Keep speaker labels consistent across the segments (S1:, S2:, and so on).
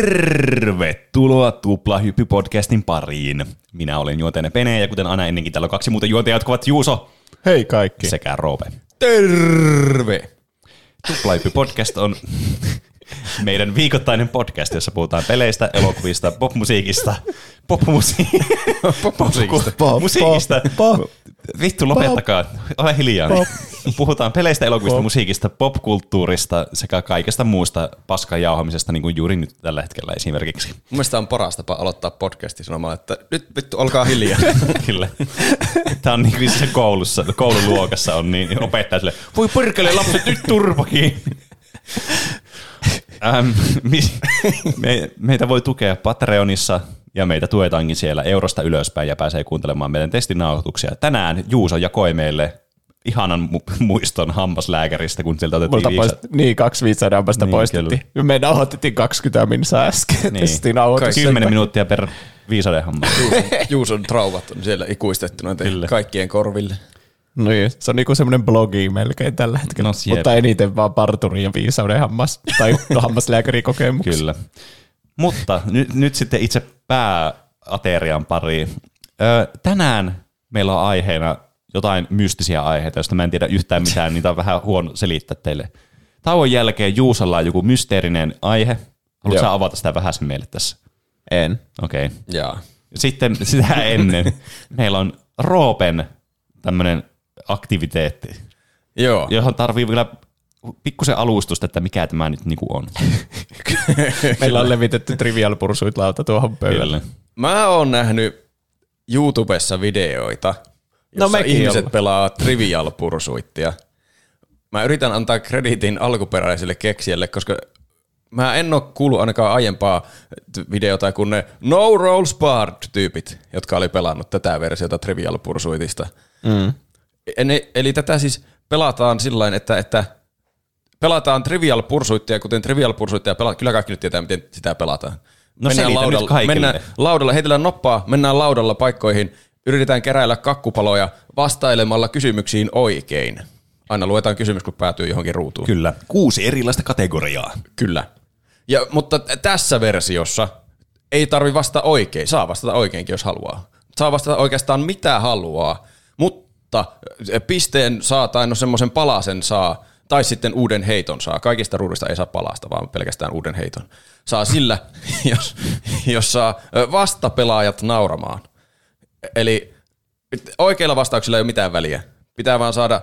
S1: Tervetuloa Tuplahyppy-podcastin pariin. Minä olen juontajanne Pene ja kuten aina ennenkin täällä on kaksi muuta juontajaa, jotka ovat Juuso
S2: Hei kaikki.
S1: sekä Roope.
S3: Terve!
S1: Tuplahyppy-podcast on meidän viikoittainen podcast, jossa puhutaan peleistä, elokuvista, popmusiikista, popmusiikista,
S3: Popmusiikista.
S2: Pop, pop, pop.
S1: Vittu, lopettakaa. Ole hiljaa.
S2: Pop.
S1: Puhutaan peleistä, elokuvista,
S2: Pop.
S1: musiikista, popkulttuurista sekä kaikesta muusta paskan jauhamisesta, niin kuin juuri nyt tällä hetkellä esimerkiksi.
S3: Mun mielestä on paras tapa aloittaa podcasti sanomaan, että nyt vittu, olkaa hiljaa.
S1: Kyllä. Tämä on niin kuin se koulussa, koululuokassa on niin opettaja sille, voi perkele lapset, nyt turpakin. Ähm, me, meitä voi tukea Patreonissa ja meitä tuetaankin siellä eurosta ylöspäin ja pääsee kuuntelemaan meidän testinauhoituksia. Tänään Juuso jakoi meille ihanan mu- muiston hammaslääkäristä, kun sieltä otettiin
S2: Multa
S1: viisa-
S2: poist, niin, kaksi viisadampasta
S1: Niin,
S2: niin, poistettiin. Me nauhoitettiin 20 minsaa äsken.
S1: Niin.
S2: Niin. Testin nauhoitus.
S1: 10 minuuttia per viisauden hammas.
S3: Juuson traumat on siellä ikuistettuna
S1: Kyllä.
S3: kaikkien korville.
S2: Niin, se on niinku semmoinen blogi melkein tällä hetkellä.
S1: No,
S2: No. Mutta eniten vaan parturi ja viisauden hammas tai hammaslääkärikokemuksia.
S1: Kyllä. Mutta nyt, nyt sitten itse pääaterian pariin. Ö, tänään meillä on aiheena jotain mystisiä aiheita, joista mä en tiedä yhtään mitään, niitä on vähän huono selittää teille. Tauon jälkeen Juusalla on joku mysteerinen aihe. Haluatko sä avata sitä vähän sen meille tässä?
S2: En.
S1: Okei. Okay.
S3: Jaa.
S1: Sitten sitä ennen meillä on Roopen tämmöinen aktiviteetti,
S3: Joo.
S1: johon tarvii vielä pikkusen alustusta, että mikä tämä nyt niinku on.
S2: Meillä on levitetty Trivial Pursuit lauta tuohon pöydälle.
S3: Mä oon nähnyt YouTubessa videoita,
S2: No
S3: jossa
S2: mekin
S3: ihmiset
S2: ollaan.
S3: pelaa Trivial Pursuittia. Mä yritän antaa krediitin alkuperäiselle keksijälle, koska mä en oo kuullut ainakaan aiempaa videota kuin ne No Rolls Barred-tyypit, jotka oli pelannut tätä versiota Trivial Pursuitista.
S2: Mm.
S3: Eli, eli tätä siis pelataan sillä että, että pelataan Trivial Pursuittia, kuten Trivial Pursuittia pelataan. Kyllä kaikki nyt tietää, miten sitä pelataan.
S1: No nyt
S3: laudalla, mennään laudalla, heitellään noppaa, mennään laudalla paikkoihin, yritetään keräillä kakkupaloja vastailemalla kysymyksiin oikein. Aina luetaan kysymys, kun päätyy johonkin ruutuun.
S1: Kyllä. Kuusi erilaista kategoriaa.
S3: Kyllä. Ja, mutta tässä versiossa ei tarvi vastata oikein. Saa vastata oikeinkin, jos haluaa. Saa vastata oikeastaan mitä haluaa, mutta pisteen saa tai no semmoisen palasen saa, tai sitten uuden heiton saa. Kaikista ruuduista ei saa palasta, vaan pelkästään uuden heiton. Saa sillä, jos, jos saa vastapelaajat nauramaan. Eli oikeilla vastauksilla ei ole mitään väliä. Pitää vaan saada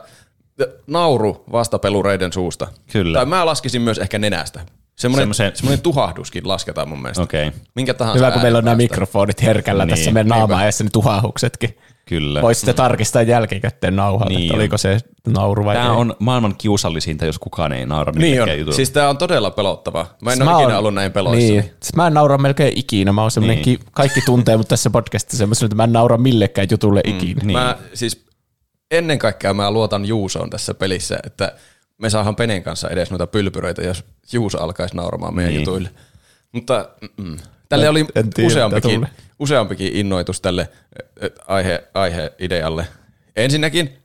S3: nauru vastapelureiden suusta.
S1: Kyllä.
S3: Tai mä laskisin myös ehkä nenästä. Semmoinen,
S1: Semmoisen-
S3: semmoinen tuhahduskin lasketaan mun mielestä.
S1: Okei, okay.
S3: Minkä tahansa
S2: Hyvä, kun meillä on nämä mikrofonit herkällä
S1: Niin,
S2: tässä meidän naama edessä, niin tuhahuksetkin.
S1: Kyllä.
S2: Voisi sitten tarkistaa jälkikäteen nauhalta,
S1: Niin
S2: että
S1: on.
S2: oliko se nauru vai
S1: Tämä
S2: ei.
S1: on maailman kiusallisinta, jos kukaan ei naura
S3: Niin on.
S1: jutulle.
S3: Siis tää on todella pelottavaa. Mä en
S2: Siis
S3: ole
S2: mä
S3: ikinä
S2: oon-
S3: ollut näin peloissa.
S2: Niin. Siis mä en naura melkein ikinä. Mä oon semmonen,
S1: Niin.
S2: ki- kaikki tuntee mut tässä podcastissa semmoisen, että mä en naura millekään jutulle mm. ikinä.
S1: Niin.
S3: Mä siis ennen kaikkea mä luotan Juusoon tässä pelissä, että me saadaan Penen kanssa edes noita pylpyröitä, jos Juuso alkaisi nauramaan meidän
S1: Niin.
S3: jutuille. Mutta mm, tälle oli
S2: en tiedä,
S3: useampikin, useampikin innoitus tälle aihe, aiheidealle. Ensinnäkin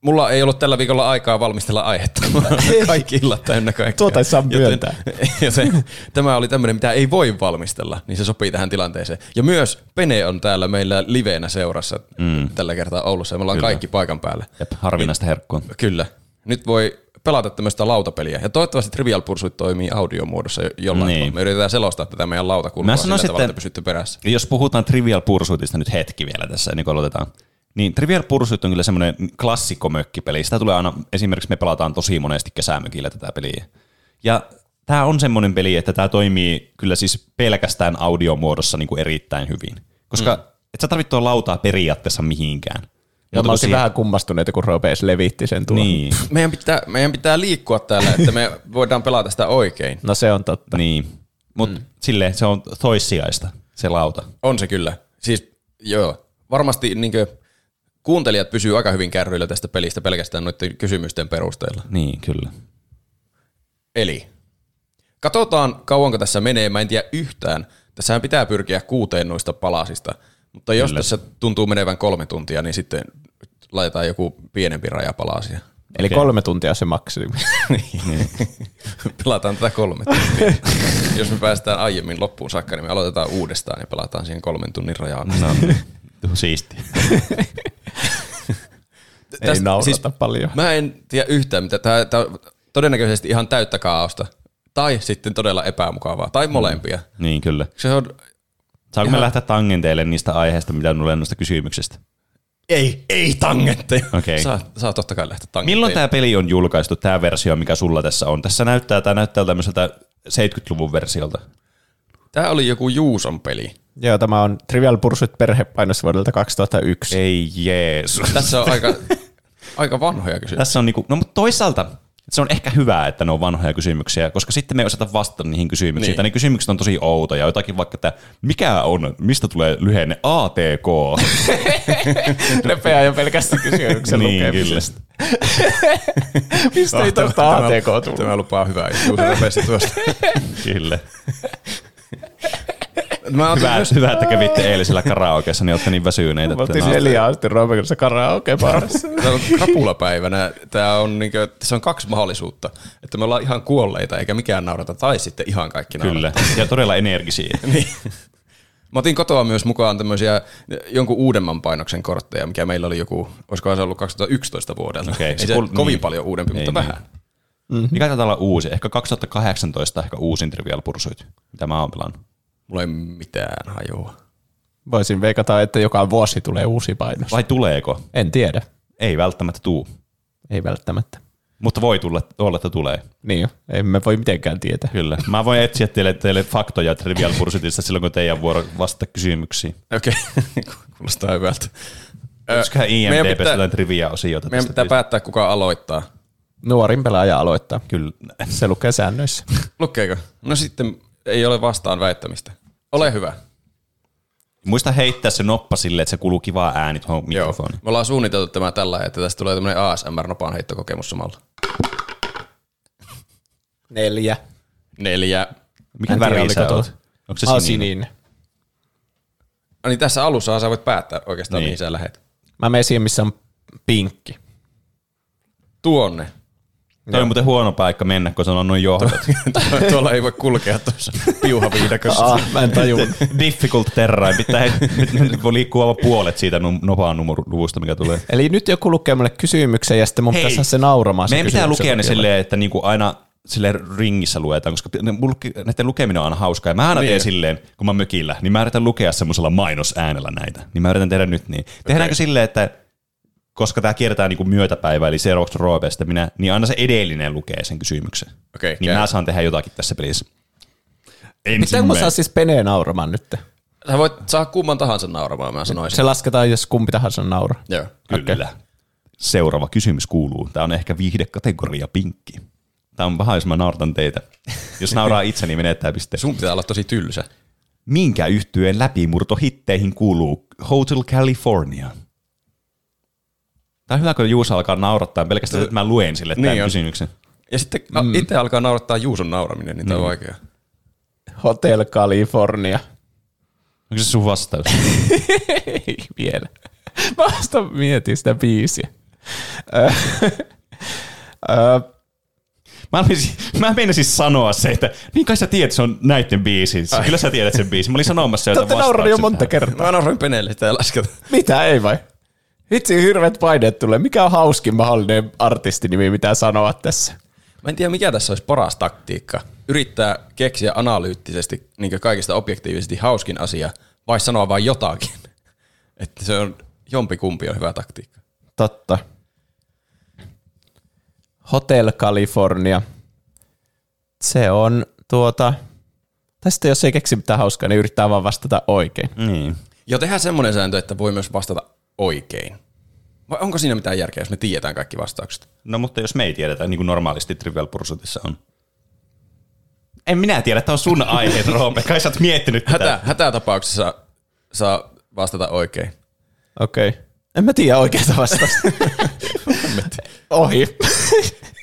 S3: Mulla ei ollut tällä viikolla aikaa valmistella aihetta. Kaikki illat täynnä kaikkea.
S2: Tuota ei saa
S3: Joten-
S2: myöntää.
S3: Joten tämä oli tämmöinen, mitä ei voi valmistella, niin se sopii tähän tilanteeseen. Ja myös Pene on täällä meillä liveenä seurassa mm. tällä kertaa Oulussa, ja me ollaan
S1: Kyllä.
S3: kaikki paikan päällä.
S1: Jep, harvinaista herkkua.
S3: Kyllä. Nyt voi pelata tämmöistä lautapeliä. Ja toivottavasti Trivial Pursuit toimii audiomuodossa jo- jollain
S1: Niin.
S3: tavalla. Me yritetään selostaa tätä meidän lautakulmaa sillä tavalla,
S1: että-
S3: pysytte perässä.
S1: Jos puhutaan Trivial Pursuitista nyt hetki vielä tässä, ennen kuin aloitetaan. Niin Trivial Pursuit on kyllä semmoinen klassikkomökkipeli. Sitä tulee aina, esimerkiksi me pelataan tosi monesti kesämökillä tätä peliä. Ja tämä on semmoinen peli, että tämä toimii kyllä siis pelkästään audiomuodossa niin kuin erittäin hyvin. Koska mm. et sä tarvitse lautaa periaatteessa mihinkään.
S2: Ja
S1: Mutta
S2: mä olisin vähän kummastuneita, kun Rope edes levitti sen tuohon.
S1: Niin,
S3: Meidän pitää, meidän pitää liikkua täällä, että me voidaan pelata sitä oikein.
S2: No se on totta.
S1: niin. Mutta mm. silleen se on toissijaista, se lauta.
S3: On se kyllä. Siis joo, varmasti niinkö, kuuntelijat pysyy aika hyvin kärryillä tästä pelistä pelkästään noiden kysymysten perusteella.
S1: Niin, kyllä.
S3: Eli katsotaan kauanko tässä menee, mä en tiedä yhtään. Tässähän pitää pyrkiä kuuteen noista palasista, mutta jos
S1: Kyllä.
S3: tässä tuntuu menevän kolme tuntia, niin sitten laitetaan joku pienempi raja palasia.
S2: Eli
S1: Okei.
S2: kolme tuntia se maksimi.
S3: Niin. pelataan tätä kolme tuntia. Jos me päästään aiemmin loppuun saakka, niin me aloitetaan uudestaan ja pelataan siihen kolmen tunnin rajaan.
S1: No, siisti.
S2: Ei naurata siis, paljon.
S3: Mä en tiedä yhtään, mitä tämä, tämä on todennäköisesti ihan täyttä kaaosta. Tai sitten todella epämukavaa. Tai molempia.
S1: Niin, kyllä.
S3: Se on...
S1: Saanko me
S3: Ihan-
S1: lähteä tangenteille niistä aiheista, mitä minulle noista kysymyksistä?
S3: Ei, ei tangentteja.
S1: Okei.
S3: Saa, saa totta kai lähteä tangentteja.
S1: Milloin tämä peli on julkaistu, tämä versio, mikä sulla tässä on? Tässä näyttää, tämä näyttää tämmöiseltä 70-luvun versiolta.
S3: Tämä oli joku Juuson peli.
S2: Joo, tämä on Trivial Pursuit perhepainos vuodelta 2001.
S1: Ei Jeesus.
S3: Tässä on aika, aika vanhoja kysymyksiä.
S1: Tässä on niinku, no mutta toisaalta se on ehkä hyvä, että ne on vanhoja kysymyksiä, koska sitten me ei osata vastata niihin kysymyksiin.
S3: Niin.
S1: Tai ne kysymykset on tosi outoja. Jotakin vaikka, että mikä on, mistä tulee lyhenne ATK?
S2: Repeää jo pelkästään kysymyksen
S1: niin,
S2: lukemisesta. Mistä ei tuosta
S3: Tämä-
S2: ATK
S3: Tämä
S2: tullut?
S3: lupaa hyvää. Repesi tuosta.
S1: kyllä.
S3: Mä otin
S1: Hyvä,
S3: myös,
S1: hyvä, että kävitte eilisellä karaokeessa, niin olette niin väsyneitä.
S2: Mä
S1: että-
S2: oltiin neljä asti Roopen kanssa karaoke-baarissa.
S3: Täällä on krapulapäivänä. Tämä on, niin kuin, tässä on kaksi mahdollisuutta. Että me ollaan ihan kuolleita eikä mikään naurata. Tai sitten ihan kaikki naurata.
S1: Kyllä, ja todella energisiä.
S3: Niin. Mä otin kotoa myös mukaan tämmöisiä jonkun uudemman painoksen kortteja, mikä meillä oli joku, olisikohan se ollut 2011 vuodelta.
S1: Okei,
S3: Ei
S1: se
S3: se,
S1: kuul-
S3: kovin
S1: niin.
S3: paljon uudempi,
S1: Ei
S3: mutta
S1: niin.
S3: vähän.
S1: Mikä taitaa olla uusi? Ehkä 2018 ehkä uusin Trivial Pursuit, mitä mä oon pelannut.
S3: Mulla ei mitään hajua.
S2: Voisin veikata, että joka vuosi tulee uusi painos.
S1: Vai tuleeko?
S2: En tiedä.
S1: Ei välttämättä tuu.
S2: Ei välttämättä.
S1: Mutta voi tulla, olla, että tulee.
S2: Niin jo. Emme voi mitenkään tietää.
S1: Kyllä. Mä voin etsiä teille, teille faktoja Trivial Pursuitista silloin, kun teidän vuoro vastata kysymyksiin.
S3: Okei, kuulostaa hyvältä.
S1: Olisikohan
S3: meidän
S1: IMDB
S3: pitää-
S1: jotain trivia-osiota
S3: Meidän pitää päättää, kuka aloittaa.
S2: Nuorin pelaaja aloittaa.
S1: Kyllä.
S2: Se lukee säännöissä.
S3: Lukeeko? No sitten ei ole vastaan väittämistä. Ole hyvä.
S1: Muista heittää se noppa silleen, että se kuuluu kivaa ääni tuohon
S3: Joo.
S1: mikrofoniin.
S3: Me ollaan suunniteltu tämä tällä, että tästä tulee tämmöinen ASMR-nopan heittokokemus samalla.
S2: Neljä.
S3: Neljä.
S1: Mikä
S2: En
S1: väri sä oot? Onko se sininen?
S2: sininen.
S3: No niin tässä alussa sä voit päättää oikeastaan,
S1: niin.
S3: mihin sä lähet.
S2: Mä menen siihen, missä on pinkki.
S3: Tuonne.
S1: Toi on muuten huono paikka mennä, kun se on noin johdot.
S3: Tuolla ei voi kulkea tuossa piuhaviidakossa.
S2: Ah, mä en tajunnut.
S1: Difficult terrain. Pitää, nyt voi liikkua vain puolet siitä nopaan numeruvusta, mikä tulee.
S2: Eli nyt joku lukee mulle kysymyksen ja sitten mun pitäisi saada se nauramaan.
S1: Meidän pitää lukea ne silleen, että niinku aina sille ringissä luetaan, koska ne, mulki- näiden lukeminen on aina hauskaa. Ja mä aina
S3: Niin.
S1: teen silleen, kun mä mökillä, niin mä yritän lukea semmoisella mainosäänellä näitä. Niin mä yritän tehdä nyt niin. Tehdäänkö silleen, että koska tämä kiertää niinku myötäpäivää, eli seuraavaksi Roopesta minä, niin aina se edellinen lukee sen kysymyksen.
S3: Okei,
S1: niin
S3: käy.
S1: mä saan tehdä jotakin tässä pelissä.
S2: Pitääkö mä
S1: Ensimmäinen.
S2: saa siis peneen nauramaan nyt?
S3: Sä voit saa kumman tahansa nauramaan, mä sanoisin.
S2: Se lasketaan, jos kumpi tahansa nauraa.
S3: Joo.
S1: Kyllä. Seuraava kysymys kuuluu. Tämä on ehkä viihdekategoria pinkki. Tämä on paha, jos mä nauratan teitä. Jos nauraa itse, niin menettää pisteen.
S3: Sun pitää olla tosi tylsä.
S1: Minkä yhtyeen läpimurto hitteihin kuuluu Hotel California? Tämä on hyvä, kun Juusa alkaa naurattaa pelkästään, että mä luen sille tämän
S3: Niin on.
S1: kysymyksen.
S3: Ja sitten mm. itse alkaa naurattaa Juuson nauraminen, niin tämä on vaikea.
S2: Hotel California.
S1: Onko se sun vastaus?
S2: Ei vielä. Mä vasta mietin sitä biisiä.
S1: Mä, olisin, mä meinasin sanoa se, että niin kai sä tiedät, se on näiden biisi. Kyllä sä tiedät sen biisin. Mä olin sanomassa
S2: Te
S1: jotain
S2: olette naurannut jo monta kertaa.
S3: Mä nauroin peneelle, sitä ei lasketa.
S2: Mitä, ei vai? Vitsi, hirveät paineet tulee. Mikä on hauskin mahdollinen artistinimi, mitä sanoa tässä?
S3: Mä en tiedä, mikä tässä olisi paras taktiikka. Yrittää keksiä analyyttisesti niin kaikista objektiivisesti hauskin asia, vai sanoa vain jotakin. Että se on jompi kumpi on hyvä taktiikka.
S2: Totta. Hotel California. Se on tuota... Sitten jos ei keksi mitään hauskaa, niin yrittää vaan vastata oikein.
S1: Niin.
S3: Jo tehdään semmoinen sääntö, että voi myös vastata oikein. Vai onko siinä mitään järkeä, jos me tiedetään kaikki vastaukset?
S1: No mutta jos me ei tiedetä, niin kuin normaalisti Trivial Pursuitissa on. En minä tiedä, että on sun aiheet, Roope. Kai sä oot miettinyt tätä.
S3: Hätä, hätätapauksessa saa vastata oikein.
S2: Okei. Okay. En mä tiedä oikeasta vastausta. Ohi.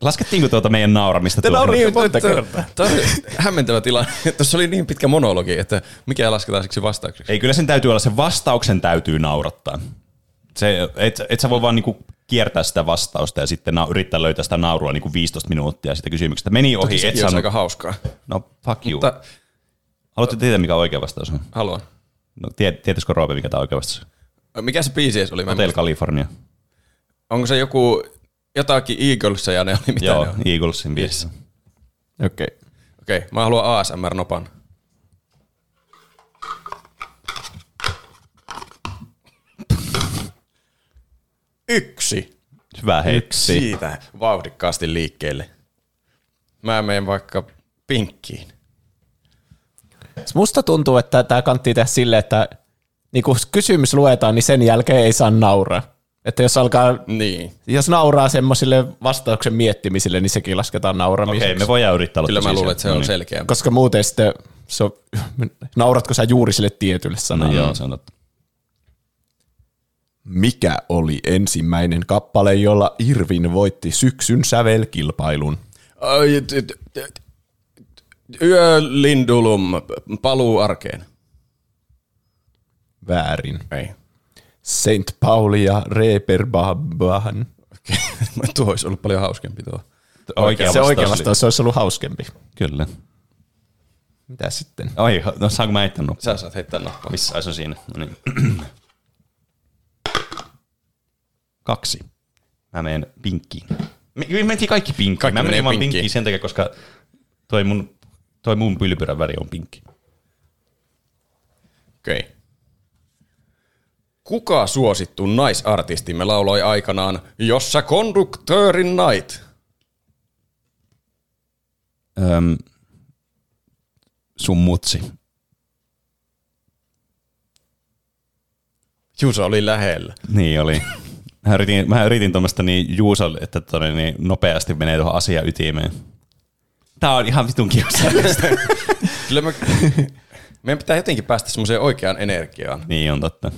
S1: Laskettiinko tuota meidän nauramista
S2: Te nauriin monta
S3: Tämä-
S2: kertaa.
S3: Tämä oli hämmentävä tilanne. Tuossa oli niin pitkä monologi, että mikä lasketaan siksi vastaukseksi.
S1: Ei, kyllä sen täytyy olla, sen vastauksen täytyy naurattaa. Se, et, et sä voi vaan niinku kiertää sitä vastausta ja sitten na- yrittää löytää sitä naurua niin kuin 15 minuuttia sitä kysymyksestä. Meni ohi, et
S3: Sekin olisi
S1: saanut...
S3: aika hauskaa.
S1: No, fuck you.
S3: Mutta
S1: Haluatte tietää, mikä oikea vastaus on?
S3: haluan.
S1: No, tie- tietäisikö Roope, mikä tämä oikea vastaus on?
S3: Mikä se biisi edes oli?
S1: Hotel. California.
S3: Onko se joku jotakin Eagles ja ne oli mitä
S1: Joo,
S3: ne on?
S1: Eaglesin biisissä.
S2: Okei. Okay.
S3: Okei, okay, mä haluan ASMR-nopan. Yksi.
S1: Hyvä hei.
S3: Siitä vauhdikkaasti liikkeelle. Mä menen vaikka pinkkiin.
S2: Musta tuntuu, että tämä kannattaa tehdä silleen, että niin kun kysymys luetaan, niin sen jälkeen ei saa nauraa. Että jos alkaa,
S3: Niin.
S2: jos nauraa semmoisille vastauksen miettimisille, niin sekin lasketaan nauramiseksi.
S1: Okei, me voidaan yrittää olla
S3: Kyllä mä luulen, että se
S1: No
S3: on
S1: niin.
S3: selkeä.
S2: Koska muuten sitten, se on, nauratko sä juuri sille tietylle
S1: No
S2: sanalle?
S1: joo, se on totta.
S2: Mikä oli ensimmäinen kappale, jolla Irvin voitti syksyn sävelkilpailun?
S3: T- Yölindulum, paluu arkeen.
S2: Väärin.
S3: Ei.
S2: Saint Pauli ja Reeperbahn.
S3: Tuo olisi ollut paljon hauskempi tuo.
S1: Oikea
S2: Se oikea
S1: vastaus oli-
S2: vastaus olisi ollut hauskempi.
S1: Kyllä.
S2: Mitä sitten?
S1: Oi, no saanko mä heittää nuppaa?
S3: Sä saat heittää nappaa.
S1: Missä se on siinä? No niin. Kaksi. Mä menen pinkkiin. Me, me mentiin kaikki pinkkiin.
S3: Kaikki
S1: mä
S3: menee
S1: menin vaan
S3: pinkkiin.
S1: pinkkiin sen takia, koska toi mun, toi mun pylpyrän väri on pinkki.
S3: Okei. Okay. Kuka suosittu naisartistimme lauloi aikanaan Jossa konduktöörin night?
S1: Öm, sun mutsi.
S3: Juuso oli lähellä.
S1: Niin oli. Mä yritin, mä yritin tuommoista niin Juusolle, että todella niin nopeasti menee tuohon asian ytimeen. Tää on ihan vitun kiusallista.
S3: Kyllä mä... Meidän pitää jotenkin päästä semmoiseen oikeaan energiaan.
S1: niin on totta.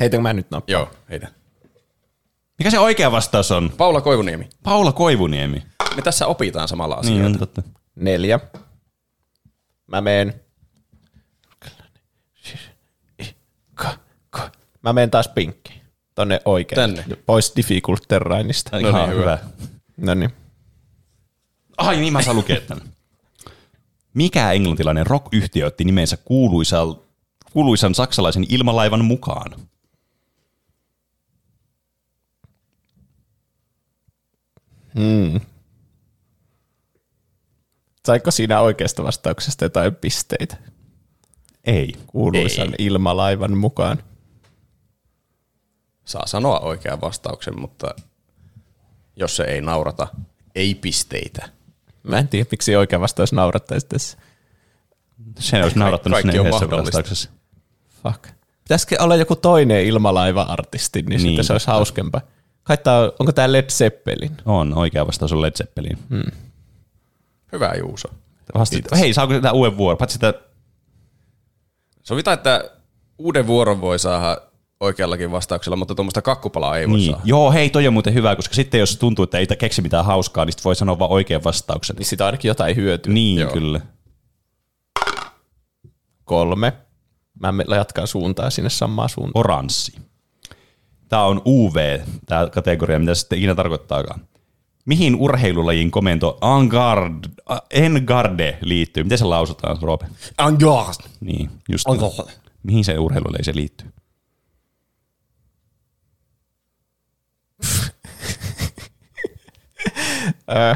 S2: Heitänkö mä nyt nappaa?
S3: Joo, heitä.
S1: Mikä se oikea vastaus on?
S3: Paula Koivuniemi.
S1: Paula Koivuniemi.
S3: Me tässä opitaan samalla
S1: Niin
S3: asioita.
S1: on totta.
S2: Neljä. Mä meen... Mä menen taas pinkkiin. Tonne oikein.
S3: Tänne.
S2: Pois difficult terrainista.
S1: No
S3: niin,
S1: niin,
S3: hyvä.
S1: hyvä.
S2: No niin.
S1: Ai niin, mä saan lukea tämän. Mikä englantilainen rock-yhtiö otti nimensä kuuluisan, kuuluisan saksalaisen ilmalaivan mukaan?
S2: Saiko siinä oikeasta vastauksesta jotain pisteitä?
S1: Ei.
S2: Kuuluisan
S1: Ei.
S2: ilmalaivan mukaan.
S3: Saa sanoa oikean vastauksen, mutta jos se ei naurata, ei pisteitä.
S2: Mä en tiedä, miksi oikea vastaus naurattaisi tässä.
S1: Se olisi naurattanut sinne yhdessä vastauksessa.
S2: Fuck. Pitäisikö olla joku toinen ilmalaiva-artisti, niin, niin
S1: Niin.
S2: sitten se olisi hauskempaa. Kai tää on, onko tämä Led Zeppelin?
S1: On, oikea vastaus on Led Zeppelin.
S3: Hmm. Hyvä Juuso.
S1: Vastit, hei, saako tämä uuden vuoron? Paitsi sitä,
S3: Sovitaan, että uuden vuoron voi saada oikeallakin vastauksella, mutta tuommoista kakkupalaa ei voi
S1: niin.
S3: saada.
S1: Joo, hei, toi on muuten hyvä, koska sitten jos tuntuu, että ei keksi mitään hauskaa, niin sitten voi sanoa vaan oikean vastauksen.
S2: Niin sitä ainakin jotain hyötyä.
S1: Niin,
S3: Joo.
S1: kyllä.
S2: Kolme. Mä me- jatkan suuntaa sinne samaan suuntaan.
S1: Oranssi. Tämä on UV, tämä kategoria, mitä se sitten ikinä tarkoittaakaan. Mihin urheilulajin komento Angard, äh, Engarde liittyy? Miten se lausutaan, Roope?
S3: Angard.
S1: Niin, just.
S3: Angard.
S1: Mihin se urheilulaji se liittyy?
S2: Öö,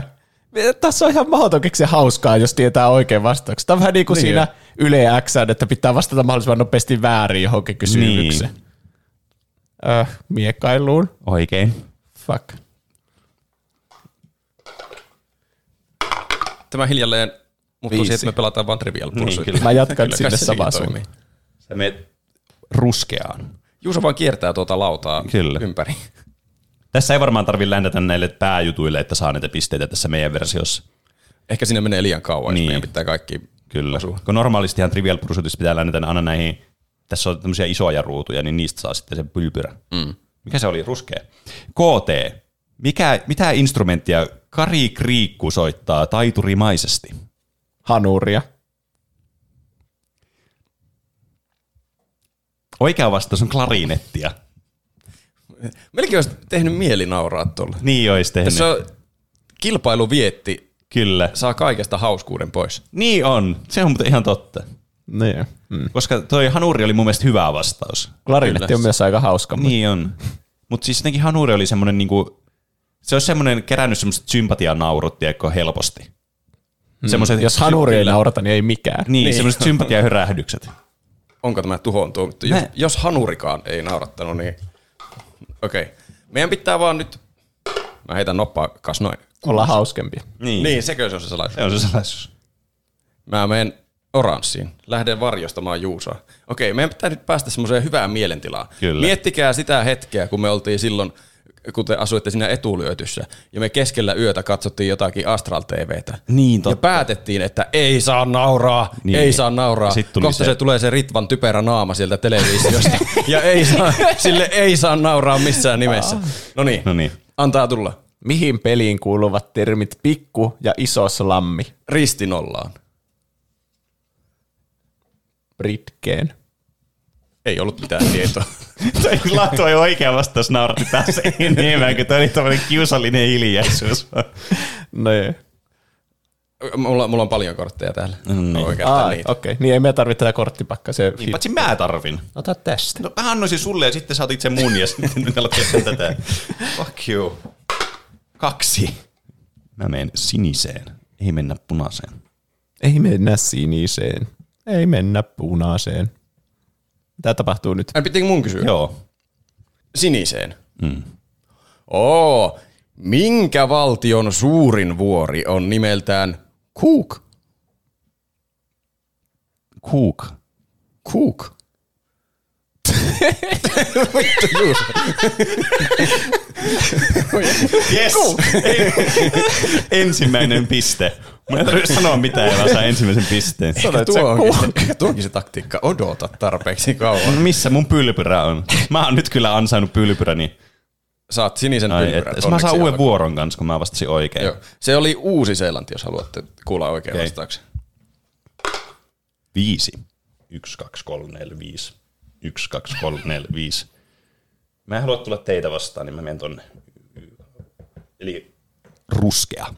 S2: tässä on ihan mahdoton keksiä hauskaa, jos tietää oikein vastauksen. Tämä on vähän niin kuin
S3: Niin
S2: siinä
S3: jo.
S2: Yle X, että pitää vastata mahdollisimman nopeasti väärin johonkin kysymykseen.
S1: Niin.
S2: Öö, miekkailuun.
S1: Oikein.
S2: Fuck.
S3: Tämä hiljalleen muuttuu siihen, että me pelataan vaan Trivial
S1: Niin,
S3: Pursuit.
S1: kyllä.
S2: Mä jatkan
S3: Kyllä
S2: sinne samaan
S3: niin
S2: suuntaan.
S1: Sä menet ruskeaan.
S3: Juuso vaan kiertää tuota lautaa
S1: Kyllä.
S3: ympäri.
S1: Tässä ei varmaan tarvitse ländätä näille pääjutuille, että saa näitä pisteitä tässä meidän versiossa.
S3: Ehkä sinne menee liian kauan, niin.
S1: Niin.
S3: meidän pitää kaikki
S1: Kyllä.
S3: osua.
S1: Kun normaalistihan Trivial Pursuitissa pitää ländätä aina näihin, tässä on tämmöisiä isoja ruutuja, niin niistä saa sitten sen pylpyrä. Mm. Mikä se oli? Ruskea. KT. Mikä, mitä instrumenttia Kari Kriikku soittaa taiturimaisesti?
S2: Hanuria.
S1: Oikea vastaus on klarinettia.
S3: Melkein olisi tehnyt mieli nauraa tuolla.
S1: Niin olisi tehnyt.
S3: Tässä on kilpailu vietti,
S1: Kyllä.
S3: saa kaikesta hauskuuden pois.
S1: Niin on. Se on muuten ihan totta.
S2: Niin. Mm.
S1: Koska toi Hanuri oli mun mielestä hyvä vastaus.
S2: Klarinetti
S3: Kyllä.
S2: on myös aika hauska. mutta-
S1: Niin on. Mutta siis jotenkin Hanuri oli semmoinen niinku, se olisi semmoinen kerännyt semmoista sympatiaa naurut, tiedätkö, helposti. Semmoiset,
S2: Jos hanuri ei naurata, niin ei mikään.
S1: Niin, niin. semmoiset sympatiahyrähdykset.
S3: Onko tämä tuhoon tuomittu? Jos, jos hanurikaan ei naurattanut, niin okei. Okay. Meidän pitää vaan nyt, mä heitän noppaa kas noin.
S2: Olla hauskempia.
S1: Niin.
S3: Niin, sekö se on se salaisuus?
S1: Se on se salaisuus.
S3: Mä menen oranssiin. Lähden varjostamaan Juusoa. Okei, meidän pitää nyt päästä semmoiseen hyvään mielentilaan.
S1: Kyllä.
S3: Miettikää sitä hetkeä, kun me oltiin silloin, kun te asuitte siinä etulyötyssä, ja me keskellä yötä katsottiin jotakin Astral TVtä.
S1: Niin,
S3: Ja
S1: totta.
S3: päätettiin, että ei saa nauraa,
S1: Niin.
S3: ei saa nauraa.
S1: Ja
S3: Kohta se...
S1: se-
S3: se tulee se Ritvan typerä naama sieltä televisiosta. ja ei saa, sille ei saa nauraa missään nimessä. No niin,
S1: No niin.
S3: antaa tulla.
S2: Mihin peliin kuuluvat termit pikku ja iso slammi?
S3: Ristinollaan.
S2: Britkeen.
S3: Ei ollut mitään tietoa.
S1: Toi Latu ei oikea vastaus nauratti taas enemmän, kun toi oli tämmöinen kiusallinen hiljaisuus.
S2: Niin.
S3: mulla, mulla on paljon kortteja täällä.
S1: niin.
S3: Mä voin käyttää
S2: Ai,
S3: niitä.
S2: okei. Okay. Niin ei me tarvitse tätä korttipakkaa. Se
S1: Niin, paitsi mä tarvin.
S2: Ota tästä.
S1: No mä annoisin sulle ja sitten otit sen mun ja sitten nyt alat tehdä tätä. Fuck you. Kaksi. Mä menen siniseen. Ei mennä punaiseen.
S2: Ei mennä siniseen. Ei mennä punaiseen. Mitä tapahtuu nyt?
S3: Ai, pitikö mun kysyä?
S1: Joo.
S3: Siniseen.
S1: Mm.
S3: Oo, minkä valtion suurin vuori on nimeltään Cook?
S1: Cook.
S3: Cook.
S1: Yes! Ensimmäinen piste. Mä en tarvitse sanoa mitään, ja mä saan ensimmäisen pisteen.
S2: Sä
S3: Tuo onkin, se, tuo onkin se taktiikka. Odota tarpeeksi kauan.
S1: No missä mun pylpyrä on? Mä oon nyt kyllä ansainnut pylpyräni.
S3: Saat sinisen
S1: Ai,
S3: pylpyrän.
S1: et, mä saan uuden vuoron kanssa, kun mä vastasin oikein.
S3: Joo. Se oli Uusi-Seelanti, jos haluatte kuulla oikein
S1: Okei.
S3: vastauksen.
S1: Viisi. Yksi, kaksi, kolme, neljä, viisi. Yksi, kaksi, kolme, neljä, viisi. Mä en halua tulla teitä vastaan, niin mä menen tonne. Eli ruskea.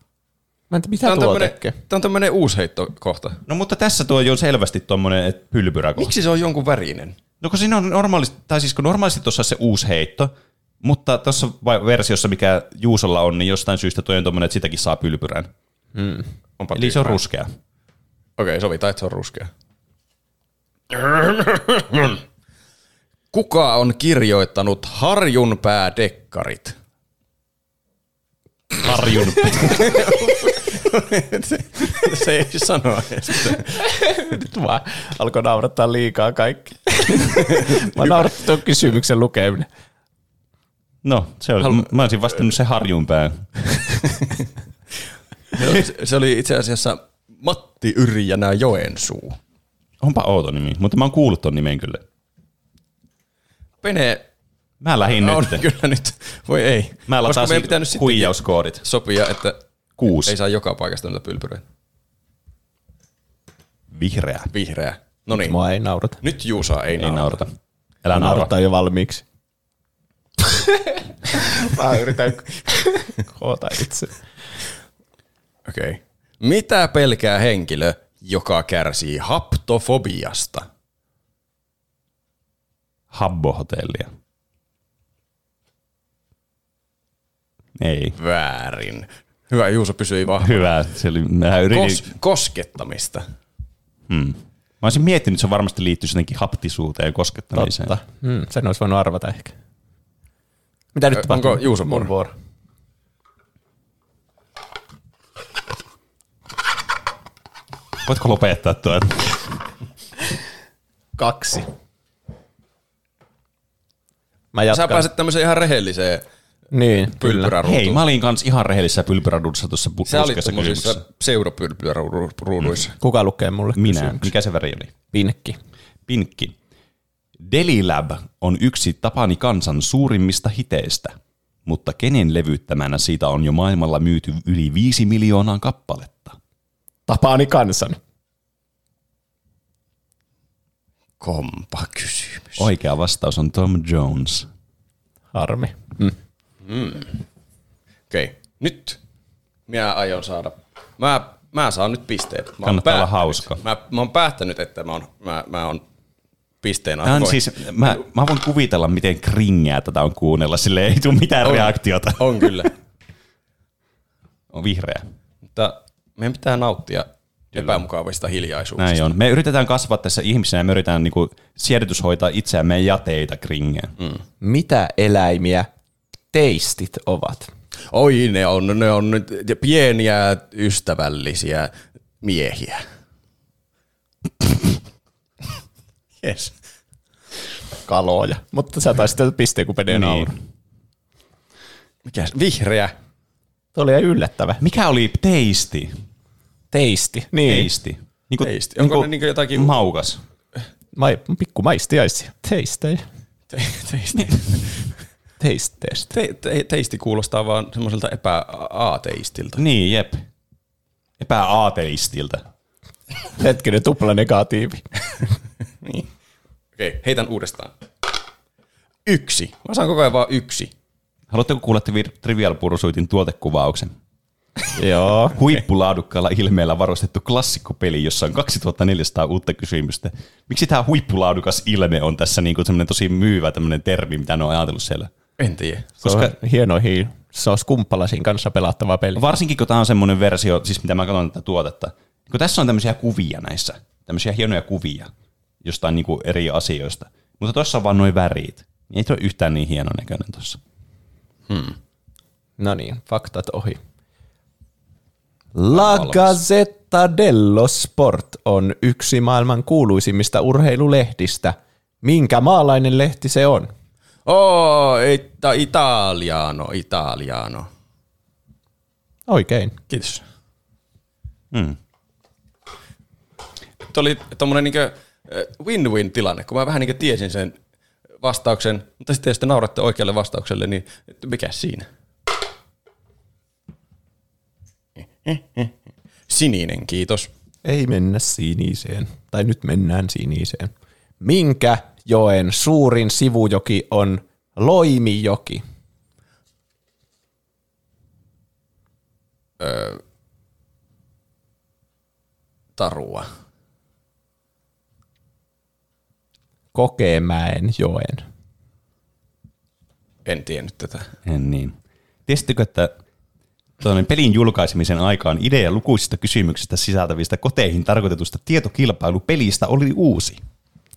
S2: Mä en tiedä, mitä
S3: Tämä on,
S2: tuo
S3: tämmönen, tämä on tämmöinen uusi heittokohta.
S1: No mutta tässä tuo jo selvästi tommonen et pylpyrä kohta.
S3: Miksi se on jonkun värinen?
S1: No kun siinä on normaalisti, tai siis kun normaalisti tuossa se uusi heitto, mutta tuossa versiossa, mikä Juusolla on, niin jostain syystä toi on tommonen, että sitäkin saa pylpyrän.
S3: Onpa
S1: Eli se on ruskea.
S3: Okei, sovitaan, että se on ruskea. Kuka on kirjoittanut Harjunpää-dekkarit?
S1: Harjun.
S3: se, se ei sanoa edes.
S2: Nyt vaan alkoi naurattaa liikaa kaikki. mä naurattaa tuon kysymyksen lukeminen.
S1: No, se oli,
S3: Halu-
S1: mä olisin vastannut se harjunpää.
S3: Se, se oli itse asiassa Matti Yrjänä Joensuu.
S1: Onpa outo nimi, mutta mä oon kuullut ton nimen kyllä.
S3: Pene
S1: Mä lähdin
S3: on
S1: nyt.
S3: kyllä nyt. Voi ei.
S1: Mä
S3: Koska meidän
S1: latasin
S3: pitää nyt sitten
S1: huijauskoodit.
S3: sopia, että
S1: Kuusi.
S3: ei saa joka paikasta noita pylpyröitä.
S1: Vihreä.
S3: Vihreä. No niin.
S2: Mua ei naurata.
S3: Nyt Juusaa ei,
S1: Ei
S3: naurata.
S1: naurata. Älä naura.
S2: Naurattaa jo valmiiksi. mä yritän koota itse.
S3: Okei. Okay. Mitä pelkää henkilö, joka kärsii haptofobiasta?
S1: Habbo-hotellia. Ei.
S3: Väärin. Hyvä, Juuso pysyi vahvana.
S1: Hyvä. Se oli, mä yritin,
S3: Kos- koskettamista.
S1: hmm. Mä olisin miettinyt, että se varmasti liittyisi jotenkin haptisuuteen ja koskettamiseen.
S2: Totta. Hmm, sen olisi voinut arvata ehkä. Mitä nyt
S3: Ö,
S2: tapahtuu?
S3: onko Juuson vuoro?
S2: Mun vuoro.
S1: Voitko lopettaa tuo?
S2: Kaksi. Mä
S3: Sä
S2: jatkan.
S3: pääset tämmöiseen ihan rehelliseen
S2: Niin, kyllä.
S3: pylpyräruutuun.
S1: Hei, mä olin kans ihan rehellisessä pylpyräduudessa tuossa pu-
S3: Sä olit tuommoisissa pseudopylpyräruuduissa.
S2: Kuka lukee mulle
S1: Minä.
S2: kysymyksen?
S1: Mikä se väri oli?
S2: Pinkki.
S1: Pinkki. Delilab on yksi Tapani kansan suurimmista hiteistä, mutta kenen levyttämänä siitä on jo maailmalla myyty yli viisi miljoonaa kappaletta?
S2: Tapaani kansan.
S3: Kompa kysymys.
S1: Oikea vastaus on Tom Jones.
S2: Harmi. Mm.
S3: Okei, nyt minä aion saada. Mä, mä saan nyt pisteet. Mä
S1: Kannattaa olla hauska.
S3: Mä, mä oon päättänyt, että mä oon, mä, mä oon pisteen
S1: Tämä on
S3: arvoin.
S1: siis, mä, mä voin kuvitella, miten kringeä tätä on kuunnella, sille ei tule mitään
S3: On.
S1: reaktiota.
S3: On kyllä.
S1: On vihreä.
S3: Mutta meidän pitää nauttia epämukavista hiljaisuuksista.
S1: Näin on. Me yritetään kasvaa tässä ihmisenä ja me yritetään niinku siedätyshoitaa itseämme ja jateita kringeä. Mm.
S2: Mitä eläimiä teistit ovat?
S3: Oi, ne on, ne on nyt pieniä ystävällisiä miehiä. yes.
S2: Kaloja. Mutta sä taisit pisteen, kun menee niin.
S3: Mikäs? Vihreä.
S2: Tuo oli yllättävä.
S1: Mikä oli teisti?
S2: Teisti. Niin.
S1: Teisti. Niinku,
S3: Teisti. Onko ne niinku jotakin-
S1: Maukas.
S2: Mai, pikku maistiaisia. Teistejä.
S3: Te, teisti.
S2: Teisteistä.
S3: Te, te, teisti kuulostaa vaan semmoiselta epä-aateistilta.
S1: Niin, jep. Epääateistilta.
S2: Hetkinen, tupla negatiivi.
S3: Niin. Okei, heitän uudestaan. Yksi. Mä saan koko ajan vaan yksi.
S1: Haluatteko kuulla Trivi- Trivial Pursuitin tuotekuvauksen?
S2: Joo.
S1: Huippulaadukkaalla ilmeellä varustettu klassikkopeli, jossa on 2400 uutta kysymystä. Miksi tämä huippulaadukas ilme on tässä niinku semmoinen tosi myyvä tämmöinen termi, mitä ne on ajatellut siellä?
S3: En tiedä.
S2: Koska
S1: Koska-
S2: se on hienoihin, se on skumppalasin kanssa pelattava peli.
S1: Varsinkin kun tämä on semmoinen versio, siis mitä mä katson tätä tuotetta, kun tässä on tämmöisiä kuvia näissä, tämmöisiä hienoja kuvia jostain niinku eri asioista, mutta tuossa on vaan noin värit, niin ei tuo yhtään niin hienon näköinen tuossa.
S2: No niin, faktat ohi. La Gazzetta dello Sport on yksi maailman kuuluisimmista urheilulehdistä. Minkä maalainen lehti se on?
S3: Oh, ita, italiano, italiano.
S2: Oikein.
S3: Kiitos.
S1: Mm.
S3: Tuo oli tommonen niinkö äh, win-win tilanne, kun mä vähän niinkö tiesin sen vastauksen, mutta sitten jos te nauratte oikealle vastaukselle, niin mikä siinä? Sininen, kiitos.
S2: Ei mennä siniseen. Tai nyt mennään siniseen. Minkä joen suurin sivujoki on Loimijoki?
S3: Tarua.
S2: Kokemäen joen.
S3: En tiennyt tätä.
S1: En niin. Tiesittekö, että tuonne pelin julkaisemisen aikaan idea lukuisista kysymyksistä sisältävistä koteihin tarkoitetusta tietokilpailupelistä oli uusi?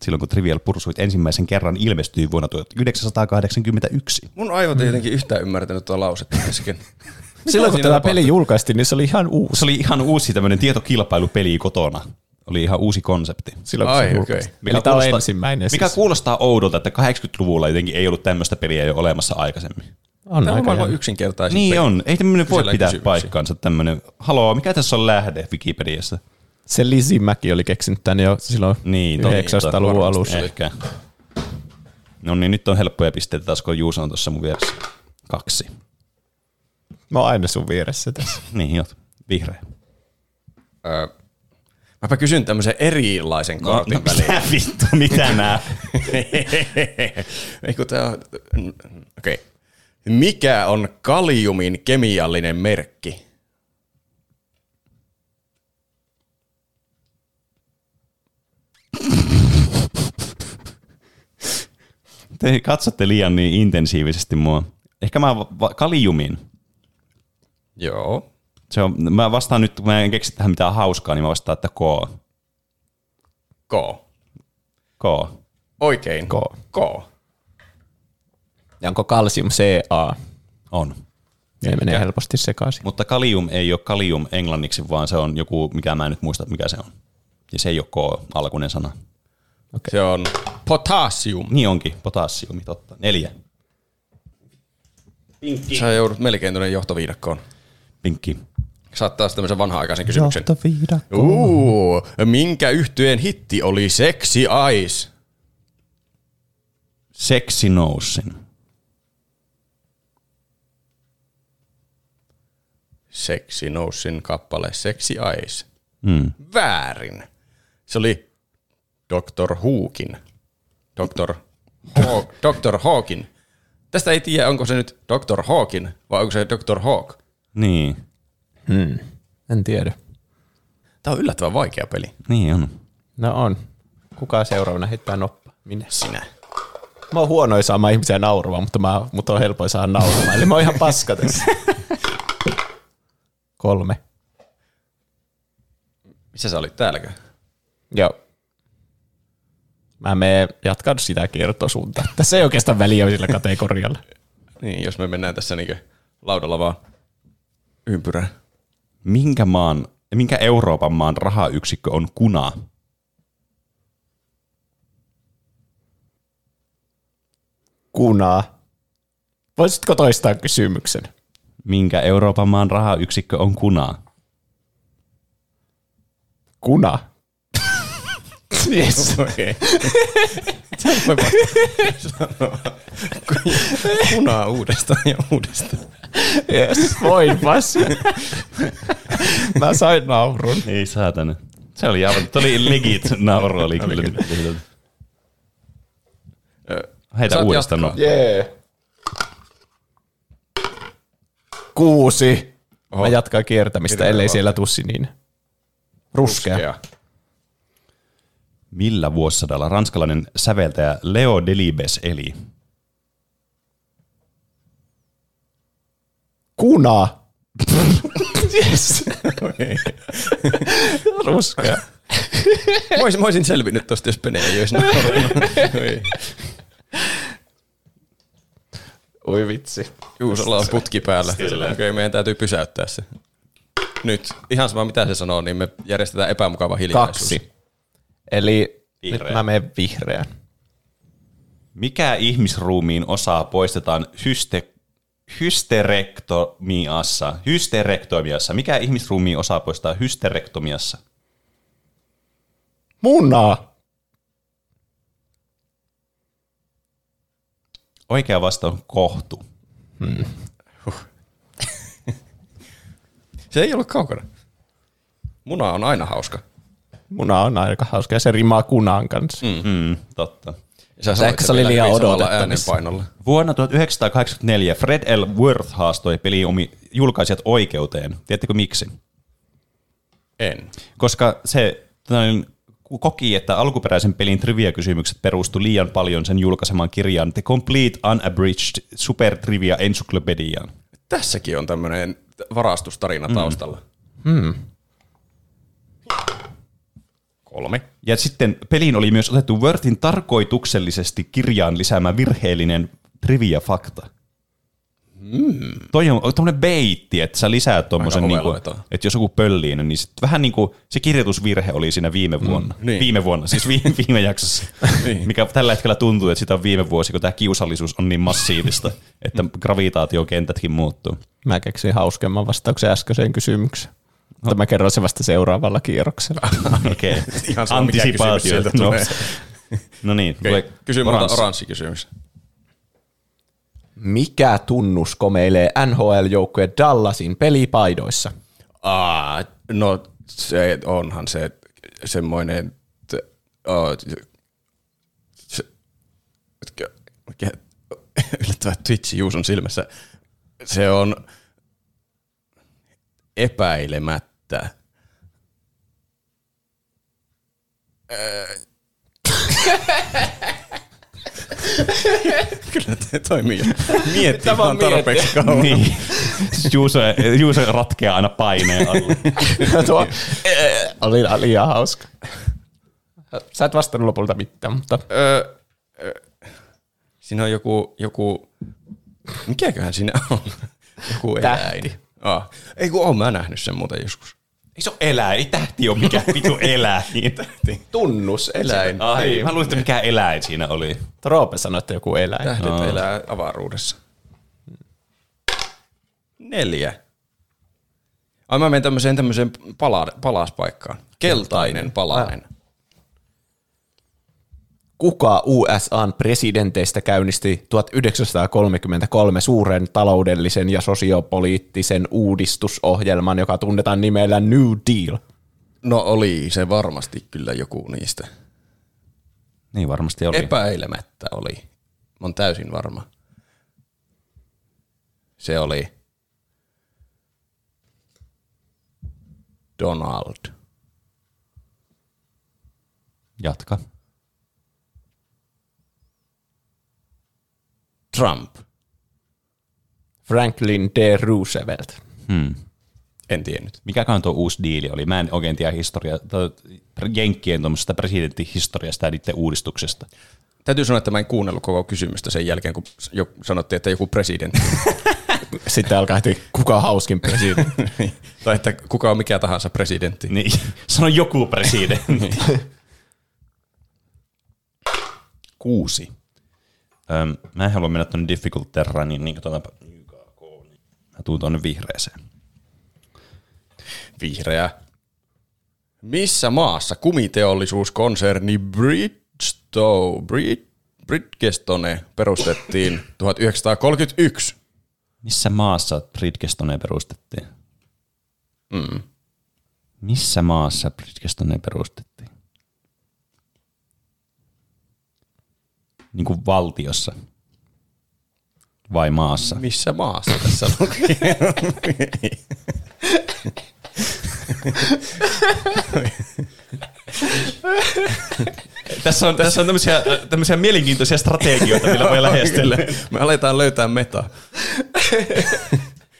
S1: Silloin kun Trivial Pursuit ensimmäisen kerran ilmestyi vuonna 1981.
S3: Mun aivot ei jotenkin yhtään ymmärtänyt tuo lausetta äsken.
S2: Silloin kun tämä
S3: tapahtui?
S2: peli julkaistiin, niin se oli ihan uusi.
S1: Se oli ihan uusi tämmöinen tietokilpailupeli kotona. Oli ihan uusi konsepti.
S2: Silloin,
S3: Ai,
S2: se
S3: okei.
S2: julkaistiin. Eli tämä on ensimmäinen.
S1: Mikä
S2: siis.
S1: kuulostaa oudolta, että 80-luvulla jotenkin ei ollut tämmöistä peliä jo olemassa aikaisemmin.
S2: on
S3: Tämä on maailman yksinkertaisin
S1: Niin
S3: peli.
S1: on. Ei tämmöinen voi pitää
S3: kysymyksiä.
S1: paikkaansa tämmöinen. Haloo, mikä tässä on lähde Wikipediassa?
S2: Se Lizzie Mäki oli keksinyt tänne jo silloin
S1: Niin, totta.
S2: 900-luvun
S3: varmasti.
S2: alussa.
S1: Ehkä. No niin, nyt on helppoja pisteitä taas, kun Juuso on tuossa mun vieressä. Kaksi.
S2: Mä oon aina sun vieressä tässä.
S1: Niin, joo. Vihreä.
S3: Öö, mäpä kysyn tämmöisen erilaisen kortin no, väliin.
S1: mitä vittu, mitä nää?
S3: Ei kun tää on... Okei. Okay. Mikä on kaliumin kemiallinen merkki?
S1: Te katsotte liian niin intensiivisesti mua. Ehkä mä va- kaliumin.
S3: Joo.
S1: Se on, mä vastaan nyt, kun mä en keksi tähän mitään hauskaa, niin mä vastaan, että K.
S3: K.
S1: K.
S3: Oikein.
S2: K.
S3: K.
S2: Ja onko kalsium CA?
S1: On.
S2: Ne menee helposti sekaisin.
S1: Mutta kalium ei ole kalium englanniksi, vaan se on joku, mikä mä en nyt muista, mikä se on. Ja se ei ole K-alkuinen sana.
S3: Se on potassium.
S1: Niin onkin, potassiumi, totta. Neljä.
S3: Sä joudut melkein tuonne johtoviidakkoon.
S1: Pinkki.
S3: Saat taas tämmöisen vanha-aikaisen kysymyksen.
S2: Johtoviidakko.
S3: Uu, minkä yhtyeen hitti oli Sexy Eyes?
S1: Seksi nousin.
S3: Sexy Nousin kappale Sexy Eyes.
S1: Mm.
S3: Väärin. Se oli Dr. Hookin. Dr. Haw- Dr. Hawkin Tästä ei tiedä, onko se nyt Dr. Hawkin vai onko se Dr. Hawk.
S1: Niin,
S2: Hmm. En tiedä.
S3: Tämä on yllättävän vaikea peli.
S1: niin on.
S2: No on. Kuka seuraavana heittää noppa? Minä.
S3: Sinä.
S2: Mä oon huonoin saamaan ihmisiä nauramaan, mutta mä, mut on helpoin saada nauramaan. Eli mä oon ihan paska tässä. Kolme.
S3: Missä sä olit täälläkö?
S2: Joo. Mä menen jatkan sitä kiertosuuntaa. Tässä ei oikeastaan väliä sillä kategorialla.
S3: Niin, jos me mennään tässä niinku laudalla vaan ympyrään.
S1: Minkä maan, minkä Euroopan maan rahayksikkö on kuna?
S2: Kunaa. Voisitko toistaa kysymyksen?
S1: Minkä Euroopan maan rahayksikkö on kuna?
S2: Kuna. Yes.
S3: Okei. Voi vaan sanoa punaa uudestaan ja uudestaan.
S2: yes. Voinpas. Mä sain naurun.
S1: Ei saatana. Se oli aivan, oli legit nauru oli kyllä. Heitä
S3: saat
S1: uudestaan.
S3: jatkaa.
S1: no.
S2: Jee. Kuusi.
S3: Oho.
S2: Mä jatkan kiertämistä,
S3: Hirveä
S2: ellei siellä tussi niin. Ruskea.
S3: Ruskea.
S1: Millä vuosisadalla ranskalainen säveltäjä Leo Delibes eli?
S2: Kuna. yes. Ruskea.
S3: Mä olisin, mä olisin selvinnyt tosta, jos Pene ei olisi.
S2: Oi vitsi.
S3: Juusolla on putki päällä. Okei, meidän täytyy pysäyttää se. Nyt. Ihan sama mitä se sanoo, niin me järjestetään epämukava hiljaisuus.
S2: Kaksi. Eli
S1: Vihreä.
S2: nyt mä menen vihreän.
S1: Mikä ihmisruumiin osa poistetaan hyste, hysterektomiassa? Hysterektomiassa. Mikä ihmisruumiin osa poistetaan hysterektomiassa?
S2: Muna.
S1: Oikea vastaus on kohtu.
S3: Se ei ollut kaukana. Muna on aina hauska.
S2: Muna on aika hauska ja se rimaa kunaan kanssa. Mm.
S1: Mm, totta.
S3: Ja sä
S2: Se ehkä se oli liian odotettavissa.
S1: Vuonna 1984 Fred L. Worth haastoi pelin omi julkaisijat oikeuteen. Tiedättekö miksi?
S3: En.
S1: Koska se tällainen, koki, että alkuperäisen pelin trivia-kysymykset perustu liian paljon sen julkaisemaan kirjaan The Complete Unabridged Super Trivia Encyclopediaan.
S3: Tässäkin on tämmöinen varastustarina taustalla.
S2: Hmm.
S3: Kolme.
S1: Ja sitten peliin oli myös otettu Worthin tarkoituksellisesti kirjaan lisäämä virheellinen trivia-fakta. Mm. Toi on tuommoinen beitti, että sä lisäät tuommoisen, niinku, että jos joku pöllii, niin sit vähän niin kuin se kirjoitusvirhe oli siinä viime vuonna. Mm,
S3: niin.
S1: Viime vuonna, siis viime, viime jaksossa.
S3: Niin.
S1: Mikä tällä hetkellä tuntuu, että sitä on viime vuosi, kun tämä kiusallisuus on niin massiivista, että gravitaatiokentätkin muuttuu.
S2: Mä keksin hauskemman vastauksen äskeiseen kysymykseen. Mutta mä kerron se vasta seuraavalla kierroksella.
S1: Okei.
S3: Ihan sama, mikä kysymys sieltä
S1: no. no niin, tulee
S3: Kysy
S1: oranssi.
S3: oranssi kysymys.
S2: Mikä tunnus komeilee NHL-joukkueen Dallasin pelipaidoissa?
S3: Aa, no se onhan se semmoinen t- oh, se, mikä, yllättävä Twitch Juuson silmässä. Se on epäilemättä. Kyllä te toimii jo. Miettii
S2: Tämä on
S3: vaan tarpeeksi kauan.
S1: Niin. Juuso, Juuso ratkeaa aina paineen alle.
S2: Tuo eh, oli liian hauska. Sä et vastannut lopulta mitään, mutta
S3: Öö, öö, siinä on joku, joku, mikäköhän siinä on? Joku
S2: Tähti.
S3: eläin. Ah. Ei kun oon mä nähnyt sen muuten joskus.
S1: Ei se ole eläin, ei tähti ole mikään vitu eläin.
S2: tunnus eläin.
S1: Ai, mä luulin, että mikä eläin siinä oli.
S2: Roope sanoi, että joku eläin.
S3: Tähdet oh. elää avaruudessa. Neljä. Ai mä menen tämmöiseen, tämmöiseen pala, palaspaikkaan. Keltainen palanen.
S2: Kuka USAn presidenteistä käynnisti 1933 suuren taloudellisen ja sosiopoliittisen uudistusohjelman, joka tunnetaan nimellä New Deal?
S3: No oli se varmasti kyllä joku niistä.
S1: Niin varmasti oli.
S3: Epäilemättä oli. Mä oon täysin varma. Se oli Donald.
S1: Jatka.
S3: Trump.
S2: Franklin D. Roosevelt.
S1: Hmm.
S3: En tiennyt.
S1: Mikäkään tuo uusi diili oli? Mä en oikein tiedä historiaa, Jenkkien tuommoisesta presidenttihistoriasta ja niiden uudistuksesta.
S3: Täytyy sanoa, että mä en kuunnellut koko kysymystä sen jälkeen, kun jo sanottiin, että joku presidentti.
S2: Sitten alkaa heti, kuka on hauskin presidentti.
S3: tai että kuka on mikä tahansa presidentti.
S1: Niin, sano joku presidentti. Kuusi. Öm, mä en halua mennä tuonne difficult terrainiin, niin katsotaanpa YKK. niin Mä tuun tuonne vihreeseen.
S3: Vihreä. Missä maassa kumiteollisuuskonserni Bridgestone, Brid, Bridgestone perustettiin 1931?
S1: Missä maassa Bridgestone perustettiin?
S3: Mm.
S1: Missä maassa Bridgestone perustettiin? Niin kuin valtiossa vai maassa?
S3: Missä maassa tässä lukee?
S1: Tässä on, tässä on tämmöisiä, tämmöisiä mielenkiintoisia strategioita, millä voi lähestyä.
S3: Me aletaan löytää meta.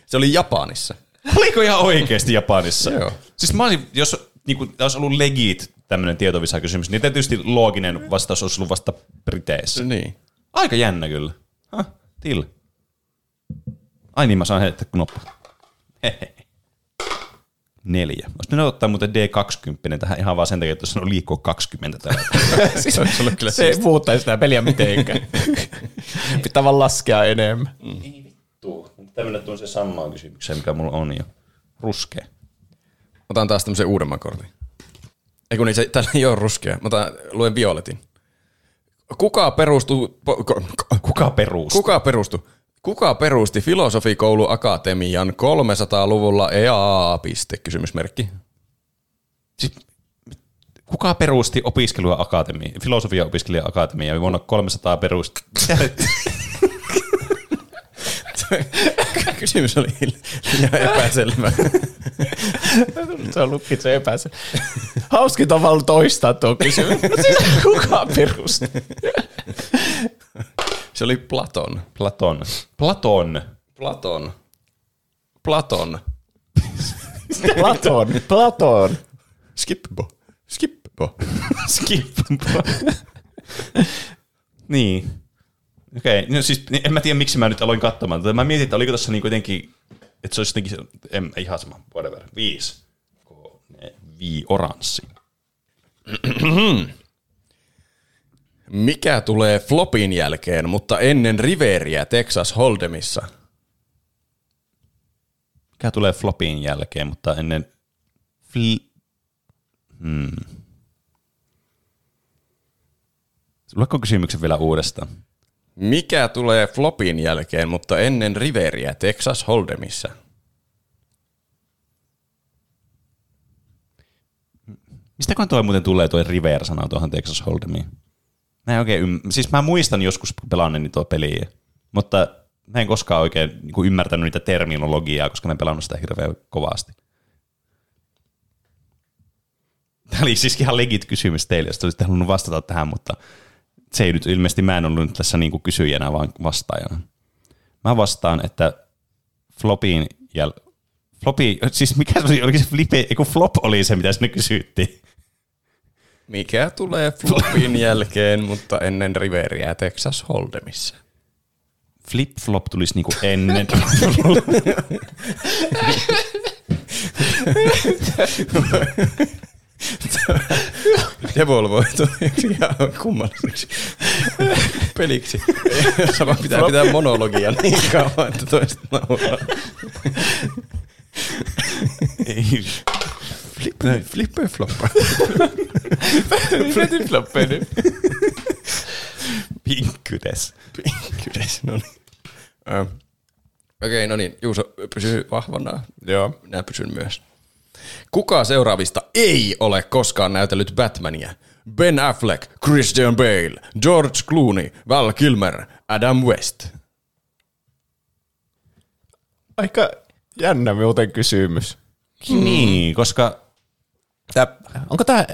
S3: Se oli Japanissa.
S1: Oliko ihan oikeasti Japanissa?
S3: Joo.
S1: Siis mä olisin, jos niin kuin, olisi ollut legit tämmöinen tietovisa-kysymys, niin tietysti looginen vastaus olisi ollut vasta Briteissä.
S3: Niin.
S1: Aika jännä kyllä. Huh, till. Ai niin, mä saan heittää knoppu. Neljä. Olisi pitänyt ottaa muuten D20 tähän ihan vaan sen takia, että jos on liikkua 20 täällä.
S3: Se olisi ollut kyllä
S2: Se ei muuttaisi sitä peliä mitenkään. Pitää vaan laskea enemmän.
S1: Tuu. Tämmöinen on se samaan kysymykseen, mikä mulla on jo. Ruskea.
S3: Otan taas tämmöisen uudemman kortin. Ei kun niin, se, tällä ei ole ruskea. Mä otan, luen violetin. Kuka perustuu... Po, ko, ko,
S1: Kuka perustaa?
S3: kuka perustu? Kuka perusti Filosofikoulu Akatemian 300-luvulla EAA? Piste, kysymysmerkki.
S1: Siis, kuka perusti opiskelua akatemia, filosofia opiskelija akatemia vuonna 300 perusti?
S3: Kysymys oli liian epäselvä.
S2: Se on lukitse epäse. Hauskin tavalla toistaa tuo kysymys. No siis kuka perusti?
S3: Se oli Platon.
S1: Platon. Platon.
S3: Platon. Platon.
S2: Platon. Platon.
S3: Skippo. Skippo.
S1: Skip. niin. Okei, okay. no siis en mä tiedä miksi mä nyt aloin katsomaan. tätä. Mä mietin, että oliko tässä niinku jotenkin, että se olisi jotenkin, en, ihan sama, whatever, viisi. Vii, oranssi.
S3: Mikä tulee flopin jälkeen, mutta ennen riveriä Texas Hold'emissa?
S1: Mikä tulee flopin jälkeen, mutta ennen... Fl... Hmm. Luetko kysymyksen vielä uudestaan?
S3: Mikä tulee flopin jälkeen, mutta ennen riveriä Texas Hold'emissa?
S1: Mistäköhän tuo muuten tulee tuo River-sana tuohon Texas Hold'emiin? Mä en oikein ymm... Siis mä muistan joskus pelanneeni tuo peliä, mutta mä en koskaan oikein niin kuin ymmärtänyt niitä terminologiaa, koska mä en pelannut sitä hirveän kovasti. Tämä oli siis ihan legit kysymys teille, jos te olisitte halunnut vastata tähän, mutta se ei nyt ilmeisesti, mä en ollut nyt tässä niin kuin kysyjänä, vaan vastaajana. Mä vastaan, että flopin jäl... Flopi, siis mikä se oli, oliko se flipe, ei kun flop oli se, mitä sinne kysyttiin.
S3: Mikä tulee flopin jälkeen, mutta ennen riveriä Texas Hold'emissa?
S1: Flip-flop tulisi niinku ennen.
S3: Devolvoitu ihan kummalliseksi peliksi. Sama pitää pitää monologia niin kauan, että toista nauraa.
S1: ei.
S3: Flippe, flippe floppa.
S2: Mietin floppeinen.
S1: Pinkkydes.
S3: Pinkkydes, no niin. Ö, Okei, no niin. Juuso pysyy vahvana. Joo. Minä pysyn myös. Kuka seuraavista ei ole koskaan näytellyt Batmania? Ben Affleck, Christian Bale, George Clooney, Val Kilmer, Adam West.
S2: Aika jännä muuten kysymys.
S1: Niin, koska
S2: Tää, onko tämä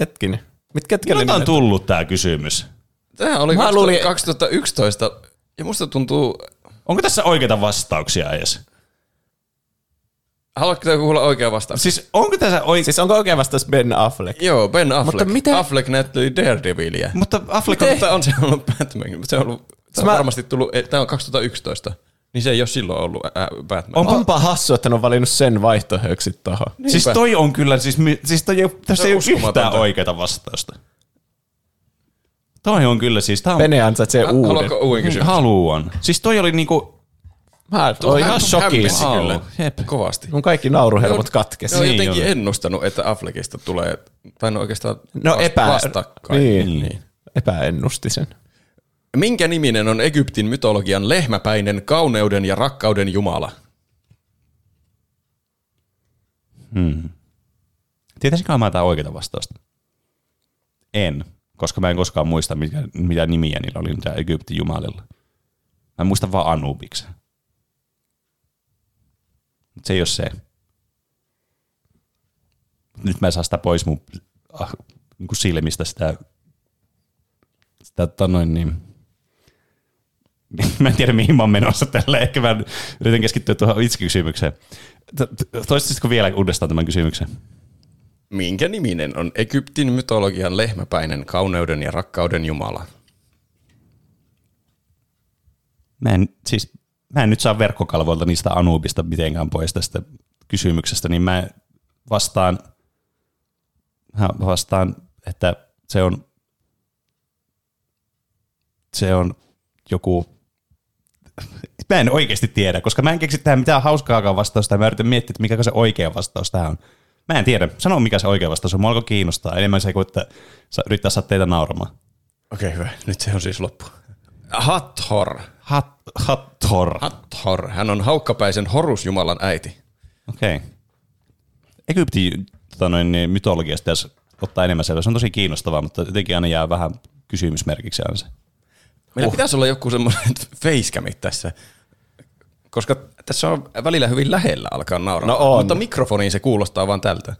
S2: hetkinen? Mitkä ketkä ne
S1: on tullut tämä kysymys?
S3: Tämä oli
S2: Mä
S3: 2000,
S2: luulin-
S3: 2011 ja musta tuntuu,
S1: Onko tässä oikeita vastauksia edes?
S3: Haluatko kuulla oikea vastaus?
S1: Siis onko tässä oikea...
S2: Siis onko oikein vastaus Ben Affleck?
S3: Joo, Ben Affleck.
S2: Mutta miten-
S3: Affleck näytteli Daredevilia.
S1: Mutta Affleck on...
S3: Mutta on se ollut Batman. Se on, ollut, tämä on
S2: mä-
S3: varmasti tullut, tämä on 2011. Niin se ei ole silloin ollut ää, Batman.
S2: Onpa, Onpa hassu, että ne on valinnut sen vaihtoehdoksi tohon.
S1: Siis toi on kyllä, siis, siis toi ei, tässä
S3: on
S1: ei ole yhtään oikeata vastausta. Toi on kyllä siis, tää on...
S2: Pene ansaitsee uuden.
S3: Haluatko uuden kysymyksen?
S1: Haluan. Siis toi oli niinku...
S2: Mä oon ihan
S3: hämmensi
S2: shokissa.
S3: kyllä.
S1: Jep.
S3: Kovasti.
S2: Mun kaikki nauruhermot katkesi.
S3: Ne on
S1: Niin
S3: jotenkin
S1: oli.
S3: ennustanut, että Affleckista tulee, tai no oikeastaan
S2: No
S3: vast-
S2: epä...
S3: vastakkain.
S2: Niin.
S1: Niin.
S2: niin. Epäennusti sen.
S3: Minkä niminen on Egyptin mytologian lehmäpäinen kauneuden ja rakkauden jumala?
S1: Tietäisinkö mä tää oikeata vastausta? En, koska mä en koskaan muista, mitä, mitä nimiä niillä oli niitä Egyptin jumalilla. Mä muistan vaan Anubiksen. Mut se ei ole se. Nyt mä en saa sitä pois mun ah, niin kuin silmistä sitä, sitä tota noin niin, mä en tiedä mihin mä oon menossa tällä. Ehkä mä yritän keskittyä tuohon itse kysymykseen. Toistisitko vielä uudestaan tämän kysymyksen?
S3: Minkä niminen on Egyptin mytologian lehmäpäinen kauneuden ja rakkauden jumala?
S1: Mä en, siis, mä en nyt saa verkkokalvoilta niistä Anubista mitenkään pois tästä kysymyksestä, niin mä vastaan, mä vastaan, että se on, se on joku, mä en oikeasti tiedä, koska mä en keksi tähän mitään hauskaakaan vastausta, ja mä yritän miettiä, että mikä se oikea vastaus tähän on. Mä en tiedä, sano mikä se oikea vastaus on, mua alkoi kiinnostaa enemmän se kuin, että yrittää saada teitä nauramaan.
S3: Okei, okay, hyvä. Nyt se on siis loppu. Hathor.
S1: Hat, Hattor.
S3: Hathor. Hän on haukkapäisen Horusjumalan äiti.
S1: Okei. Okay. Egyptin tota noin, niin mytologiasta jos ottaa enemmän selvää. Se on tosi kiinnostavaa, mutta jotenkin aina jää vähän kysymysmerkiksi aina se.
S3: Meillä uh. pitäisi olla joku semmoinen facecamit tässä, koska tässä on välillä hyvin lähellä alkaa nauraa.
S2: No on.
S3: Mutta mikrofoniin se kuulostaa vaan tältä.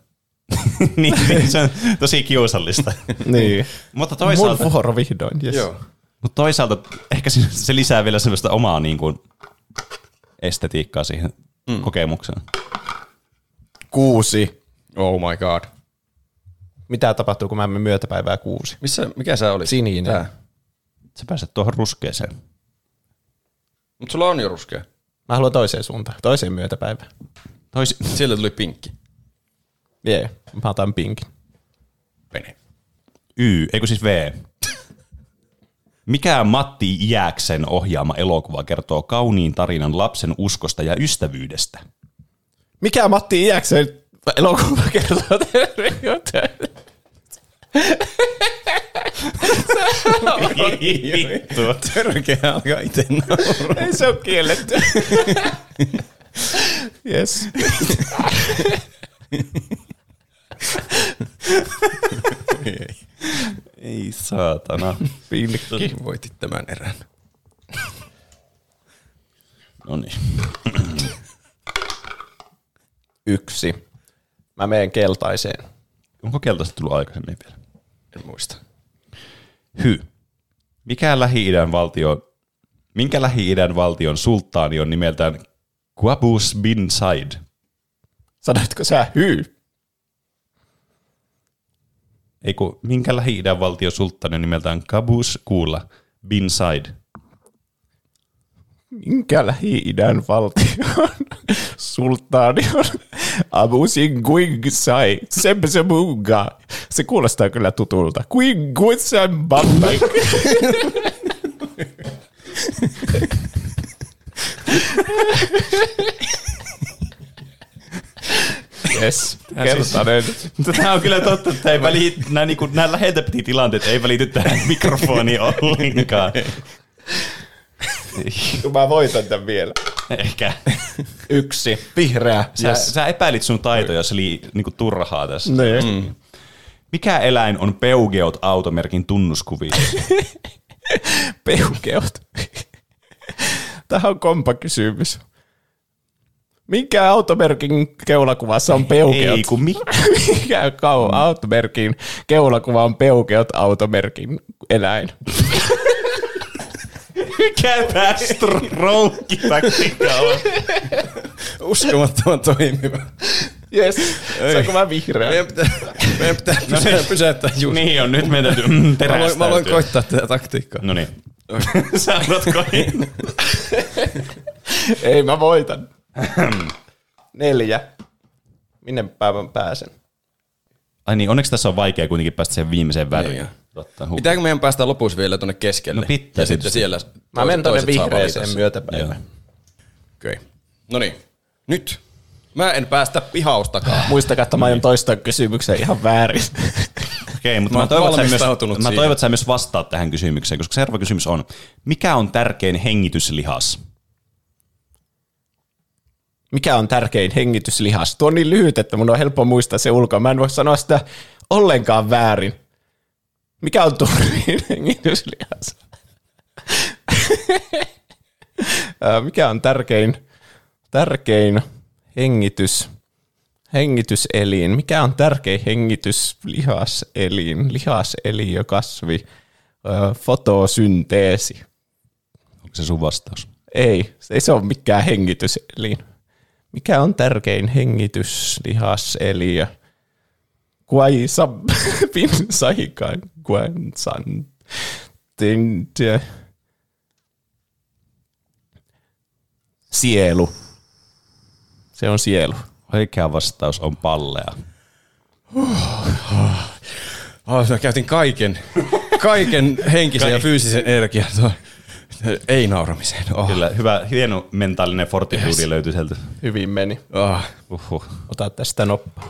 S1: niin, se on tosi kiusallista.
S2: Niin.
S1: mutta,
S2: Mun
S1: toisaalta,
S2: vuoro vihdoin, yes.
S1: Mutta toisaalta ehkä se, se lisää vielä semmoista omaa niin kuin, estetiikkaa siihen mm. kokemukseen.
S2: Kuusi.
S3: Oh my god.
S2: Mitä tapahtuu, kun mä menen myötäpäivää kuusi?
S3: Missä, mikä sä olit?
S2: Sininen.
S3: Tää.
S1: Sä pääset tuohon ruskeeseen.
S3: Mutta sulla on jo ruskea.
S2: Mä haluan toiseen suuntaan, toiseen myötäpäivään.
S1: Tois,
S3: Sieltä tuli pinkki.
S2: Jee, yeah, mä otan pinkin.
S3: Pene.
S1: Y, eikö siis V. Mikä Matti Jääksen ohjaama elokuva kertoo kauniin tarinan lapsen uskosta ja ystävyydestä?
S2: Mikä Matti Iäksen elokuva kertoo
S1: Vittu.
S3: Törkeä alkaa itse nauraa.
S2: Ei se ole kielletty. yes.
S3: Ei.
S1: Ei saatana.
S2: Pilkki.
S3: Voitit tämän erän.
S1: No niin.
S2: Yksi. Mä menen keltaiseen.
S1: Onko keltaista tullut aikaisemmin vielä?
S3: En muista.
S1: Hy. Mikä Lähi-idän valtio, minkä Lähi-idän valtion sulttaani on nimeltään Qaboos bin Said?
S2: Sanoitko sä hyy?
S1: Ei kun, minkä Lähi-idän valtion sulttaani on nimeltään Qaboos kuulla bin Said?
S2: Minkä Lähi-idän valtion sulttaani on Abu Singuigsai Sebsemuga. Se kuulostaa kyllä tutulta. Quinguitsan Bamba. Yes, keltainen.
S1: Mutta tämä on kyllä totta, että ei väli, nämä, niin kuin, nämä läheltä piti tilanteet ei välity tähän mikrofoniin ollenkaan.
S2: Mä voitan tämän vielä.
S1: Ehkä.
S2: Yksi. Vihreä.
S1: Sä,
S2: Yes.
S1: sä epäilit sun taitoja, jos oli niin kuin turhaa tässä.
S2: Niin. Mm.
S1: Mikä eläin on Peugeot automerkin tunnuskuvia?
S2: Peukeot. Tähän on kompa kysymys. Mikä automerkin keulakuvassa on peukeot?
S1: Ei kun mi-
S2: Mikä kau- automerkin keulakuva on peukeot automerkin eläin?
S1: Mikä tää stroke-taktiikka on?
S3: Uskomattoman toimiva.
S2: Jes, saanko mä vihreä?
S3: Meidän pitää, meidän pitää pysä, pysäyttää just.
S1: Niin on, nyt meidän täytyy mm,
S3: Mä voin,
S1: terästäytyä.
S3: mä voin koittaa tätä taktiikkaa.
S1: No niin. Sä otatko
S2: Ei, mä voitan. Neljä. Minne päivän pääsen?
S1: Ai niin, onneksi tässä on vaikea kuitenkin päästä siihen viimeiseen väriin.
S3: Niin.
S1: Totta, huh.
S3: Pitääkö meidän päästä lopussa vielä tuonne keskelle?
S1: No pitää
S3: ja sitten siellä
S2: Mä menen
S3: saa
S2: vihreeseen
S3: sen.
S2: myötäpäivään.
S3: Okei. Okay. No niin. Nyt. Mä en päästä pihaustakaan.
S2: Muistakaa, että mä aion toistaa kysymyksen ihan väärin.
S1: Okei, mutta
S3: Mä
S1: mä, toivon, myös, mä toivon, että sä myös vastaat tähän kysymykseen, koska seuraava kysymys on, mikä on tärkein hengityslihas?
S2: Mikä on tärkein hengityslihas? Tuo on niin lyhyt, että mun on helppo muistaa se ulkoa. Mä en voi sanoa sitä ollenkaan väärin. Mikä on turhin hengityslihas? Mikä on tärkein, tärkein hengitys, hengityselin? Mikä on tärkein hengityslihaselin? Lihaseliö, kasvi, ää, fotosynteesi.
S1: Onko se sun vastaus?
S2: Ei, se ei se ole mikään hengityselin. Mikä on tärkein hengityslihaseliö? Kuaisa pinsaikan kuensan. Tinte. Sielu. Se on sielu.
S1: Oikea vastaus on pallea.
S3: Oh, mä käytin kaiken, kaiken henkisen ja fyysisen energian ei nauramiseen. Oh.
S1: Kyllä, hyvä, hieno mentaalinen fortitude yes. löytyi sieltä.
S2: Hyvin meni.
S3: Oh.
S1: Uhuh.
S2: Ota tästä noppa.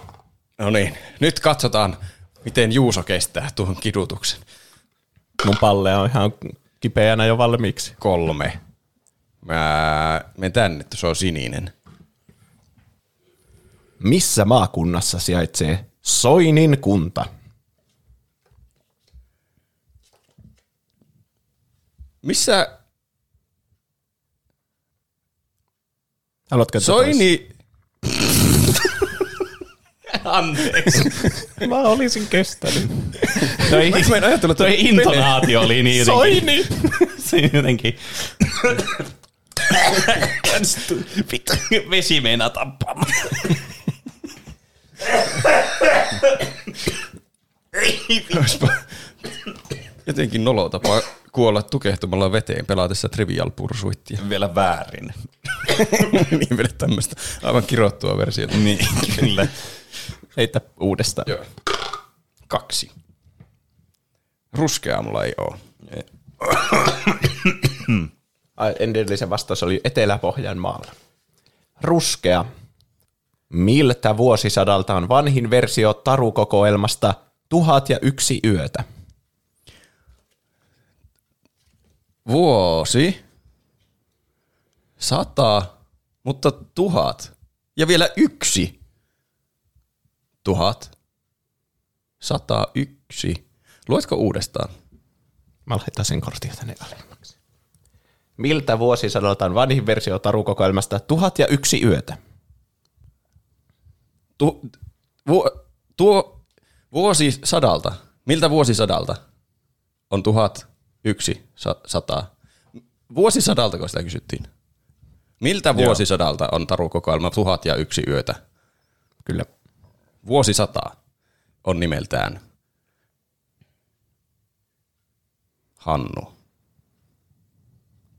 S3: No niin, nyt katsotaan, miten Juuso kestää tuon kidutuksen.
S2: Mun palle on ihan kipeänä jo valmiiksi.
S3: Kolme. Mä menen tänne, että se on sininen.
S2: Missä maakunnassa sijaitsee Soinin kunta?
S3: Missä
S2: Tois-
S3: Soini...
S1: Anteeksi.
S2: Mä olisin kestänyt.
S1: Toi,
S3: Mä en ajatellut, että
S1: toi intonaatio oli niin jotenkin.
S2: Soini!
S1: Se jotenkin... Vittu, vesi meinaa.
S3: Olisipa jotenkin nolo tapa kuolla tukehtumalla veteen pelatessa Trivial Pursuitia.
S1: Vielä väärin.
S3: niin vielä tämmöistä aivan kirottua versiota.
S1: Niin, kyllä.
S2: Heitä uudestaan.
S3: Joo. Kaksi. Ruskeaa mulla ei oo.
S2: Edellisen vastaus oli Etelä-Pohjanmaalla. Ruskea. Miltä vuosisadalta on vanhin versio tarukokoelmasta Tuhat ja yksi yötä?
S3: Vuosi. Sata. Mutta tuhat. Ja vielä yksi. Tuhat. Sata yksi. Luetko uudestaan?
S2: Mä laitan sen kortin tänne alemmaksi. Miltä vuosisadalta on vanhin versio tarukokoelmasta Tuhat ja yksi yötä?
S3: Tu, vu, tuo vuosisadalta. Miltä vuosisadalta on tuhat yksi sa, sataa? Vuosisadaltako sitä kysyttiin? Miltä vuosisadalta on tarukokoelma tuhat ja yksi yötä?
S2: Kyllä.
S3: Vuosisata on nimeltään Hannu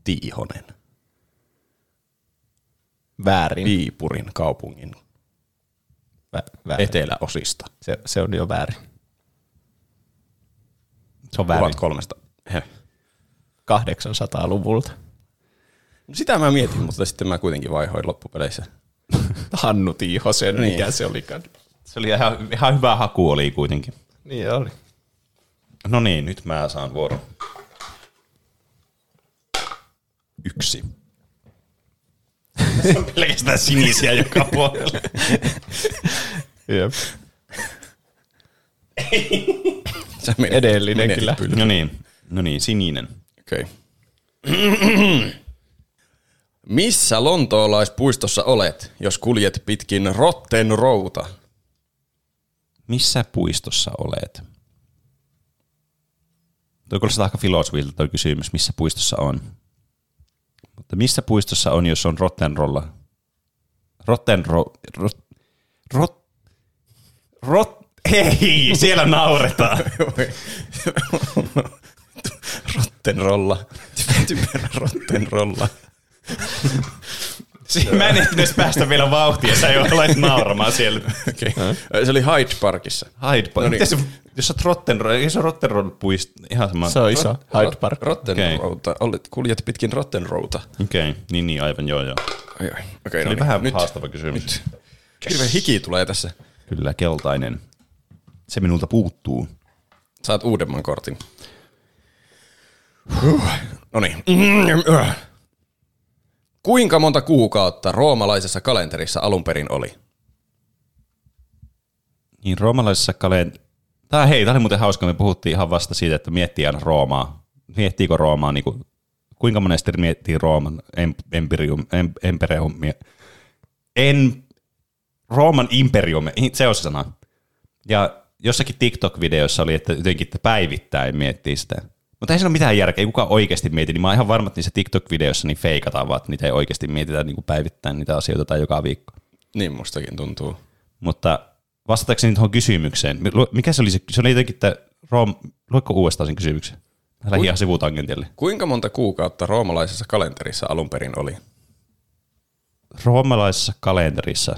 S3: Tiihonen
S2: Väärin.
S3: Viipurin kaupungin
S2: Vä- väärin.
S3: eteläosista.
S2: Se, se on jo väärin.
S1: Se on väärin.
S3: 1300. Heh.
S2: 800-luvulta.
S3: Sitä mä mietin, mutta sitten mä kuitenkin vaihoin loppupeleissä.
S2: Hannu Tiihosen,
S3: Niin.
S2: mikä se olikaan.
S1: Se oli ihan, ihan hyvä haku oli kuitenkin.
S2: Niin oli.
S1: No niin, nyt mä saan vuoron. Yksi. Se on pelkästään sinisiä joka puolella.
S2: Jep.
S3: Sä menet-
S2: Edellinen
S3: menet
S2: kyllä.
S1: No niin, no niin, sininen.
S3: Okei. Missä lontoolaispuistossa olet, jos kuljet pitkin Rotten Routa?
S1: Missä puistossa olet? Tuo kuulostaa aika filosofilta tuo kysymys, missä puistossa on. Mutta missä puistossa on, jos on Rottenrolla? Rottenro... Rot... Rot... Rot... Hei, siellä nauretaan.
S3: Rottenrolla. Typerä Rottenrolla.
S1: Siinä mä en ehtinyt edes päästä vielä vauhtia, sä jo aloit nauramaan siellä.
S3: Okay. Se oli Hyde Parkissa.
S1: Hyde Park.
S3: No niin.
S1: Se, jos sä oot Rottenroll, ei se on Rottenroll puisto, ihan sama.
S2: Se on iso Hyde Park.
S3: Rotten
S1: Okei.
S3: Routa. Olet, kuljet pitkin Rotten Routa.
S1: Okei, okay. niin niin, aivan joo joo.
S3: Oi, oi. Okay,
S1: Se oli vähän nyt, haastava kysymys. Nyt.
S3: Hirveä hiki tulee tässä.
S1: Kyllä, keltainen. Se minulta puuttuu.
S3: Saat uudemman kortin. No niin. Kuinka monta kuukautta roomalaisessa kalenterissa alun perin oli?
S1: Niin roomalaisessa kalen... Tää hei, tää oli muuten hauska, me puhuttiin ihan vasta siitä, että miettii aina Roomaa. Miettiikö Roomaa, niin kuin, kuinka monesti miettii Rooman em, empirium, em, imperium, en, Rooman imperium, se on se sana. Ja jossakin TikTok-videossa oli, että jotenkin että päivittäin miettii sitä. Mutta ei siinä ole mitään järkeä, ei kukaan oikeasti mieti, niin mä oon ihan varma, että niissä TikTok-videoissa niin feikataan vaan, että niitä ei oikeasti mietitä niin kuin päivittäin niitä asioita tai joka viikko.
S3: Niin mustakin tuntuu.
S1: Mutta vastatakseni tuohon kysymykseen, mikä se oli se, se oli jotenkin, että Room, luetko uudestaan sen kysymyksen? Mä lähdin ihan sivutangentille.
S3: Kuinka monta kuukautta roomalaisessa kalenterissa alun perin oli?
S1: Roomalaisessa kalenterissa,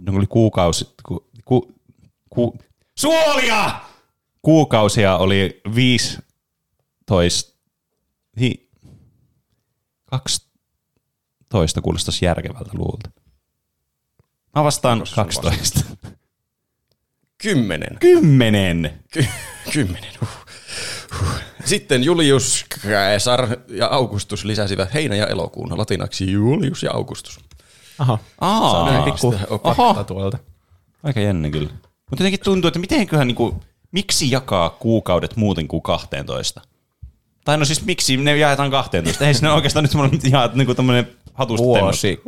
S1: ne oli kuukausi, ku, ku, ku, suolia! Kuukausia oli 15, hi, 12 kuulostaisi järkevältä luulta. Mä vastaan
S3: Onko sun
S1: 12.
S3: Kymmenen.
S1: Kymmenen.
S3: Ky- kymmenen. Huh. Huh. Sitten Julius Caesar ja Augustus lisäsivät heinä- ja elokuun latinaksi Julius ja Augustus.
S2: Aha.
S1: Aa,
S2: pikku
S3: sitä oppa.
S2: fakta tuolta.
S1: Aika jännä kyllä. Mutta jotenkin tuntuu, että mitenköhän niinku, miksi jakaa kuukaudet muuten kuin 12? Tai no siis miksi ne jaetaan 12? Ei siinä oikeastaan nyt mulla nyt ihan niinku tämmönen hatusta.
S2: Vuosi.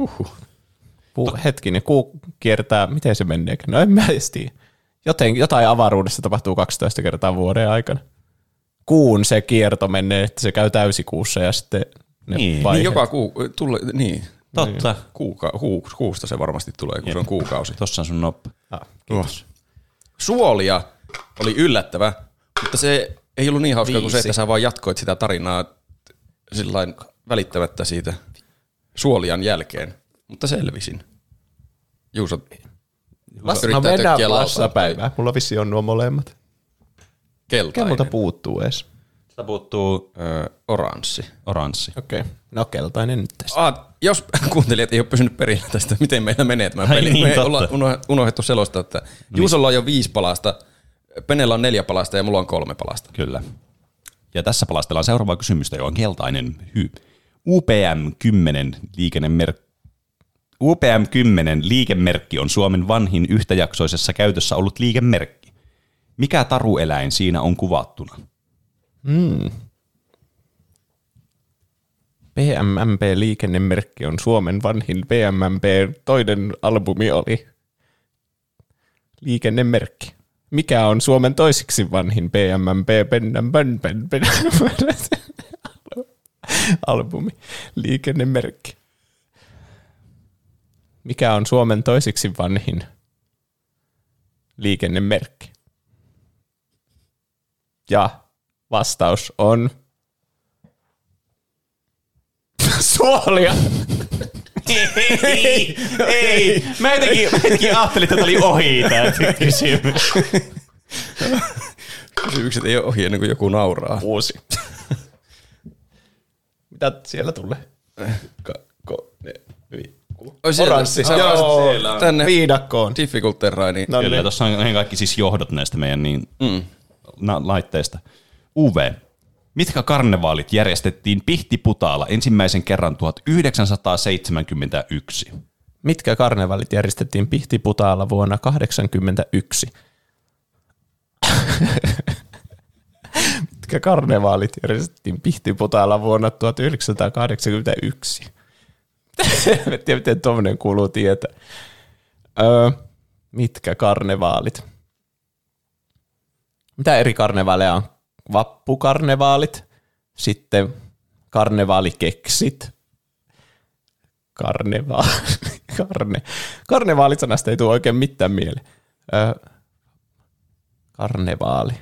S2: Puu, hetkinen, kuu kiertää, miten se menee? No en mä edes tiedä. Joten, jotain avaruudessa tapahtuu 12 kertaa vuoden aikana. Kuun se kierto menee, että se käy täysikuussa ja sitten ne
S1: Niin.
S3: Niin
S2: vaiheet.
S3: joka kuu, tule, niin.
S1: Totta.
S3: Kuuka, huu, kuusta se varmasti tulee, kun se on kuukausi.
S1: Tossa on sun noppa.
S2: Ah,
S3: Suolia oli yllättävä, mutta se ei ollut niin hauskaa kuin se, että sä vaan jatkoit sitä tarinaa sillain välittämättä siitä suolian jälkeen. Mutta selvisin. Juuso,
S2: Vasta, no
S3: yrittää
S2: mennään
S3: tökkiä lautaa.
S2: vassapäivää. Mulla vissi on nuo molemmat. Mikä
S3: keltainen,
S2: puuttuu edes?
S1: Sitä puuttuu
S3: öö, oranssi.
S1: oranssi.
S2: Okei. Okay. No keltainen nyt tästä.
S3: Ah, jos kuuntelijat ei ole pysynyt perillä tästä, miten meillä menee tämä
S1: Ai
S3: peli.
S1: niin,
S3: Me
S1: totta.
S3: ollaan uno- unohdettu selostaa, että Juusolla on jo viisi palasta, Penellä on neljä palasta ja mulla on kolme palasta.
S1: Kyllä. Ja tässä palastellaan seuraavaa kysymystä, joka on keltainen hy. UPM 10 liikennemerkki. UPM 10 liikemerkki on Suomen vanhin yhtäjaksoisessa käytössä ollut liikemerkki. Mikä tarueläin siinä on kuvattuna?
S2: PMMP-liikennemerkki on Suomen vanhin PMMP. Toinen albumi oli liikennemerkki. Mikä on Suomen toiseksi vanhin PMMP Pennän pen, pen, pen, albumi? Liikennemerkki. Mikä on Suomen toiseksi vanhin liikennemerkki? Ja vastaus on suolia.
S1: Ei, ei. Mä jotenkin, mä jotenkin ajattelin, että tämä oli ohi tämä kysymys.
S3: Kysymykset ei ole ohi ennen kuin joku nauraa.
S2: Vuosi. Mitä siellä tulee?
S3: Ka, ko, ne, vi. Oi,
S2: Oranssi.
S3: Sä
S2: Joo,
S3: pääsit
S2: siellä
S3: tänne
S2: Viidakkoon.
S3: difficult terrainiin.
S2: No
S1: Kyllä,
S2: niin.
S1: tuossa on kaikki siis johdot näistä meidän niin,
S3: Mm.
S1: na, laitteista. UV. Mitkä karnevaalit järjestettiin Pihtiputaalla ensimmäisen kerran 1971?
S2: Mitkä karnevalit järjestettiin Pihtiputaalla vuonna 1981? Mitkä karnevaalit järjestettiin Pihtiputaalla vuonna 1981? en tiedä, miten tuommoinen kuuluu tietää. Öö, mitkä karnevaalit? Mitä eri karnevaaleja on? Vappukarnevaalit, sitten karnevaalikeksit, karnevaali, karne, karnevaalit sanasta ei tule oikein mitään mieleen. Öö, karnevaali,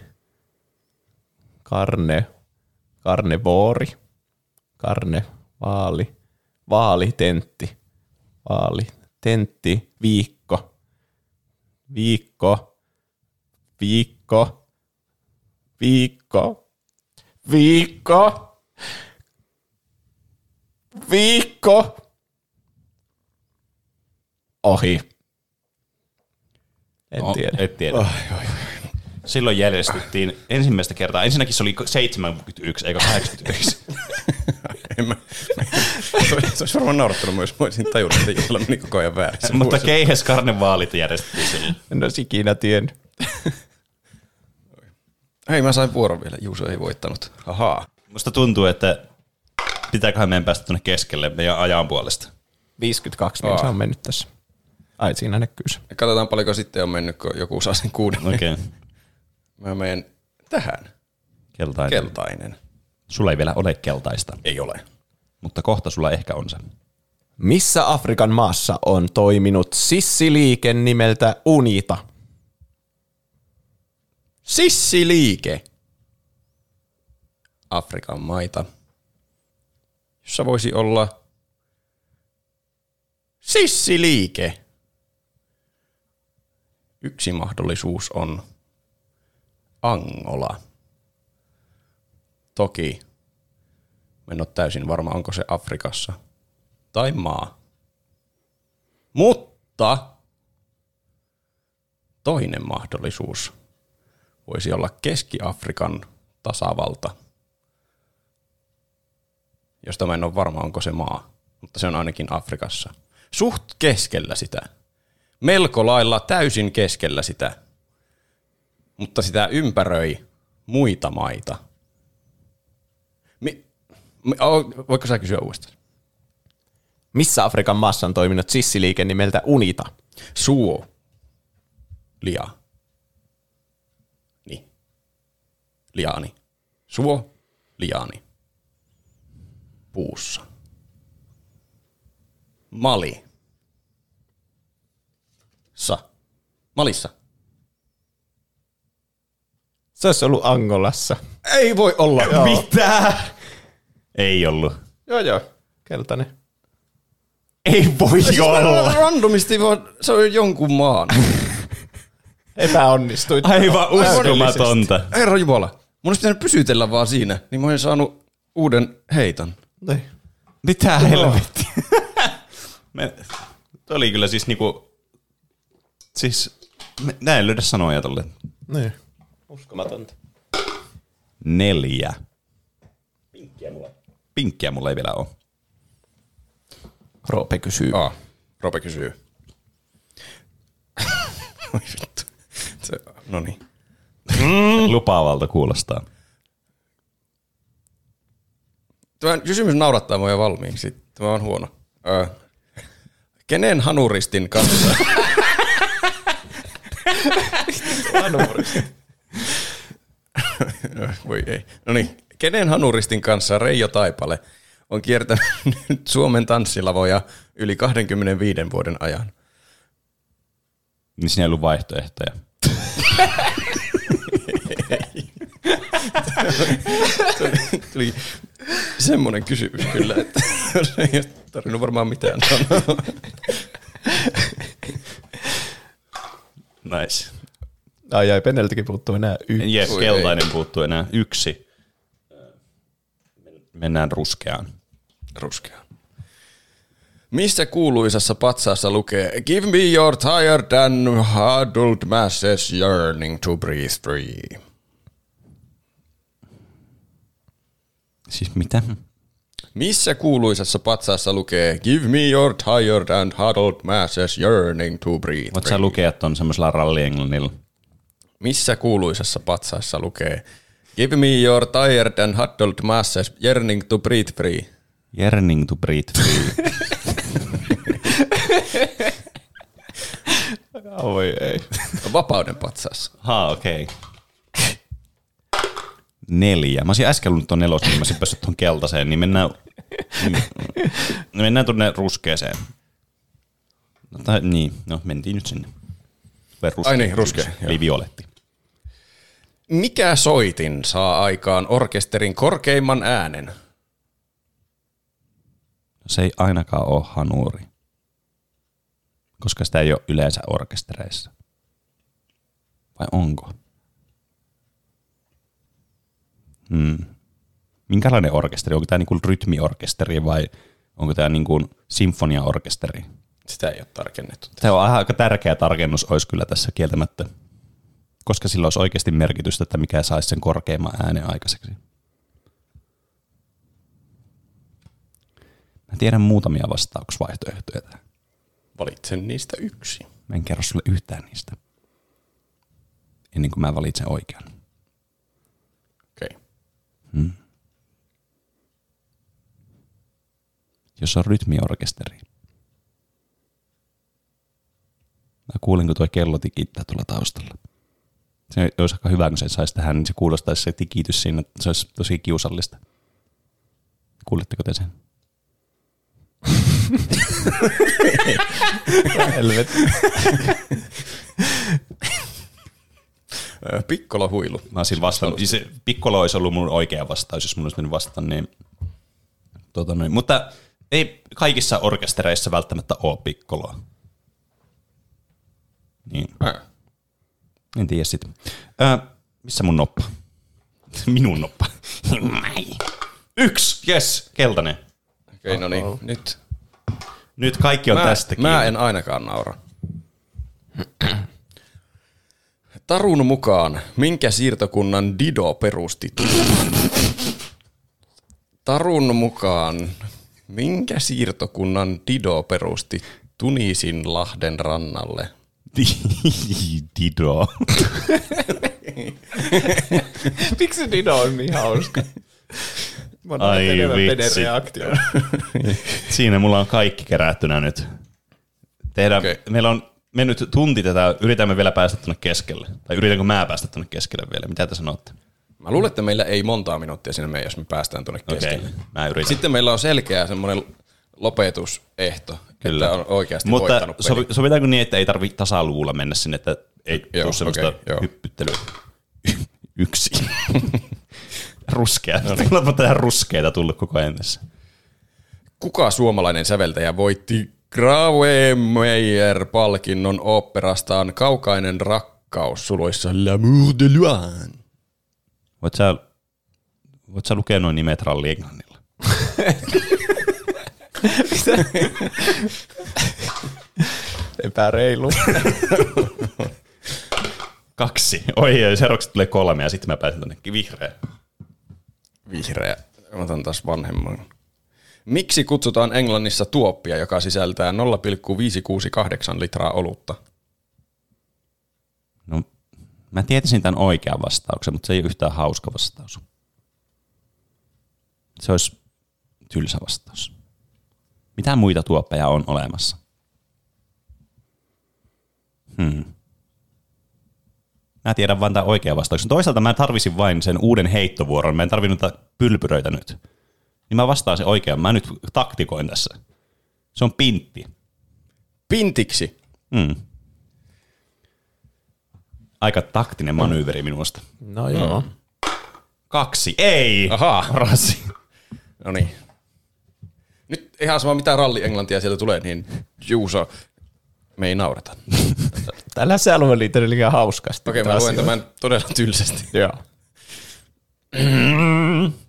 S2: karne, karnevoori, karnevaali, vaalitentti, vaalitentti, viikko, viikko, viikko, viikko, viikko, viikko, ohi. En
S1: No,
S2: tiedä.
S1: Et tiedä. Silloin järjestettiin ensimmäistä kertaa. Ensinnäkin se oli 71 eikä 81.
S3: En mä, se olisi varmaan naurattanut myös, mä olisin tajunnut, että Juhla meni koko ajan väärässä.
S1: Mutta keihes karnevaalit järjestettiin silloin.
S2: En olisi ikinä tiennyt.
S3: Hei, mä sain vuoron vielä. Juuso ei voittanut. Ahaa.
S1: Musta tuntuu, että pitääköhän meidän päästä tuonne keskelle meidän ajan puolesta.
S2: 52 minsa on mennyt tässä. Ai, siinä näkyy se.
S3: Ja katsotaan paljonko sitten on mennyt, kun joku saa sen kuuden.
S1: Okei, okay.
S3: Mä menen tähän.
S1: keltainen.
S3: Keltainen.
S1: Sulla ei vielä ole keltaista,
S3: Ei ole.
S1: mutta kohta sulla ehkä on se.
S2: Missä Afrikan maassa on toiminut sissiliike nimeltä Unita?
S3: Sissiliike. Afrikan maita, jossa voisi olla sissiliike. Yksi mahdollisuus on Angola. Toki en ole täysin varma, onko se Afrikassa tai maa. Mutta toinen mahdollisuus voisi olla Keski-Afrikan tasavalta, josta mä en ole varma, onko se maa, mutta se on ainakin Afrikassa. Suht keskellä sitä. Melko lailla täysin keskellä sitä. Mutta sitä ympäröi muita maita. Mi- mi- o- voitko sä kysyä uudestaan?
S2: Missä Afrikan maassa on toiminut sissiliike nimeltä Unita?
S3: Suo. Lia. Niin. Liani. Suo. Liani. Puussa. Mali. Sa. Malissa.
S2: Se olisi ollut Angolassa.
S3: Ei voi olla.
S1: Mitä? Ei ollut.
S2: Joo, joo. Keltainen.
S1: Ei voi olla.
S3: Randomisti vaan se on jonkun maan.
S2: Epäonnistuit.
S1: Aivan uskomatonta.
S3: Herra Jumala. Mun olisi pitänyt pysytellä vaan siinä, niin mä olisin saanut uuden heiton.
S2: Niin.
S1: Mitä helvettiä? Me, toi oli kyllä siis niinku... Siis... Me, näin löydä sanoja tolle.
S2: Niin. Uskomatonta.
S1: Neljä. Pinkkiä mulla. Pinkkiä mulla ei vielä ole.
S2: Roope kysyy.
S3: Aa, Rope kysyy. Oi vittu. No niin.
S1: Lupaavalta kuulostaa.
S3: Tämä kysymys naurattaa mua jo valmiiksi. Tämä on huono. Öö, kenen hanuristin kanssa... Voi ei. No niin. Kenen hanuristin kanssa Reijo Taipale on kiertänyt Suomen tanssilavoja yli 25 vuoden ajan?
S1: Niin siinä ei ollut vaihtoehtoja.
S3: Tuli semmoinen kysymys kyllä, että ei ole tarvinnut varmaan mitään sanoa.
S1: Nice.
S2: Ai ai, Peneltäkin puuttuu enää yksi.
S3: Oi,
S1: keltainen puuttuu enää yksi. Mennään ruskeaan.
S3: Ruskea. Missä kuuluisassa patsaassa lukee Give me your tired and huddled masses yearning to breathe free?
S1: Siis mitä?
S3: Missä kuuluisessa patsaassa lukee Give me your tired and huddled masses yearning to breathe?
S1: Voit sä lukea ton semmoisella rallienglannilla?
S3: Missä kuuluisessa patsaassa lukee Give me your tired and huddled masses yearning to breathe free?
S1: Yearning to breathe free.
S2: Oi ei.
S3: Vapauden patsas.
S1: Ha, okei. Okay. Neljä. Mä olisin äsken lunnut tuon nelosen, niin mä olisin päässyt tuon keltaiseen, niin mennään, mm, mennään tuonne ruskeeseen. No, tai, niin, no mentiin nyt sinne. Vai ruskea,
S3: Ai niin, ruskea,
S1: Eli violetti.
S3: Mikä soitin saa aikaan orkesterin korkeimman äänen?
S1: Se ei ainakaan ole hanuri, koska sitä ei ole yleensä orkestereissa. Vai onko? Hmm. Minkälainen orkesteri? Onko tämä niinku rytmiorkesteri vai onko tämä niinku sinfoniaorkesteri?
S3: Sitä ei ole tarkennettu.
S1: Se on aika tärkeä tarkennus olisi kyllä tässä kieltämättä, koska sillä olisi oikeasti merkitystä, että mikä saisi sen korkeimman äänen aikaiseksi. Mä tiedän muutamia vastauksvaihtoehtoja tähän.
S3: Valitsen niistä yksi.
S1: Mä en kerro sulle yhtään niistä. Ennen kuin mä valitsen oikean.
S3: Okei.
S1: Jos on rytmiorkesteri. Mä kuulin, kun tuo kello tikittää tuolla taustalla. Se olisi aika hyvä, kun se saisi tähän, niin se kuulostaisi se tikitys siinä. Se olisi tosi kiusallista. Kuulitteko te sen?
S2: Helvetti.
S3: Pikkolo huilu.
S1: Mä olisin vastannut. Siis se pikkolo olisi ollut mun oikea vastaus, jos mun olisi mennyt vastata. Niin, tota noin. Mutta ei kaikissa orkestereissa välttämättä ole pikkoloa. Niin,
S3: Äh.
S1: en tiedä sitä. Ö, missä mun noppa? Minun noppa. Yksi, yes, keltainen.
S3: Okei, no niin. Nyt.
S1: Nyt kaikki on
S3: Mä,
S1: tästä
S3: mä en ainakaan naura. Tarun mukaan, minkä siirtokunnan Dido perusti? Tarun mukaan, minkä siirtokunnan Dido perusti Tunisin lahden rannalle?
S1: Dido.
S2: Miksi Dino on niin hauska? Mä
S1: Ai vitsi. Siinä mulla on kaikki kerättynä nyt. Tehdään, okay. Meillä on mennyt tunti tätä, yritämme vielä päästä tuonne keskelle. Tai yritänkö mä päästä tuonne keskelle vielä? Mitä te sanotte?
S3: Mä luulen, että meillä ei montaa minuuttia sinne mene, jos me päästään tuonne keskelle.
S1: okay. mä yritän.
S3: Sitten meillä on selkeä semmoinen lopetusehto,
S1: Kyllä.
S3: että on oikeasti
S1: Mutta
S3: voittanut peli.
S1: sovi, sovitaanko niin, että ei tarvitse tasaluvulla mennä sinne, että ei
S3: Joo,
S1: tule sellaista
S3: okei, joo.
S1: hyppyttelyä. Yksi. Ruskea. Tulla tähän ruskeita tullut koko ajan tässä.
S3: Kuka suomalainen säveltäjä voitti Grawemeyer-palkinnon oopperastaan Kaukainen rakkaus suluissa L'amour de loin?
S1: Voit sä, voit sä lukea noin nimet ralli englannilla?
S2: Epäreilu.
S1: Kaksi. Oi, oi, seuraavaksi tulee kolme ja sitten mä pääsen tonne vihreä.
S3: Vihreä. Mä otan taas vanhemman. Miksi kutsutaan Englannissa tuoppia, joka sisältää 0,568 litraa olutta?
S1: No, mä tietäisin tämän oikean vastauksen, mutta se ei ole yhtään hauska vastaus. Se olisi tylsä vastaus. Mitä muita tuoppeja on olemassa? Hmm. Mä tiedän vain tämän oikean vastauksen. Toisaalta mä tarvisin vain sen uuden heittovuoron. Mä en tarvinnut pylpyröitä nyt. Niin mä vastaan se oikean. Mä nyt taktikoin tässä. Se on pintti.
S3: Pintiksi.
S1: Mm. Aika taktinen manyyveri minusta.
S2: No joo.
S1: Kaksi. Ei!
S3: Ahaa.
S1: Rasi.
S3: No niin. Nyt ihan sama mitä ralli englantia sieltä tulee, niin Juuso, me ei naurata.
S2: Tällä se alue liittyy liian hauskasti.
S3: Okei, mä
S2: Taas
S3: luen tämän todella tylsästi.
S2: Joo.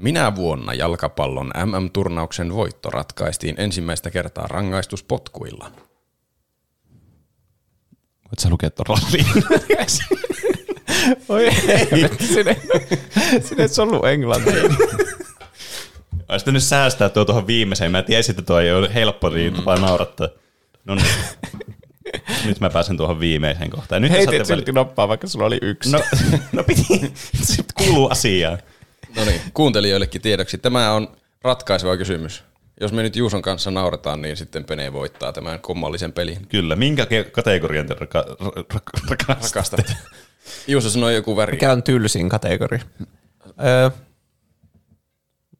S3: Minä vuonna jalkapallon MM-turnauksen voitto ratkaistiin ensimmäistä kertaa rangaistuspotkuilla.
S1: Voit sä lukea tuon ralliin?
S2: Oi ei, sinne, sinne ei ollut englantia.
S1: Olisi pitänyt säästää tuo tuohon viimeiseen. Mä tiesin, että tuo ei ole helppo niin tapa naurattaa. No niin. Nyt mä pääsen tuohon viimeiseen kohtaan. Nyt
S2: Heitit silti noppaa, vaikka sulla oli yksi.
S1: No, no piti. Sitten kuuluu asiaan.
S3: No niin, kuuntelijoillekin tiedoksi. Tämä on ratkaiseva kysymys. Jos me nyt Juuson kanssa nauretaan, niin sitten Pene voittaa tämän kummallisen pelin.
S1: Kyllä, minkä ke- kategorian te raka- ra- ra- rakastatte?
S3: Rakastat. Juuso sanoi joku väri.
S2: Mikä on tylsin kategoria? Öö,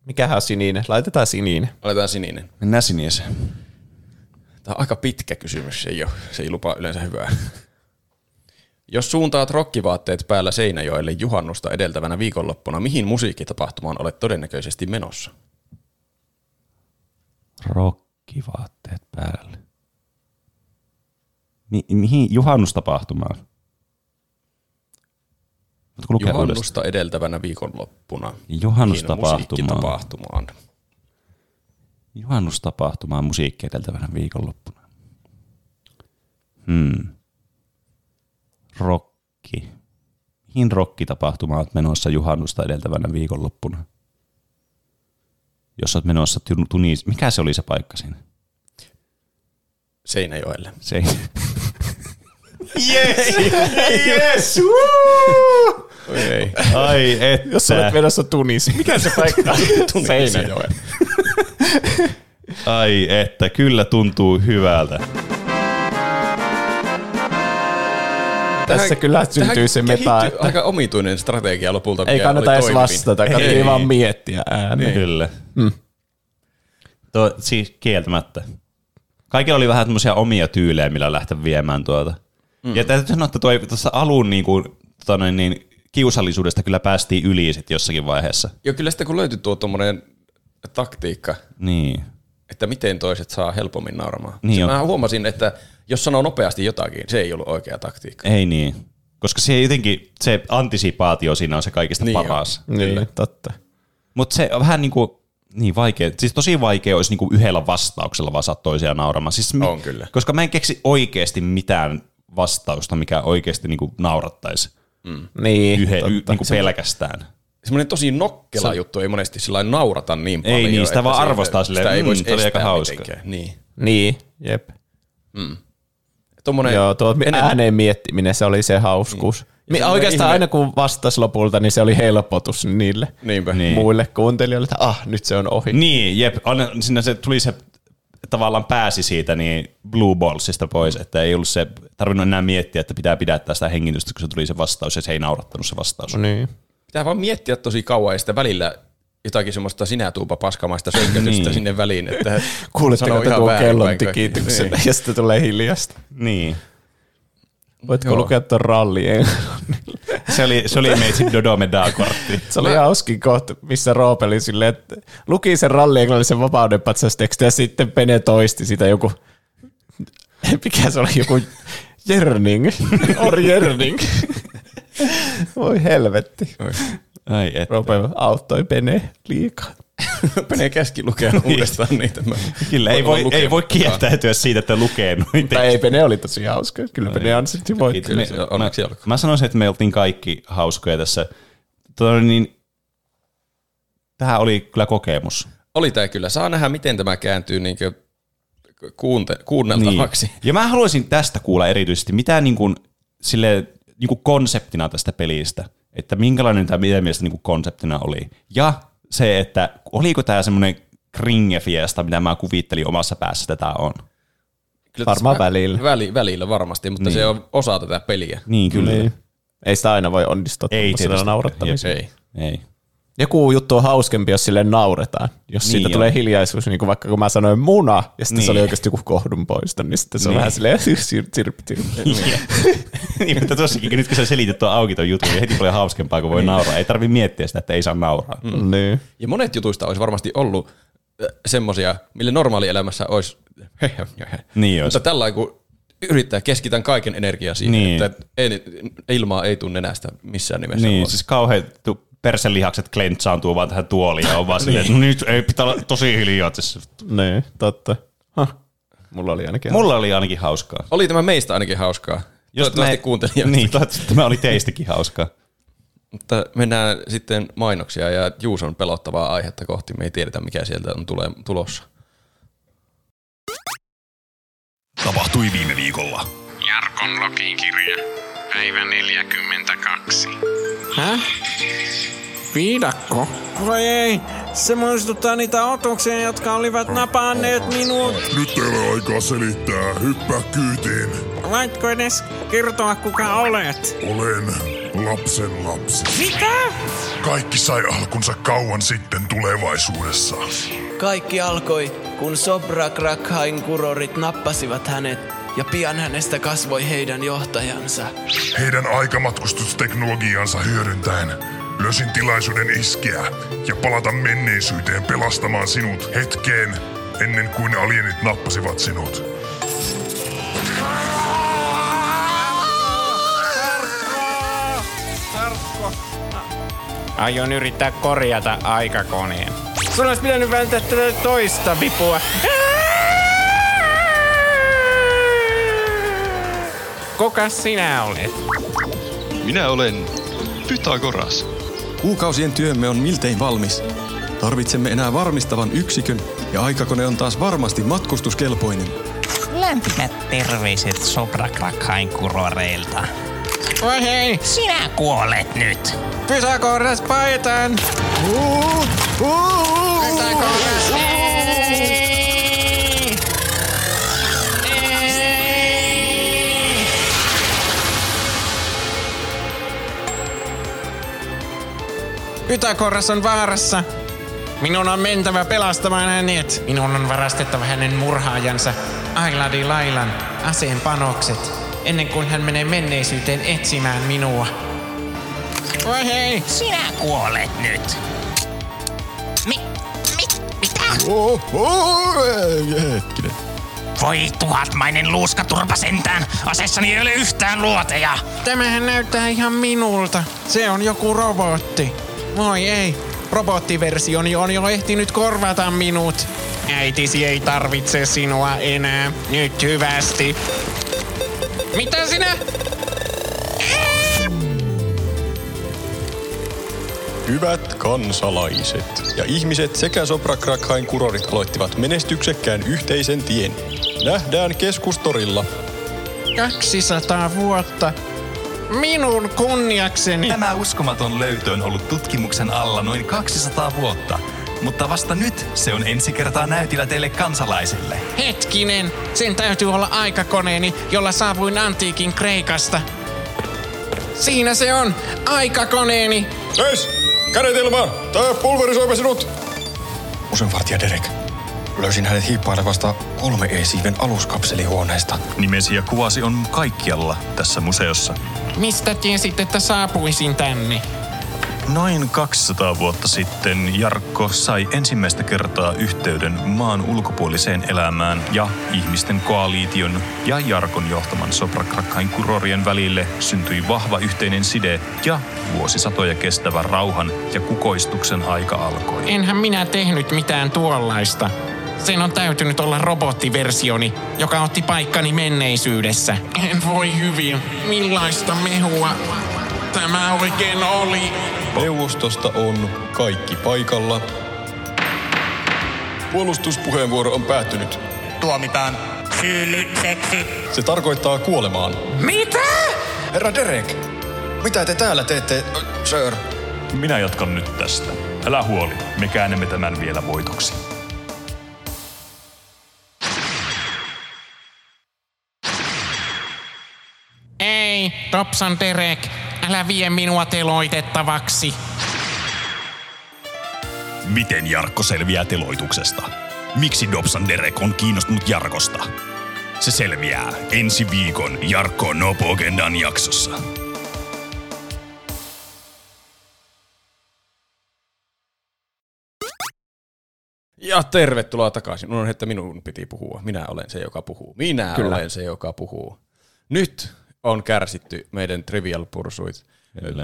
S2: mikähän on sininen? Laitetaan sininen.
S3: Aletaan sininen.
S1: Mennään siniseen.
S3: Tämä on aika pitkä kysymys, se ei, ole, se ei lupaa yleensä hyvää. Jos suuntaat rokkivaatteet päällä Seinäjoelle juhannusta edeltävänä viikonloppuna, mihin musiikkitapahtumaan olet todennäköisesti menossa?
S1: Rokkivaatteet päälle. Mi- mihin juhannustapahtumaan? Uudestaan?
S3: Juhannusta edeltävänä viikonloppuna.
S1: Juhannustapahtumaan. Juhannustapahtumaan musiikki edeltävänä viikonloppuna. Hmm. Rokki. Mihin rokkitapahtumaan olet menossa juhannusta edeltävänä viikonloppuna? Jos olet menossa Tun- Tunis... Mikä se oli se paikka siinä?
S3: Seinäjoelle.
S1: Se ei... Yes! yes!
S3: Ei.
S1: Ai että.
S2: Jos olet menossa Tunis, mikä se paikka on? Seinäjoe.
S1: Ai että, kyllä tuntuu hyvältä.
S2: Tässä kyllä syntyy se meta,
S3: Aika omituinen strategia lopulta.
S2: ei kannata edes vastata,
S1: Ei.
S2: kannattaa vaan miettiä ääneen.
S1: Niin. Kyllä. Mm. Tuo, siis kieltämättä. Kaikilla oli vähän tämmöisiä omia tyylejä, millä lähteä viemään tuota. Mm. Ja täytyy sanoa, että tuo, tuossa alun niin kuin, tota noin, niin, kiusallisuudesta kyllä päästiin yli sit jossakin vaiheessa.
S3: Joo, kyllä sitten kun löytyi tuo tuommoinen taktiikka,
S1: Niin.
S3: että miten toiset saa helpommin nauramaan.
S1: Niin
S3: mä huomasin, että jos sanoo nopeasti jotakin, se ei ollut oikea taktiikka.
S1: Ei niin. Koska se jotenkin, se antisipaatio siinä on se kaikista
S3: Niin
S1: niin
S3: on.
S1: paras.
S2: Niin, totta.
S1: Mutta se on vähän niin kuin, niin vaikea. Siis tosi vaikea olisi niin kuin yhdellä vastauksella vaan saada toisia nauramaan. Siis mi-
S3: On kyllä.
S1: Koska mä en keksi oikeasti mitään vastausta, mikä oikeasti niin kuin naurattaisi
S2: Niin,
S1: yhden,
S2: totta.
S1: y, niin kuin pelkästään.
S3: Semmoinen tosi nokkela
S1: Se-
S3: juttu ei monesti sillä naurata niin
S1: Ei
S3: paljon.
S1: niin, sitä
S3: että
S1: vaan arvostaa silleen,
S3: sitä ei
S1: mm,
S3: voisi
S1: oli aika
S3: estää
S1: hauska.
S3: mitenkään. Niin.
S2: Niin, jep.
S3: Tommonen,
S2: Joo, tuo
S3: enemmän-
S2: ääneen miettiminen, se oli se hauskuus.
S3: Semmoinen
S2: Oikeastaan
S3: ihme-
S2: aina kun vastasi lopulta, niin se oli helpotus niille
S3: Niinpä.
S1: Niin.
S2: muille kuuntelijoille, että ah, nyt se on ohi.
S1: Niin, jep. Aina, siinä se tuli se, tavallaan pääsi siitä niin Blue Ballsista pois, että ei ollut se, tarvinnut enää miettiä, että pitää pidättää sitä hengitystä, kun se tuli se vastaus, ja se ei naurattanut se vastaus.
S2: Niin.
S3: Pitää vaan miettiä tosi kauan ja sitten välillä jotakin semmoista sinätuupa paskamaista sönkötystä
S1: Niin.
S3: sinne väliin. Että ihan
S2: tuon
S3: väärin
S2: kellon tikityksen
S3: Niin.
S2: ja sitten tulee hiljasta.
S1: Niin.
S2: Voitko
S3: Joo.
S2: lukea tuon rallien?
S1: Se oli, se oli meitsi Dodome-kortti.
S2: Se oli hauskin kohta, missä Roope oli silleen, että luki sen rallien englannisen vapaudenpatsasteksti ja sitten Pene toisti sitä joku, mikä se oli, joku Jerning, or Jerning. Voi helvetti.
S1: Ai et.
S2: Roope auttoi Pene liikaa.
S3: Pene käski lukea uudestaan niitä. Mä
S1: Kyllä, ei voi, ei voi kieltäytyä siitä, että lukee noin
S2: Tai ei, Pene oli tosi hauska. Kyllä Pene ansaitsi voittaa.
S3: Onneksi olkoon.
S1: Mä sanoisin, että me oltiin kaikki hauskoja tässä. Tota, niin, tähän oli kyllä kokemus.
S3: Oli tämä kyllä. Saa nähdä, miten tämä kääntyy niin kuunte, kuunneltavaksi. Niin.
S1: Ja mä haluaisin tästä kuulla erityisesti, mitä niin kuin, sille, niin kuin konseptina tästä pelistä, että minkälainen tämä meidän mielestä niin kuin konseptina oli. Ja se, että oliko tämä semmoinen kringefiesta, mitä mä kuvittelin omassa päässä, että tämä on.
S3: Kyllä
S2: Varmaan välillä.
S3: Väli, välillä varmasti, mutta niin. se on osa tätä peliä.
S1: Niin, kyllä.
S2: Niin. Ei sitä aina voi onnistua
S1: Ei.
S3: Ei.
S1: Ei.
S2: Joku juttu on hauskempi, jos sille nauretaan. Jos
S1: Niin
S2: siitä
S1: on.
S2: tulee hiljaisuus, niin kuin vaikka kun mä sanoin muna, ja sitten
S1: Niin.
S2: se oli oikeasti joku kohdun poista, niin sitten se on
S1: Niin.
S2: vähän silleen sirp, sirp, sirp.
S1: niin, mutta tossakin, nyt kun sä selitit tuon auki tuon jutun, niin heti tulee hauskempaa, kun voi nauraa. Ei tarvi miettiä sitä, että ei saa nauraa. Mm.
S2: Niin.
S3: Ja monet jutuista olisi varmasti ollut semmosia, mille normaalielämässä olisi,
S1: Niin olisi.
S3: mutta tällä kun yrittää keskitän kaiken energiaa siihen,
S1: Niin.
S3: että ei, ilmaa ei tunne nenästä missään nimessä.
S1: Niin, siis kauhean perselihakset klentsaantuu vaan tähän tuoliin ja on vaan silleen, että no nyt ei pitää olla tosi hiljaa tässä.
S2: Niin, totta. Huh. Mulla oli ainakin.
S1: Mulla oli ainakin hauskaa.
S3: Oli tämä meistä ainakin hauskaa. Toivottavasti kuuntelija.
S1: Niin, toivottavasti tämä oli teistäkin hauskaa.
S3: Mutta mennään sitten mainoksia ja Juuson pelottavaa aihetta kohti. Me ei tiedetä, mikä sieltä on tule, tulossa.
S4: Tapahtui viime viikolla.
S5: Jarkon login kirja. Päivä 42.
S6: Häh?
S5: Viidakko? Voi ei, se muistuttaa niitä otuksia, jotka olivat napanneet minut.
S4: Nyt ei ole aikaa selittää. Hyppää kyytiin.
S5: Voitko edes kertoa, kuka olet?
S4: Olen lapsen lapsi.
S5: Mitä?
S4: Kaikki sai alkunsa kauan sitten tulevaisuudessa.
S6: Kaikki alkoi, kun Sobra Krakhain kurorit nappasivat hänet ja pian hänestä kasvoi heidän johtajansa.
S4: Heidän aikamatkustusteknologiansa hyödyntäen löysin tilaisuuden iskeä ja palata menneisyyteen pelastamaan sinut hetkeen ennen kuin alienit nappasivat sinut.
S5: Aion yrittää korjata aikakoneen. Sun olisi pitänyt välttää tätä toista vipua. Kuka sinä olet?
S7: Minä olen Pythagoras.
S3: Kuukausien työmme on miltei valmis. Tarvitsemme enää varmistavan yksikön ja aikakone on taas varmasti matkustuskelpoinen.
S8: Lämpimät terveiset Sobrakrakhain kuroreilta.
S5: Oi hei,
S8: Sinä kuolet nyt.
S5: Pythagoras paitan! Pythagoras! Pythagoras on vaarassa. Minun on mentävä pelastamaan hänet. Minun on varastettava hänen murhaajansa, Ailadi Lailan, aseen panokset, ennen kuin hän menee menneisyyteen etsimään minua. Oi hei!
S8: Sinä kuolet nyt. Mi, mi, mitä?
S7: Hetkinen.
S8: Voi tuhatmainen luuskaturpa sentään. Aseessani ei ole yhtään luoteja.
S5: Tämähän näyttää ihan minulta. Se on joku robotti. Voi ei. Robottiversioni on jo ehtinyt korvata minut. Äitisi ei tarvitse sinua enää. Nyt hyvästi. Mitä sinä?
S7: Hyvät kansalaiset ja ihmiset sekä Sobrakrakhain kurorit aloittivat menestyksekkään yhteisen tien. Nähdään keskustorilla.
S5: 200 vuotta. Minun kunniakseni.
S9: Tämä uskomaton löytö on ollut tutkimuksen alla noin 200 vuotta, mutta vasta nyt se on ensi kertaa näytillä teille kansalaisille.
S5: Hetkinen, sen täytyy olla aikakoneeni, jolla saavuin antiikin Kreikasta. Siinä se on, aikakoneeni.
S7: Seis! Kädet ilmaan! Tää pulverisoimme sinut!
S3: Osenvartija Derek. Löysin hänet hiippailevasta 3E-siiven aluskapselihuoneesta.
S9: Nimesi ja kuvasi on kaikkialla tässä museossa.
S5: Mistä tiesit, että saapuisin tänne?
S9: Noin 200 vuotta sitten Jarkko sai ensimmäistä kertaa yhteyden maan ulkopuoliseen elämään ja ihmisten koaliition ja Jarkon johtaman Sobrakrakkain kurorien välille syntyi vahva yhteinen side ja vuosisatoja kestävä rauhan ja kukoistuksen aika alkoi.
S5: Enhän minä tehnyt mitään tuollaista. Sen on täytynyt olla robottiversioni, joka otti paikkani menneisyydessä. En voi hyvin. Millaista mehua tämä oikein oli?
S7: Neuvostosta on kaikki paikalla. Puolustuspuheenvuoro on päättynyt.
S8: Tuomitaan syylliseksi.
S7: Se tarkoittaa kuolemaan.
S5: Mitä?
S3: Herra Derek, mitä te täällä teette, sir?
S9: Minä jatkan nyt tästä. Älä huoli, me käännämme tämän vielä voitoksi.
S5: Dobson Derek, älä vie minua teloitettavaksi.
S4: Miten Jarkko selviää teloituksesta? Miksi Dobson Derek on kiinnostunut Jarkosta? Se selviää ensi viikon Jarkko Nopogendan jaksossa.
S3: Ja tervetuloa takaisin. Unohdin, että minun piti puhua. Minä olen se, joka puhuu. Minä Kyllä. olen se, joka puhuu. Nyt on kärsitty meidän Trivial Pursuit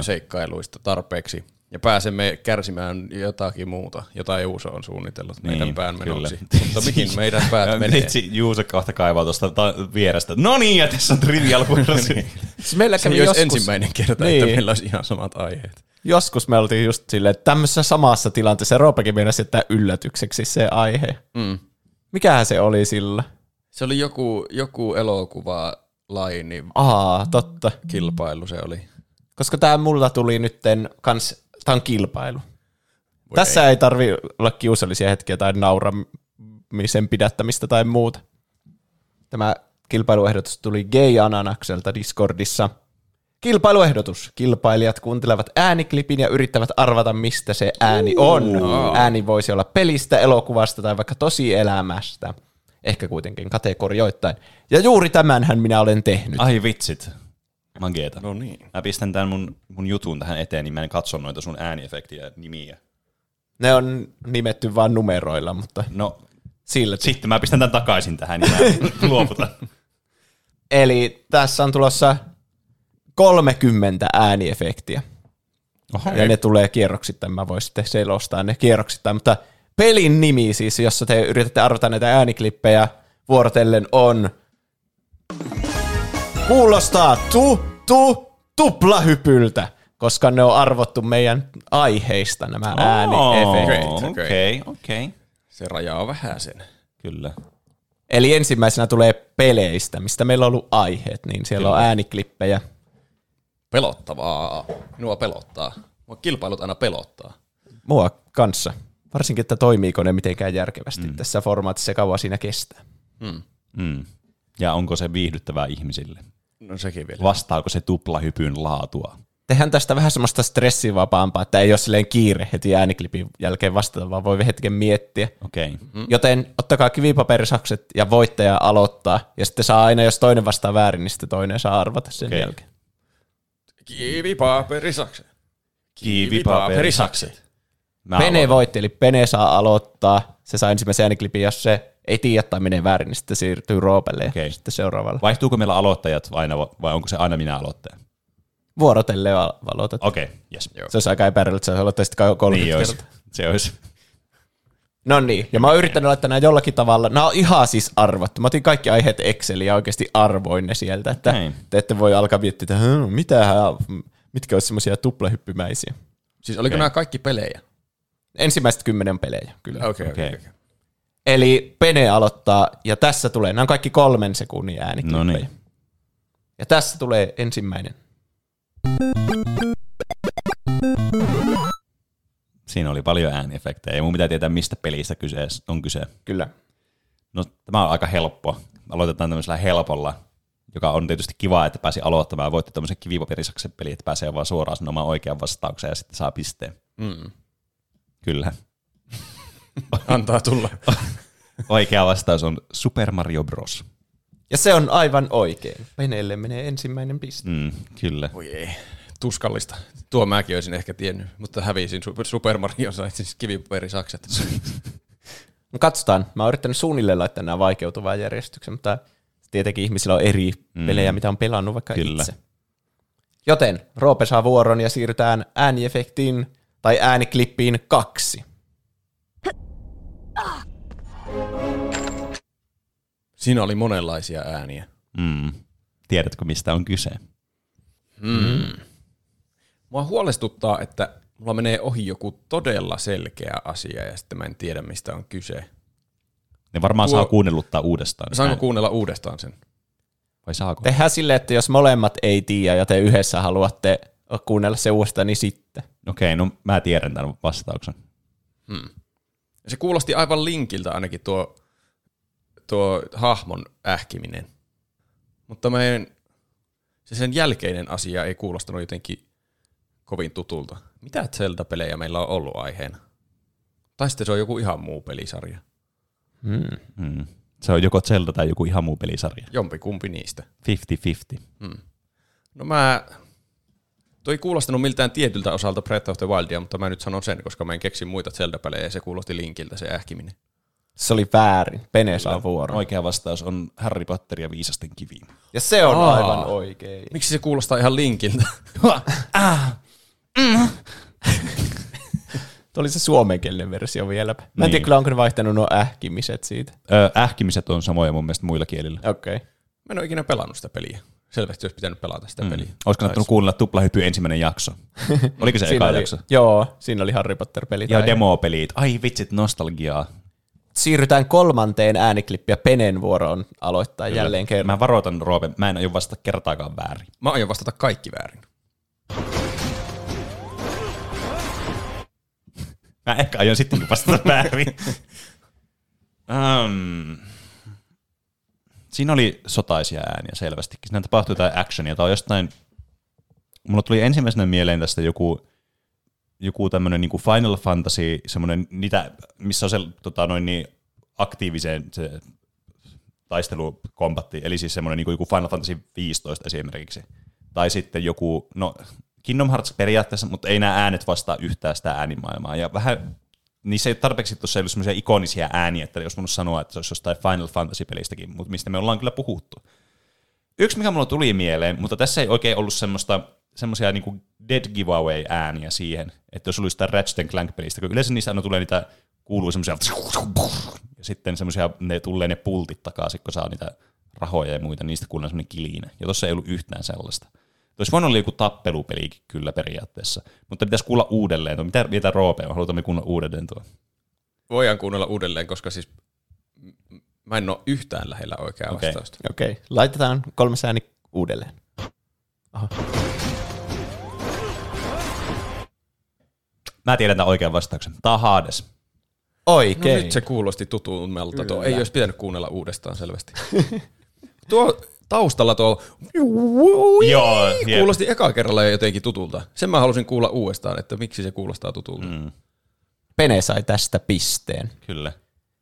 S3: seikkailuista tarpeeksi. Ja pääsemme kärsimään jotakin muuta, jota Juuso on suunnitellut niin, meidän pään menoksi. Mutta mihin meidän päät menee?
S1: Vitsi, Juuso kohta kaivaa tuosta ta- vierestä. No niin, ja tässä on trivial pursuit.
S2: Siis meillä
S3: Se
S2: kävi
S3: olisi
S2: joskus,
S3: ensimmäinen kerta,
S2: Niin.
S3: että meillä olisi ihan samat aiheet.
S2: joskus me oltiin just silleen, että tämmöisessä samassa tilanteessa Roopekin meinasi jättää yllätykseksi se aihe.
S3: Mm.
S2: Mikähän se oli sillä?
S3: Se oli joku, joku elokuva laini
S2: Aa, totta.
S3: kilpailu se oli.
S2: Koska tämä mulla tuli nytten kans Tämä on kilpailu. Tässä ei tarvi olla kiusallisia hetkiä tai nauramisen pidättämistä tai muuta. Tämä kilpailuehdotus tuli Gay Ananakselta Discordissa. Kilpailuehdotus. Kilpailijat kuuntelevat ääniklipin ja yrittävät arvata, mistä se ääni on. Ääni voisi olla pelistä, elokuvasta tai vaikka tosielämästä. Ehkä kuitenkin kategorioittain. Ja juuri tämänhän minä olen tehnyt.
S1: Ai vitsit. Mageeta.
S3: No niin.
S1: Mä pistän tämän mun, mun jutun tähän eteen, niin mä en katso noita sun ääniefektiä ja nimiä.
S2: Ne on nimetty vain numeroilla, mutta
S1: No,
S2: sillä.
S1: sitten mä pistän tämän takaisin tähän, niin mä luovutan.
S2: Eli tässä on tulossa 30 ääniefektiä.
S1: Oho.
S2: Ja ne tulee kierroksittain, mä voin sitten selostaa ne kierroksittain, mutta pelin nimi siis, jossa te yritätte arvata näitä ääniklippejä vuorotellen on Kuulostaa tu, tu, tuplahypyltä, koska ne on arvottu meidän aiheista nämä ääniefektit.
S1: Oh, Okei, okei.
S3: Se rajaa vähän sen.
S1: Kyllä.
S2: Eli ensimmäisenä tulee peleistä, mistä meillä on ollut aiheet, niin siellä on ääniklippejä.
S3: Pelottavaa. Minua pelottaa. Mua kilpailut aina pelottaa.
S2: Mua kanssa. Varsinkin, että toimiiko ne mitenkään järkevästi mm. tässä formaatissa ja kauan siinä kestää.
S1: Mm. Ja onko se viihdyttävää ihmisille?
S3: No sekin vielä.
S1: Vastaako se tuplahypyn laatua?
S2: Tehdään tästä vähän semmoista stressivapaampaa, että ei ole silleen kiire heti ääniklipin jälkeen vastata, vaan voi hetken miettiä.
S1: Okei. Okay.
S2: Mm. Joten ottakaa kivipaperisakset ja voittaja aloittaa. Ja sitten saa aina, jos toinen vastaa väärin, niin sitten toinen saa arvata sen
S1: Okei.
S2: jälkeen.
S3: Kivipaperisakset.
S1: Kivipaperisakset. Mä
S2: Pene
S1: aloitan.
S2: voitti, eli Pene saa aloittaa. Se saa ensimmäisen ääniklipin, jos se ei tiedä tai menee väärin, niin sitten siirtyy Roopelle ja
S1: Okei.
S2: sitten seuraavalle.
S1: Vaihtuuko meillä aloittajat aina, vai onko se aina minä aloittaja?
S2: Vuorotelle aloitat.
S1: Okei, okay, yes.
S2: Se olisi aika epäilyllä, että sä aloittaisit 30
S1: Niin olisi.
S2: kertaa.
S1: Se olisi.
S2: No niin, ja mä oon yrittänyt laittaa nämä jollakin tavalla. Nämä on ihan siis arvottu. Mä otin kaikki aiheet Exceliin ja oikeasti arvoin ne sieltä, että
S1: Näin.
S2: te ette voi alkaa miettiä, että "Hm, mitähän, mitkä olisi semmoisia tuplahyppymäisiä.
S3: Siis oliko
S1: Okei.
S3: nämä kaikki pelejä?
S2: Ensimmäiset kymmenen pelejä, kyllä.
S3: Okei, okei,
S1: Okei.
S3: okei.
S2: Eli Pene aloittaa, ja tässä tulee, nämä on kaikki kolmen sekunnin ääniklippejä.
S1: No niin.
S2: Ja tässä tulee ensimmäinen.
S1: Siinä oli paljon ääniefektejä ja mun pitää tietää, mistä pelistä kyse on kyse.
S2: Kyllä.
S1: No tämä on aika helppo. Aloitetaan tämmöisellä helpolla, joka on tietysti kiva, että pääsi aloittamaan. Voitti tämmöisen kivipaperisaksen peli, että pääsee vaan suoraan sanomaan oikean vastauksen ja sitten saa pisteen.
S3: Mm.
S1: Kyllä.
S3: Antaa tulla.
S1: Oikea vastaus on Super Mario Bros.
S2: Ja se on aivan oikein. Peneelle menee ensimmäinen piste.
S1: Mm, kyllä.
S3: Voi ei. Tuskallista. Tuo mäkin olisin ehkä tiennyt, mutta hävisin Super, Mario sai siis kivipaperisakset.
S2: No katsotaan. Mä oon yrittänyt suunnilleen laittaa nämä vaikeutuvaan järjestykseen, mutta tietenkin ihmisillä on eri pelejä, mitä on pelannut vaikka
S1: Kyllä.
S2: itse. Joten Roope saa vuoron ja siirrytään ääniefektiin tai ääniklippiin kaksi.
S3: Siinä oli monenlaisia ääniä.
S1: Mm. Tiedätkö, mistä on kyse?
S3: Mua huolestuttaa, että mulla menee ohi joku todella selkeä asia ja sitten mä en tiedä, mistä on kyse.
S1: Ne varmaan
S3: Tuo-
S1: saa kuunnelluttaa uudestaan.
S3: Saanko
S1: Ään-
S3: kuunnella uudestaan sen?
S1: Vai saako?
S2: Tehdään silleen, että jos molemmat ei tiedä ja te yhdessä haluatte kuunnella se uudestaan, niin sitten.
S1: Okei, okay, no mä tiedän tämän vastauksen.
S3: Ja se kuulosti aivan linkiltä ainakin tuo, tuo hahmon ähkiminen. Mutta mä en, se sen jälkeinen asia ei kuulostanut jotenkin kovin tutulta. Mitä Zelda-pelejä meillä on ollut aiheena? Tai sitten se on joku ihan muu pelisarja.
S1: Mm. Se on joko Zelda tai joku ihan muu pelisarja.
S3: Jompi kumpi niistä.
S1: 50-50.
S3: No mä... Toi ei kuulostanut miltään tietyltä osalta Breath of the Wildia, mutta mä nyt sanon sen, koska mä en keksi muita Zelda-pelejä ja se kuulosti linkiltä se ähkiminen.
S2: Se oli väärin. Pene saa vuoron.
S1: Oikea vastaus on Harry Potter ja viisasten kivi.
S2: Ja se on
S3: Aa.
S2: aivan oikein.
S3: Miksi se kuulostaa ihan linkiltä?
S2: Tuo oli se suomenkielinen versio vielä. Mä en
S1: Niin.
S2: tiedä kyllä, onko ne vaihtanut nuo ähkimiset siitä.
S1: Ö, ähkimiset on samoja mun mielestä muilla kielillä.
S2: Okei. Okay.
S3: Mä en ole ikinä pelannut sitä peliä. Selvästi olisi pitänyt pelata sitä mm. peliä.
S1: Olisiko kannattanut kuunnella tuplahypy ensimmäinen jakso? Oliko se eka
S2: oli,
S1: jakso?
S2: Joo, siinä oli Harry Potter-pelit.
S1: Ja
S2: aihe.
S1: demopelit. Ai vitsit, nostalgiaa.
S2: Siirrytään kolmanteen ääniklippiä Penen vuoroon aloittaa Kyllä. jälleen kerran.
S1: Mä varoitan Roope, mä en aio vastata kertaakaan väärin.
S3: Mä aion vastata kaikki väärin.
S1: Mä ehkä aion sittenkin vastata väärin. um, siinä oli sotaisia ääniä selvästikin. Siinä tapahtui jotain actionia. On jostain... Mulla tuli ensimmäisenä mieleen tästä joku, joku tämmöinen niin Final Fantasy, semmoinen, niitä, missä on se tota, noin niin, aktiivisen se taistelukombatti, eli siis semmoinen niin joku Final Fantasy 15 esimerkiksi. Tai sitten joku, no Kingdom Hearts periaatteessa, mutta ei nämä äänet vastaa yhtään sitä äänimaailmaa. Ja vähän, niissä ei ole tarpeeksi tuossa ollut semmoisia ikonisia ääniä, että jos mun sanoa, että se olisi jostain Final Fantasy-pelistäkin, mutta mistä me ollaan kyllä puhuttu. Yksi, mikä mulla tuli mieleen, mutta tässä ei oikein ollut semmoista semmoisia niinku dead giveaway-ääniä siihen, että jos olisi sitä Ratchet Clank-pelistä, kun yleensä niissä aina tulee niitä, kuuluu semmoisia, ja sitten semmoisia, ne tulee ne pultit takaisin, kun saa niitä rahoja ja muita, niistä kuuluu semmoinen kilinä. Ja tuossa ei ollut yhtään sellaista. Olisi voinut olla joku tappelupelikin kyllä periaatteessa, mutta pitäisi kuulla uudelleen. Mitä, mitä Roope on? Halutaan me kuunnella uudelleen tuo?
S3: Voidaan kuunnella uudelleen, koska siis mä en ole yhtään lähellä oikeaa
S1: Okei.
S3: vastausta.
S2: Okei, okay. laitetaan kolmas ääni uudelleen.
S1: Mä tiedän tämän oikean vastauksen. Tämä on Hades.
S2: Oikein.
S3: No nyt se kuulosti. Tuo
S2: Kyllä.
S3: ei olisi pitänyt kuunnella uudestaan selvästi. tuo taustalla tuo
S1: Joo, jep.
S3: kuulosti eka kerralla jo jotenkin tutulta. Sen mä halusin kuulla uudestaan, että miksi se kuulostaa tutulta. Mm.
S2: Pene sai tästä pisteen.
S1: Kyllä.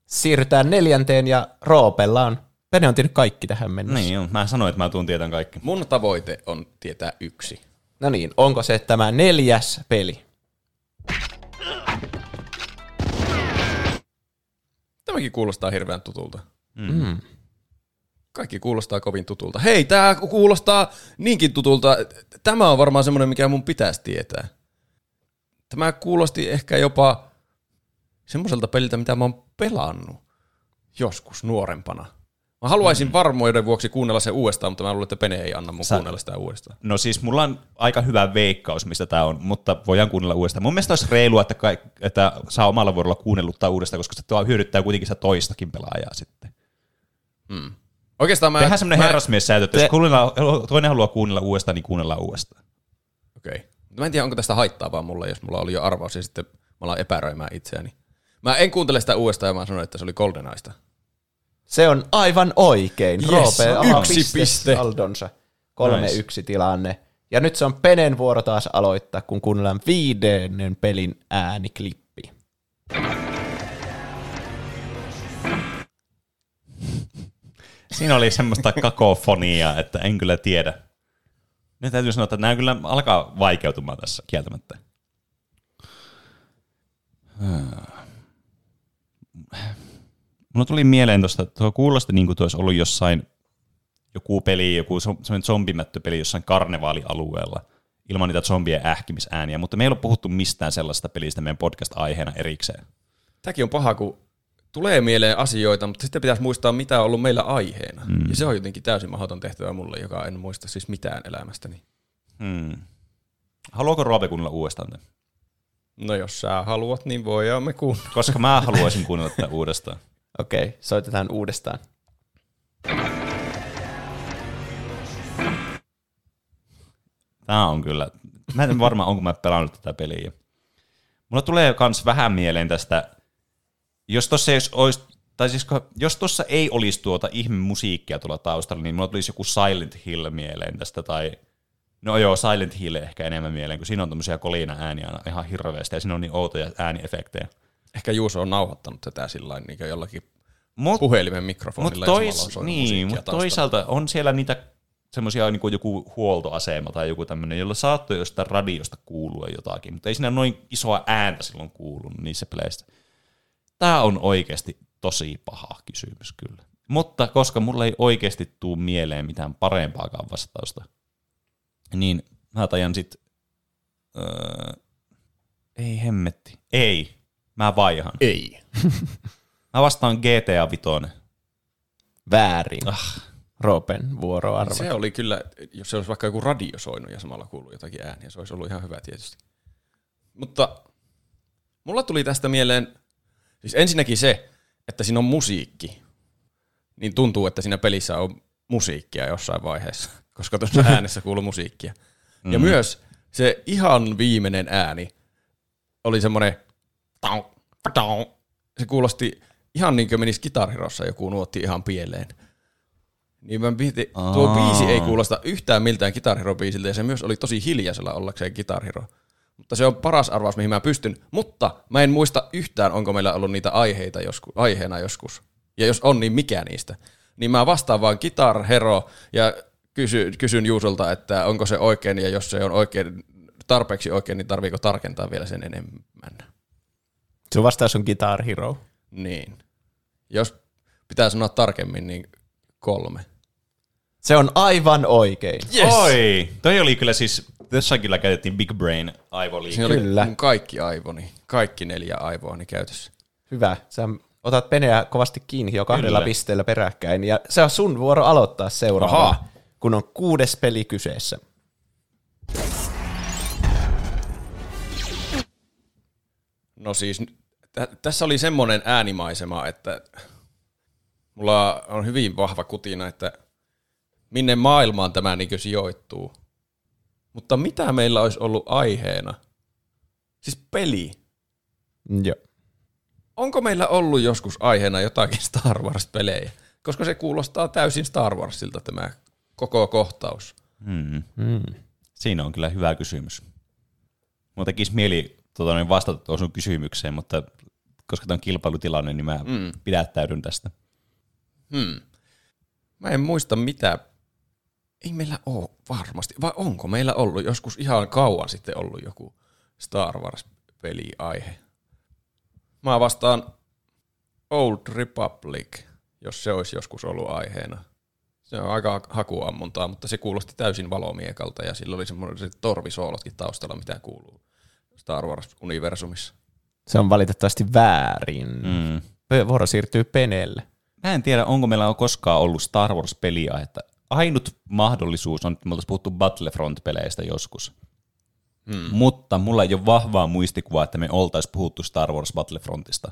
S2: Siirrytään neljänteen ja Roopella on. Pene on tiennyt kaikki tähän mennessä.
S1: Niin joo, mä sanoin, että mä tuun tietän kaikki.
S3: Mun tavoite on tietää yksi.
S2: No niin, onko se tämä neljäs peli?
S3: Tämäkin kuulostaa hirveän tutulta.
S2: Mm.
S3: Kaikki kuulostaa kovin tutulta. Hei, tää kuulostaa niinkin tutulta. Tämä on varmaan semmoinen, mikä mun pitäisi tietää. Tämä kuulosti ehkä jopa semmoiselta peliltä, mitä mä oon pelannut joskus nuorempana. Mä haluaisin varmoiden vuoksi kuunnella se uudestaan, mutta mä luulen, että Pene ei anna mun
S1: Sä-
S3: kuunnella sitä uudestaan.
S1: No siis mulla on aika hyvä veikkaus, mistä tämä on, mutta voidaan kuunnella uudestaan. Mun mielestä olisi reilua, että, kaik, että saa omalla vuorolla kuunnelluttaa uudestaan, koska se hyödyttää kuitenkin sitä toistakin pelaajaa sitten.
S3: Mm. Oikeastaan mä...
S1: Tehdään semmoinen
S3: mä-
S1: herrasmies-säätö, että
S2: Te-
S1: jos toinen haluaa kuunnella uudestaan, niin kuunnellaan uudestaan.
S3: Okei. Okay. Mä en tiedä, onko tästä haittaa vaan mulle, jos mulla oli jo arvaus ja sitten mä alan epäröimään itseäni. Mä en kuuntele sitä uudestaan ja mä sanoin, että se oli GoldenEyesta.
S2: Se on aivan oikein.
S3: Yes,
S2: Roope
S3: yksi
S2: piste
S3: piste.
S2: Saldonsa. 3-1 tilanne. Ja nyt se on Penen vuoro taas aloittaa, kun kuunnellaan viidennen pelin ääniklippi.
S1: Siinä oli semmoista kakofoniaa, että en kyllä tiedä. Nyt täytyy sanoa, että nämä kyllä alkaa vaikeutumaan tässä kieltämättä. Mulla tuli mieleen tuosta, että tuo kuulosti niin kuin olisi ollut jossain joku peli, joku semmoinen zombimättöpeli jossain karnevaalialueella ilman niitä zombien ähkimisääniä, mutta me ei ole puhuttu mistään sellaista pelistä meidän podcast-aiheena erikseen.
S3: Tämäkin on paha, kun tulee mieleen asioita, mutta sitten pitäisi muistaa, mitä on ollut meillä aiheena. Mm. Ja se on jotenkin täysin mahdoton tehtävä mulle, joka en muista siis mitään elämästäni.
S1: Hmm. Haluaako Roope kuunnella uudestaan tämän?
S3: No jos sä haluat, niin voidaan me kuunnella.
S1: Koska mä haluaisin kuunnella tätä uudestaan.
S2: Okei, okay, soitetaan uudestaan.
S1: Tää on kyllä, mä en varmaan onko mä pelannut tätä peliä. Mulla tulee kans vähän mieleen tästä, jos tossa ei olisi, tai siis jos tuossa ei olisi tuota ihme musiikkia tuolla taustalla, niin mulla tulisi joku Silent Hill mieleen tästä, tai no joo, Silent Hill ehkä enemmän mieleen, kun siinä on tämmöisiä kolina ääniä ihan hirveästi, ja siinä on niin outoja ääniefektejä.
S3: Ehkä Juuso on nauhoittanut tätä sillä niin jollakin
S1: Mut,
S3: puhelimen mikrofonilla.
S1: Mutta
S3: ja
S1: tois,
S3: soinut
S1: niin, mutta toisaalta on siellä niitä semmoisia niin joku huoltoasema tai joku tämmöinen, jolla saattoi jostain radiosta kuulua jotakin, mutta ei siinä noin isoa ääntä silloin kuulunut niissä peleissä. Tämä on oikeasti tosi paha kysymys kyllä. Mutta koska mulla ei oikeasti tuu mieleen mitään parempaakaan vastausta, niin mä tajan sit... Öö, ei hemmetti. Ei. Mä vaihan.
S3: Ei.
S1: Mä vastaan GTA Vitoinen.
S2: Väärin.
S1: Ah.
S2: Roopen vuoro arva.
S3: Se oli kyllä, jos se olisi vaikka joku radio soinut ja samalla kuuluu jotakin ääniä, se olisi ollut ihan hyvä tietysti. Mutta mulla tuli tästä mieleen, siis ensinnäkin se, että siinä on musiikki. Niin tuntuu, että siinä pelissä on musiikkia jossain vaiheessa, koska tuossa äänessä kuuluu musiikkia. Ja
S1: Mm.
S3: myös se ihan viimeinen ääni oli semmoinen Se kuulosti ihan niin kuin menisi Guitar Herossa joku nuotti ihan pieleen. Niin mä piti, tuo biisi ei kuulosta yhtään miltään Guitar Hero biisiltä ja se myös oli tosi hiljaisella ollakseen Guitar Hero. Mutta se on paras arvaus, mihin mä pystyn. Mutta mä en muista yhtään, onko meillä ollut niitä aiheita joskus, aiheena joskus. Ja jos on, niin mikä niistä? Niin mä vastaan vaan Guitar Hero ja kysy, kysyn Juusolta, että onko se oikein ja jos se on oikein, tarpeeksi oikein, niin tarviiko tarkentaa vielä sen enemmän.
S2: Sun vastaus on Guitar Hero.
S3: Niin. Jos pitää sanoa tarkemmin, niin kolme.
S2: Se on aivan oikein.
S3: Yes.
S1: Oi, toi oli kyllä siis, tässä kyllä käytettiin Big Brain aivoliike.
S3: Siinä oli
S2: Kyllä.
S3: mun kaikki aivoni, kaikki neljä aivoani käytössä.
S2: Hyvä. Sä otat peneä kovasti kiinni jo kahdella
S1: Kyllä.
S2: pisteellä peräkkäin. Ja se on sun vuoro aloittaa seuraava,
S3: Aha.
S2: kun on kuudes peli kyseessä.
S3: No siis, tä- tässä oli semmoinen äänimaisema, että mulla on hyvin vahva kutina, että minne maailmaan tämä niin sijoittuu. Mutta mitä meillä olisi ollut aiheena? Siis peli.
S2: Joo.
S3: Onko meillä ollut joskus aiheena jotakin Star Wars-pelejä? Koska se kuulostaa täysin Star Warsilta tämä koko kohtaus.
S1: Mm.
S2: Mm.
S1: Siinä on kyllä hyvä kysymys. Mulla tekisi mieli tota, niin vastata tuohon sun kysymykseen, mutta koska tämä on kilpailutilanne, niin mä mm. pidättäydyn tästä.
S3: Hmm. Mä en muista mitä. Ei meillä ole varmasti. Vai onko meillä ollut joskus ihan kauan sitten ollut joku Star Wars-peliaihe? Mä vastaan Old Republic, jos se olisi joskus ollut aiheena. Se on aika hakuammuntaa, mutta se kuulosti täysin valomiekalta ja sillä oli semmoiset torvisoolotkin taustalla, mitä kuuluu Star Wars-universumissa.
S2: Se on valitettavasti väärin.
S1: Mm.
S2: Vuoro siirtyy peneelle.
S1: Mä en tiedä, onko meillä koskaan ollut Star Wars-peliä, että ainut mahdollisuus on, että me oltaisiin puhuttu Battlefront-peleistä joskus. Hmm. Mutta mulla ei ole vahvaa muistikuvaa, että me oltaisiin puhuttu Star Wars Battlefrontista.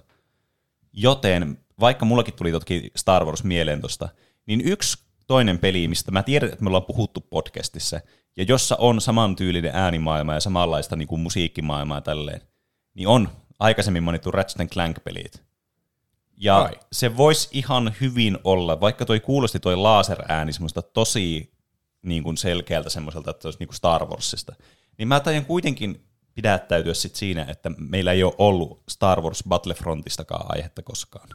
S1: Joten vaikka mullakin tuli toki Star Wars mieleen tosta, niin yksi toinen peli, mistä mä tiedän, että me ollaan puhuttu podcastissa, ja jossa on samantyylinen äänimaailma ja samanlaista niin kuin musiikkimaailmaa ja tälleen, niin on aikaisemmin mainittu Ratchet Clank-pelit. Ja
S3: Ai.
S1: se voisi ihan hyvin olla, vaikka toi kuulosti toi laserääni semmoista tosi niin kuin selkeältä semmoiselta, että se olisi niin kuin Star Warsista, niin mä taidan kuitenkin pidättäytyä sit siinä, että meillä ei ole ollut Star Wars Battlefrontistakaan aihetta koskaan.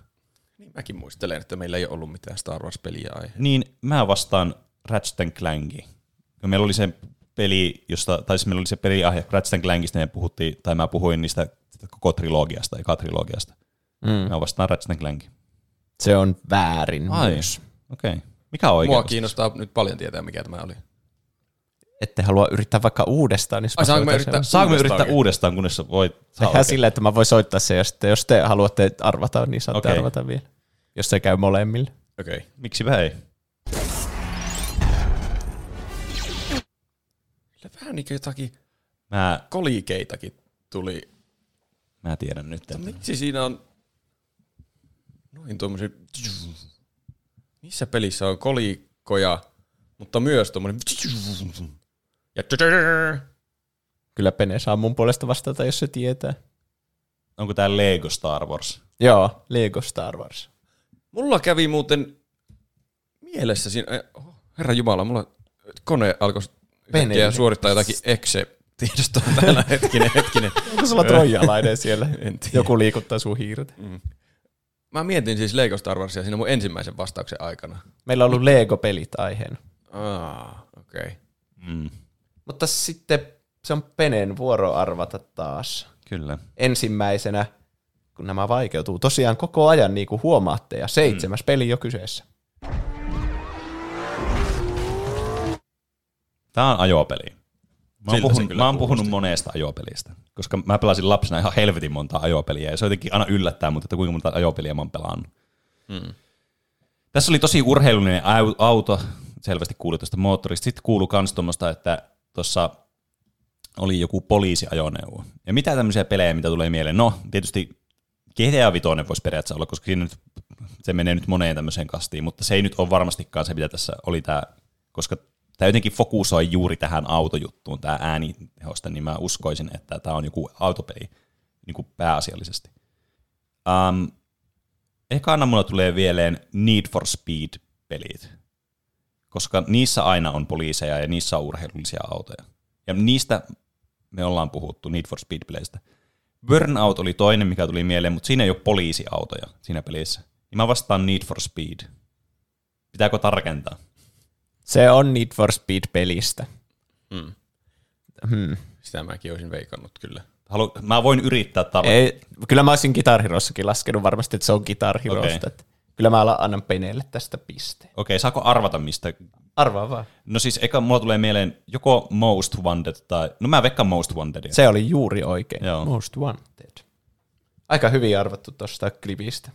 S3: Niin mäkin muistelen, että meillä ei ole ollut mitään Star Wars-peliä aihe.
S1: Niin mä vastaan Ratchet Clanki. Ja meillä oli se peli, josta, tai siis meillä oli se peliaihe Ratchet Clankista, ja me puhuttiin, tai mä puhuin niistä koko trilogiasta, eka trilogiasta.
S2: Mm.
S1: Mä vastaan Ratchet Clank.
S2: Se on väärin
S1: Ai,
S2: myös.
S1: okei. Okay. Mikä on oikein?
S3: Mua kiinnostaa nyt paljon tietää, mikä tämä oli.
S2: Ette halua yrittää vaikka uudestaan, niin
S3: Ai, saanko
S2: soitan
S3: yrittää.
S1: Saanko me
S3: Uudestaan
S1: yrittää uudestaan, kunnes sä voit saa
S2: Tehdään
S1: oikein?
S2: sillä, että mä voin soittaa se, ja sitten jos te haluatte arvata, niin saatte
S1: Okei.
S2: arvata vielä. Jos se käy molemmille.
S3: Okei. Okay.
S1: Miksipä ei?
S3: Vähän niin kuin jotakin
S1: Mä,
S3: kolikeitakin tuli.
S1: mä tiedän nyt.
S3: Miksi siinä on noin tuommoisia... Missä pelissä on kolikkoja, mutta myös tuommoinen... Ja
S2: Kyllä Pene saa mun puolesta vastata, jos se tietää.
S1: onko tää Lego Star Wars?
S2: Joo, Lego Star Wars.
S3: Mulla kävi muuten mielessä siinä... eh, oh, Herra Jumala, mulla kone alkoi
S2: Pene-
S3: suorittaa jotakin exe-tiedostoa täällä. Hetkinen, hetkinen.
S2: Onko sulla trojalainen siellä?
S3: En tiedä.
S2: Joku liikuttaa sun hiirtä.
S3: Mä mietin siis Lego Star Warsia siinä mun ensimmäisen vastauksen aikana.
S2: Meillä on ollut Lego-pelit aiheena.
S3: Ah, okei. Okay.
S1: Mm,
S2: Mutta sitten se on Penen vuoro arvata taas.
S1: kyllä.
S2: Ensimmäisenä, kun nämä vaikeutuu tosiaan koko ajan, niin kuin huomaatte, ja seitsemäs peli jo kyseessä.
S1: Tää on ajopeli. Mä oon,
S3: kyllä
S1: mä oon puhunut monesta ajopelistä, koska mä pelasin lapsena ihan helvetin monta ajopeliä, ja se jotenkin aina yllättää mut, että kuinka monta ajopeliä mä oon pelannut.
S3: Hmm.
S1: Tässä oli tosi urheilullinen au- auto, selvästi kuului tuosta moottorista. Sitten kuului kans tuommoista, että tuossa oli joku poliisiajoneuvo. Ja mitä tämmöisiä pelejä, mitä tulee mieleen? No, tietysti GTA 5 voisi periaatteessa olla, koska siinä nyt, se menee nyt moneen tämmöiseen kastiin, mutta se ei nyt ole varmastikaan se, mitä tässä oli tämä, koska tämä jotenkin fokusoi juuri tähän autojuttuun, tämä äänitehosta, niin mä uskoisin, että tämä on joku autopeli. niin kuin pääasiallisesti. Um, ekana mulla tulee vieleen Need for Speed-pelit, koska niissä aina on poliiseja ja niissä on urheilullisia autoja. Ja niistä me ollaan puhuttu, Need for Speed-peleistä. Burnout oli toinen, mikä tuli mieleen, mutta siinä ei ole poliisiautoja siinä pelissä. Niin mä vastaan Need for Speed. Pitääkö tarkentaa?
S2: Se on Need for Speed-pelistä.
S3: Mm.
S2: Hmm.
S3: Sitä mäkin olisin veikannut kyllä.
S1: Halu, mä voin yrittää.
S2: Ei, kyllä mä olisin Guitar Herossakin laskenut varmasti, että se on Guitar.
S1: Okei.
S2: Okay. Kyllä mä annan Peneelle tästä pisteen.
S1: Okei, saako arvata mistä?
S2: Arvaa vaan.
S1: No siis eka mulla tulee mieleen joko Most Wanted tai... No mä veikkaan Most Wantedia.
S2: Se oli juuri oikein.
S1: Joo.
S2: Most Wanted. Aika hyvin arvattu tuosta klipistä.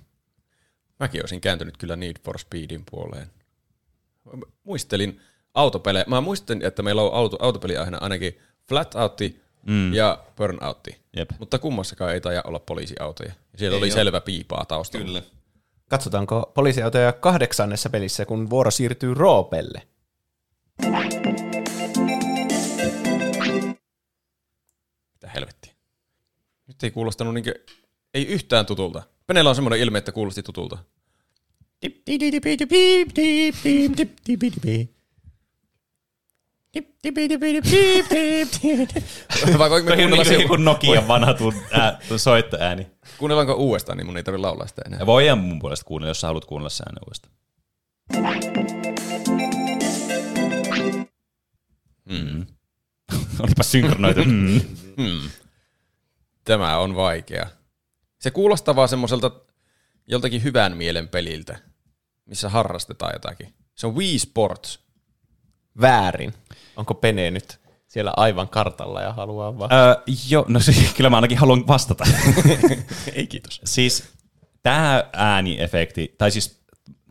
S3: Mäkin olisin kääntynyt kyllä Need for Speedin puoleen. Muistelin autopelejä. Mä muistin, että meillä on auto, autopeliaiheena ainakin Flatoutti mm. ja Burnoutti.
S1: Jep.
S3: Mutta kummassakaan ei taida olla poliisiautoja. Ja siellä
S1: Ei
S3: oli
S1: oo.
S3: selvä piipaa taustalla.
S1: Kyllä.
S2: Katsotaanko poliisiautoja kahdeksannessa pelissä, kun vuoro siirtyy Roopelle.
S3: Mitä helvettiä. Nyt ei kuulostanut niinkö, ei yhtään tutulta. Penellä on semmoinen ilme, että kuulosti tutulta. Vai voinko me
S1: Toi on
S3: kuunnella
S1: niin
S3: se,
S1: kuin Nokian vanha ää, soittoääni.
S3: kuunnellaanko uudestaan, niin mun ei tarvitse laulaa sitä enää.
S1: Ja voidaan mun puolesta kuunnella, jos sä haluat kuunnella se äänen uudestaan. Mm. Olipa synkronoitu. Mm.
S3: Hmm. Tämä on vaikea. Se kuulostaa vaan semmoiselta joltakin hyvän mielen peliltä, missä harrastetaan jotakin. Se on Wii Sports.
S2: Väärin. Onko Pene nyt siellä aivan kartalla ja haluaa vaan...
S1: Öö, joo, no siis, kyllä mä ainakin haluan vastata.
S3: Ei kiitos.
S1: siis tämä ääniefekti, tai siis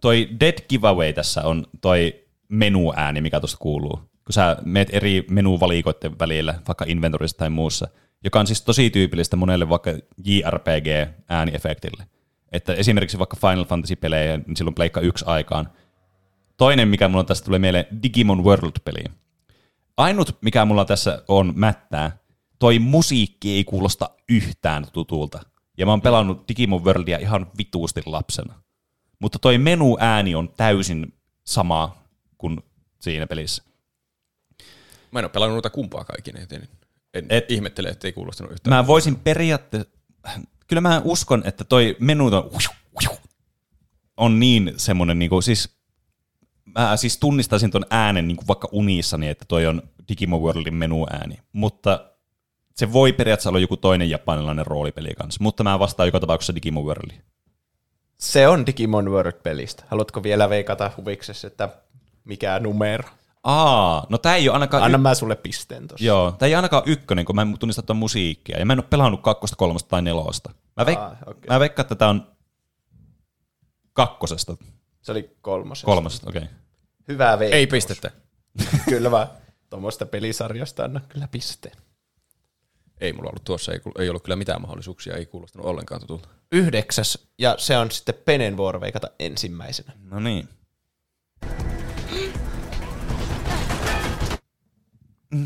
S1: toi dead giveaway tässä on toi menuääni, mikä tuosta kuuluu. Kun sä meet eri menuvalikoiden välillä, vaikka inventorissa tai muussa, joka on siis tosi tyypillistä monelle vaikka JRPG-ääniefektille. Että esimerkiksi vaikka Final Fantasy-pelejä, niin silloin pleikka yksi aikaan. Toinen, mikä mulla tästä tulee mieleen, Digimon World-peli. Ainut, mikä mulla tässä on mättää, toi musiikki ei kuulosta yhtään tutulta. Ja mä oon pelannut Digimon Worldia ihan vituusti lapsena. Mutta toi menuääni on täysin sama kuin siinä pelissä.
S3: Mä en ole pelannut noita kumpaakaan ikinä, joten en
S1: Et-
S3: Et, ihmettele, että ei kuulostanut yhtään.
S1: Mä voisin periaatteessa, kyllä mä uskon, että toi menu on, niin semmonen niinku, siis mä siis tunnistaisin ton äänen niinku vaikka unissani, että toi on Digimon Worldin menuääni, mutta se voi periaatteessa olla joku toinen japanilainen roolipeli kanssa, mutta mä vastaan joka tapauksessa Digimon Worldiin.
S2: Se on Digimon World-pelistä. Haluatko vielä veikata huviksessa, että mikä numero?
S1: Aa, no tää ei ole ainakaan...
S2: Anna mä sulle pisteen tossa.
S1: Joo, tää ei ainakaan ykkönen, kun mä en tunnista tuon musiikkia, ja mä en ole pelannut kakkosta, kolmosta tai nelosta. Mä, veik-
S2: Aa, okei.
S1: mä veikkaan, että tää on kakkosesta,
S2: Se oli kolmosesta.
S1: kolmosesta, okei. Okay.
S2: Hyvä veikkaus.
S3: Ei pistettä.
S2: kyllä vaan tuommoista pelisarjasta anna kyllä pisteen.
S3: Ei mulla ollut tuossa, ei, ei ollut kyllä mitään mahdollisuuksia, ei kuulostanut ollenkaan tutulta.
S2: Yhdeksäs, ja se on sitten Penen vuoro veikata ensimmäisenä.
S1: No niin.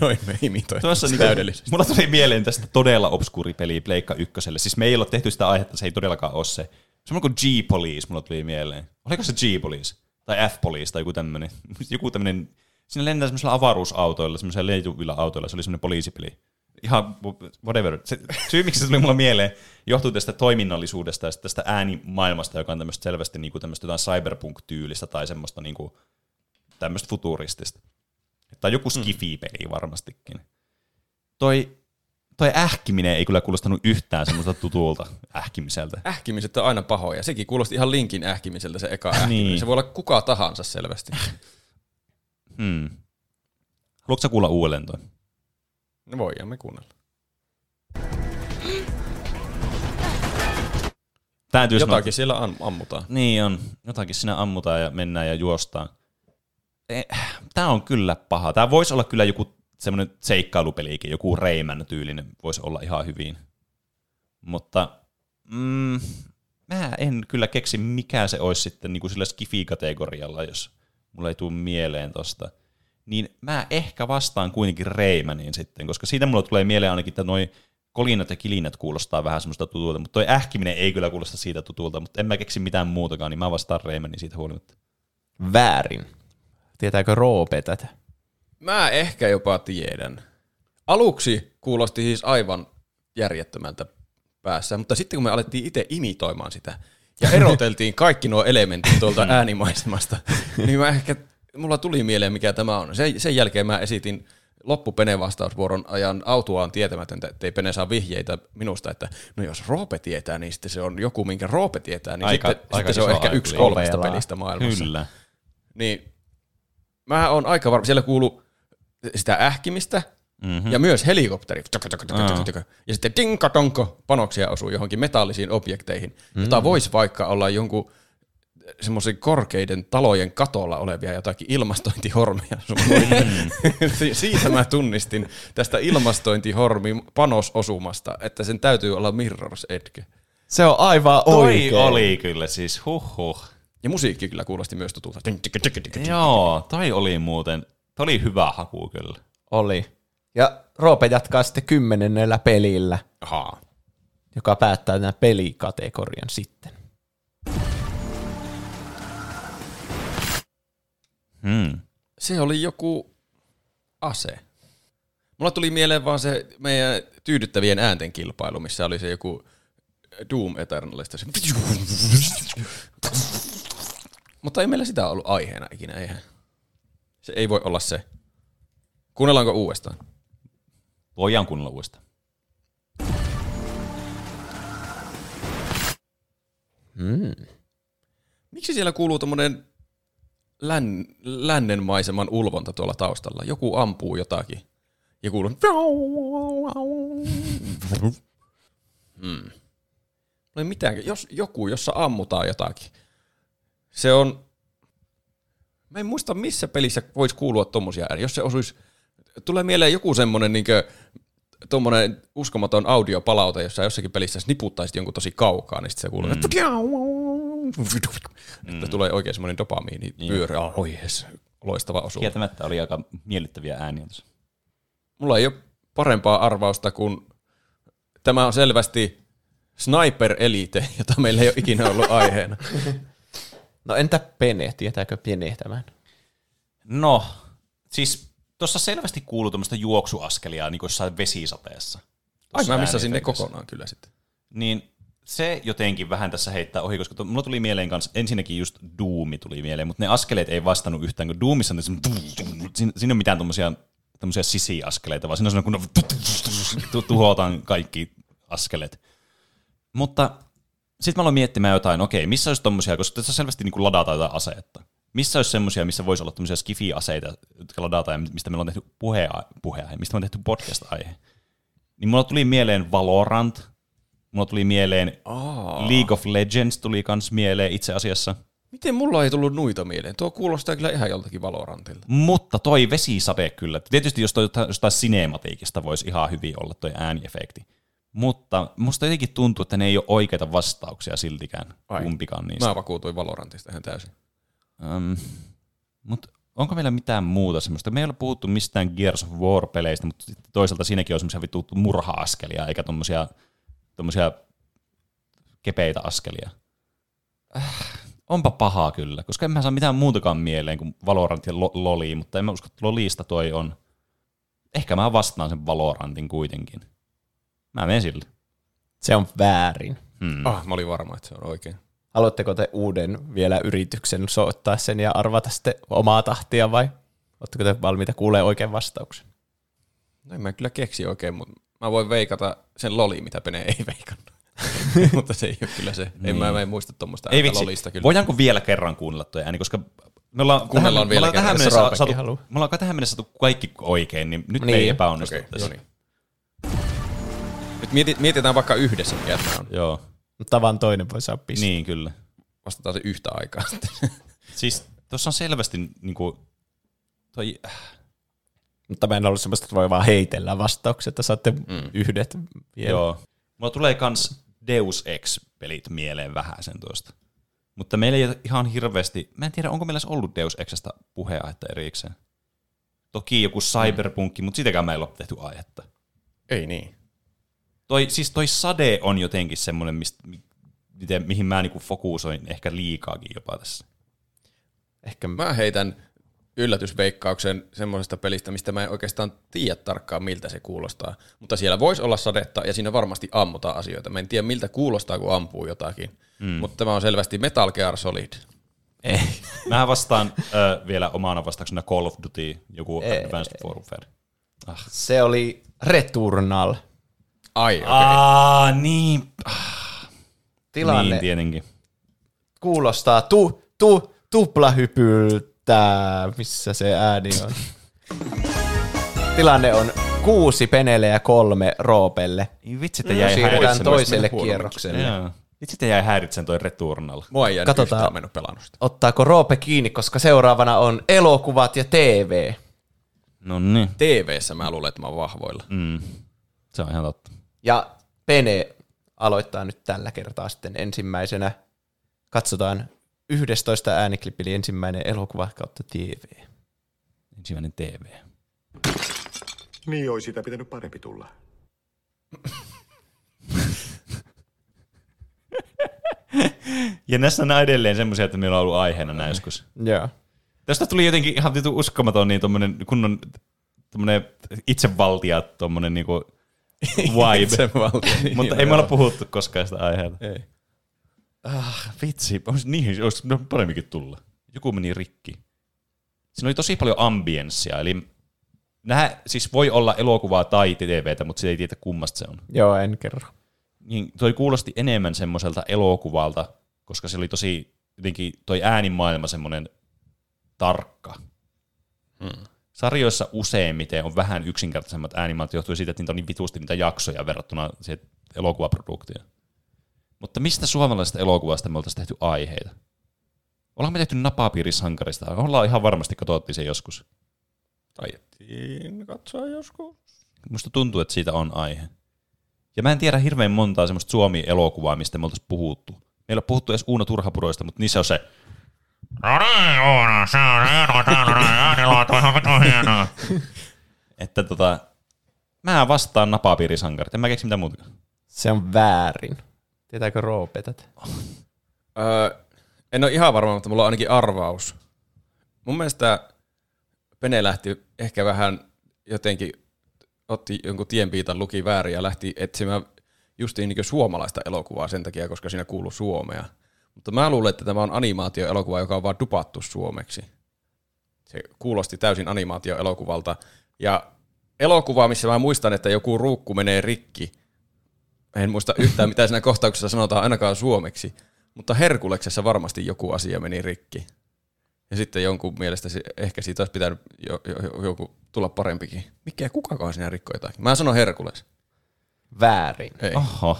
S3: Noin me imitoin.
S1: Tuossa niinku,
S3: täydellisesti.
S1: mulla tuli mieleen tästä todella obskuuri peli Pleikka ykköselle. Siis me ei ole tehty sitä aihetta, se ei todellakaan ole se. Semmoinen kuin G-Police mulla tuli mieleen. Oliko se G-Police? Tai F-Police tai joku tämmönen. Joku tämmönen, siinä lentää semmoisella avaruusautoilla, semmoisella leijuvilla autoilla, se oli semmoinen poliisipeli. Ihan whatever. Se, syy, miksi se tuli mulla mieleen, johtuu tästä toiminnallisuudesta ja tästä äänimaailmasta, joka on tämmöistä selvästi niinku tämmöistä jotain cyberpunk-tyylistä tai semmoista niinku, tämmöistä futuristista. Tai joku skifi-peli varmastikin. Toi, toi ähkiminen ei kyllä kuulostanut yhtään semmoista tutulta ähkimiseltä.
S3: Ähkimiset on aina pahoja. Sekin kuulosti ihan linkin ähkimiseltä se eka ähkiminen.
S1: Niin.
S3: Se voi olla kuka tahansa selvästi.
S1: Hmm. Haluatko kuulla uudelleen toi?
S3: No voidaan me kuunnella.
S1: Täytyy
S3: Jotakin siellä am- ammutaan.
S1: Niin on. Jotakin siinä ammutaan ja mennään ja juostaan. Tämä on kyllä paha. Tämä voisi olla kyllä joku semmoinen seikkailupelikin, joku Rayman tyylinen voisi olla ihan hyvin. Mutta mm, mä en kyllä keksi, mikä se olisi sitten niin kuin sillä skifi-kategorialla, jos mulla ei tule mieleen tosta. Niin mä ehkä vastaan kuitenkin Reimaniin sitten, koska siitä mulla tulee mieleen ainakin, että noi kolinat ja kilinat kuulostaa vähän semmoista tutulta, mutta toi ähkiminen ei kyllä kuulosta siitä tutulta, mutta en mä keksi mitään muutakaan, niin mä vastaan Reimanin siitä huolimatta.
S2: Väärin. Tietääkö Roope tätä?
S3: Mä ehkä jopa tiedän. Aluksi kuulosti siis aivan järjettömältä päässä, mutta sitten kun me alettiin itse imitoimaan sitä ja eroteltiin kaikki nuo elementit tuolta äänimaisemasta, niin mä ehkä, mulla tuli mieleen mikä tämä on. Sen, sen jälkeen mä esitin loppu Pene vastausvuoron ajan autuaan tietämätöntä, ettei Pene saa vihjeitä minusta, että no jos Roope tietää, niin sitten se on joku, minkä Roope tietää, niin
S1: Aika-
S3: sitten,
S1: aika
S3: sitten se on ehkä yksi kolmesta pelistä maailmassa.
S1: Kyllä.
S3: Niin mä oon aika varma, siellä kuuluu sitä ähkimistä mm-hmm. ja myös helikopteri. Tök, tök, tök, tök, tök. Ja sitten tinkatonko panoksia osuu johonkin metallisiin objekteihin, mm-hmm. jota voisi vaikka olla jonkun semmoisen korkeiden talojen katolla olevia jotakin ilmastointihormia. Siitä mä tunnistin tästä ilmastointihormin panososumasta, että sen täytyy olla Mirror's Edge.
S2: Se on aivan
S1: Toi
S2: oikein.
S1: oli kyllä siis, huh huh.
S3: Ja musiikki kyllä kuulosti myös tutulta.
S1: Joo, toi oli muuten, toi oli hyvä haku kyllä.
S2: Oli. Ja Roope jatkaa sitten kymmenennellä pelillä,
S3: Ahaa.
S2: joka päättää tämän pelikategorian sitten.
S1: Hmm.
S3: Se oli joku ase. Mulla tuli mieleen vaan se meidän tyydyttävien äänten kilpailu, missä oli se joku Doom Eternalista. Se Mutta ei meillä sitä ollut aiheena ikinä, eihän. Se ei voi olla se. Kuunnellaanko uudestaan?
S1: Voidaan kuunnella uudestaan.
S3: Miksi siellä kuuluu tommonen län, lännen maiseman ulvonta tuolla taustalla? Joku ampuu jotakin. Ja kuuluu... Hmm. No ei mitään. Jos joku, jossa ammutaan jotakin. Se on... Mä en muista, missä pelissä voisi kuulua tommosia ääniä. Jos se osuisi... Tulee mieleen joku semmonen niinkö tuommoinen uskomaton audiopalaute, jossa jossakin pelissä sniputtaisit jonkun tosi kaukaa, niin sitten se kuuluu, mm. Että tulee oikein semmoinen dopamiini pyörä. Oi jes, loistava osuus.
S1: Kieltämättä oli aika miellyttäviä ääniä tuossa.
S3: Mulla ei ole parempaa arvausta kuin tämä on selvästi Sniper Elite, jota meillä ei ole ikinä ollut aiheena.
S2: No entä Pene? Tietääkö Pene tämän?
S1: No, siis tuossa selvästi kuuluu tuommoista juoksuaskelia niin kuin jossain vesisateessa.
S3: Ai mä missasin ne kokonaan kyllä sitten.
S1: Niin se jotenkin vähän tässä heittää ohi, koska mulla tuli mieleen kanssa, ensinnäkin just Doomi tuli mieleen, mutta ne askeleet ei vastannut yhtään, kun Doomissa on siinä, siinä ole mitään tommosia, tommosia sisiaskeleita, vaan siinä on kun tu- tuhotaan kaikki askeleet. Mutta sitten mä aloin miettimään jotain, okei, missä olisi tommosia, koska tässä selvästi niin ladataan jotain asetta. Missä olisi semmosia, missä voisi olla tommosia skifi-aseita, jotka ladataan mistä meillä on tehty puhea, puheaihe, mistä me on tehty podcast-aihe. Niin mulla tuli mieleen Valorant, mulla tuli mieleen
S3: Aa.
S1: League of Legends tuli kans mieleen itse asiassa.
S3: Miten mulla ei tullut nuita mieleen? Tuo kuulostaa kyllä ihan joltakin Valorantilta.
S1: Mutta toi vesisade kyllä. Tietysti jos toi jostain- sinematiikista voisi ihan hyvin olla toi ääniefekti. Mutta musta jotenkin tuntuu, että ne ei ole oikeita vastauksia siltikään,
S3: Ai.
S1: kumpikaan niistä.
S3: Mä vakuutuin Valorantista ihan täysin.
S1: Um, mutta onko meillä mitään muuta semmoista? Me ei ole puhuttu mistään Gears of War-peleistä, mutta toisaalta siinäkin on semmoisia vittu murha-askelia, eikä tommosia, tommosia kepeitä askelia. Äh, onpa pahaa kyllä, koska en mä saa mitään muutakaan mieleen kuin Valorant ja Lo- Loli, mutta en mä usko, että Lolista toi on. Ehkä mä vastaan sen Valorantin kuitenkin. Mä menen sille.
S2: Se on väärin.
S1: Hmm.
S3: Ah, mä olin varma, että se on oikein.
S2: Haluatteko te uuden vielä yrityksen soittaa sen ja arvata sitten omaa tahtia vai oletteko te valmiita kuulee oikein vastauksen?
S3: No en mä kyllä keksi oikein, mutta mä voin veikata sen loli, mitä Pene ei veikannut. mutta se ei ole kyllä se. En mä, mä en muista tuommoista
S1: Ei vitsi,
S3: lolista kyllä.
S1: voidaanko vielä kerran kuunnella tuo ääni, koska me ollaan,
S3: Kuunnellaan
S1: tähän,
S3: vielä
S1: me ollaan tähän mennessä saatu,
S2: haluaa.
S1: me ollaan tähän mennessä saatu kaikki oikein, niin nyt me
S2: Niin.
S1: ei epäonnistu
S3: Okei,
S1: tässä.
S3: no niin. Nyt mieti, mietitään vaikka yhdessä, mikä tämä on.
S1: Joo,
S2: Mutta vaan toinen voi saada pisteen.
S1: niin kyllä.
S3: Vastataan se yhtä aikaa sitten.
S1: Siis tuossa on selvästi niinku, toi,
S2: Mutta mä en ollut semmoista, että voi vaan heitellä vastauksia, että saatte mm. yhdet vielä.
S1: joo. Mulla tulee kans Deus Ex-pelit mieleen vähän sen tuosta. Mutta meillä ei ole ihan hirveästi, mä en tiedä onko meillä ollut Deus Exasta puheaihetta erikseen. Toki joku cyberpunkki, mutta sitäkään meillä ei ole tehty aihetta.
S3: Ei niin.
S1: Toi, siis toi sade on jotenkin semmoinen, mistä, miten, mihin mä niinku fokusoin ehkä liikaakin jopa tässä.
S2: Ehkä
S3: Mä heitän yllätysveikkauksen semmoisesta pelistä, mistä mä en oikeastaan tiedä tarkkaan, miltä se kuulostaa. Mutta siellä voisi olla sadetta ja siinä varmasti ammutaan asioita. Mä en tiedä, miltä kuulostaa, kun ampuu jotakin. Mm. Mutta tämä on selvästi Metal Gear Solid.
S1: Ei. Mä vastaan ö, vielä omana vastauksena Call of Duty, joku
S2: Ei.
S1: Advanced Warfare. Ah.
S2: se oli Returnal.
S3: Ai, okei. Okay.
S1: Aa, niin.
S2: Tilanne
S1: Niin, tietenkin.
S2: kuulostaa tu, tu, tuplahypyltä. Missä se ääni on? Tilanne on kuusi penelle ja kolme roopelle.
S1: Niin Vitsi, että jäi
S2: Siirrytään
S1: häiritsemään.
S2: toiselle kierrokselle.
S1: Joo. Vitsi, että jäi häiritsemään toi Returnal.
S3: Mua ei jäänyt
S2: Katsotaan.
S3: yhtään mennyt pelannut sitä.
S2: Ottaako Roope kiinni, koska seuraavana on elokuvat ja TV.
S1: No niin.
S3: TV-ssä mä luulen, että mä oon vahvoilla.
S1: Mm. Se on ihan totta.
S2: Ja Pene aloittaa nyt tällä kertaa sitten ensimmäisenä. Katsotaan 11 ääniklippi, eli ensimmäinen elokuva kautta TV.
S1: Ensimmäinen TV.
S10: Niin olisi sitä pitänyt parempi tulla.
S1: Ja näissä on edelleen semmoisia, että meillä on ollut aiheena näin joskus.
S2: Joo.
S1: Tästä tuli jotenkin ihan uskomaton niin tommonen kunnon tommonen itsevaltia tommonen niinku vibe.
S3: Itsevaltia, niin
S1: Mutta
S3: joo,
S1: ei me olla puhuttu koskaan sitä aiheesta.
S3: Ei.
S1: Ah, vitsi, olisi niin, olisi no, paremminkin tulla. Joku meni rikki. Siinä oli tosi paljon ambienssia, eli nämä siis voi olla elokuvaa tai TVtä, mutta se ei tiedä kummasta se on.
S2: Joo, en kerro.
S1: Niin toi kuulosti enemmän semmoiselta elokuvalta, koska se oli tosi jotenkin toi äänimaailma semmoinen tarkka.
S3: Hmm.
S1: Sarjoissa useimmiten on vähän yksinkertaisemmat äänimaailmat, johtuen siitä, että niitä on niin vitusti niitä jaksoja verrattuna siihen elokuvaproduktioon. Mutta mistä suomalaisesta elokuvasta me oltaisiin tehty aiheita? Ollaan me tehty napapiirisankarista. Ollaan ihan varmasti katsottiin se joskus.
S3: Taidettiin katsoa joskus.
S1: Musta tuntuu, että siitä on aihe. Ja mä en tiedä hirveän montaa semmoista Suomi-elokuvaa, mistä me oltaisiin puhuttu. Meillä on puhuttu edes Uuno Turhapuroista, mutta niissä on se,
S8: No niin, Oona, se on äänilaatu ihan vitun hienoa.
S1: että tota, mä vastaan napapiirisankarit. En mä keksi mitään muuta.
S2: Se on väärin. Tietääkö Roope tätä?
S3: Öö, en ole ihan varma, mutta mulla on ainakin arvaus. Mun mielestä Pene lähti ehkä vähän jotenkin, otti jonkun tienpiitan, luki väärin ja lähti etsimään justiin niin suomalaista elokuvaa sen takia, koska siinä kuuluu Suomea. Mutta mä luulen, että tämä on animaatioelokuva, joka on vaan dupattu suomeksi. Se kuulosti täysin animaatioelokuvalta. Ja elokuva, missä mä muistan, että joku ruukku menee rikki. En muista yhtään, mitä siinä kohtauksessa sanotaan ainakaan suomeksi. Mutta Herkuleksessa varmasti joku asia meni rikki. Ja sitten jonkun mielestä se, ehkä siitä olisi pitänyt jo, jo, jo, joku tulla parempikin. Mikä kukakaan siinä rikkoi jotakin? Mä sanon Herkules.
S2: Väärin.
S3: Ei.
S1: Oho.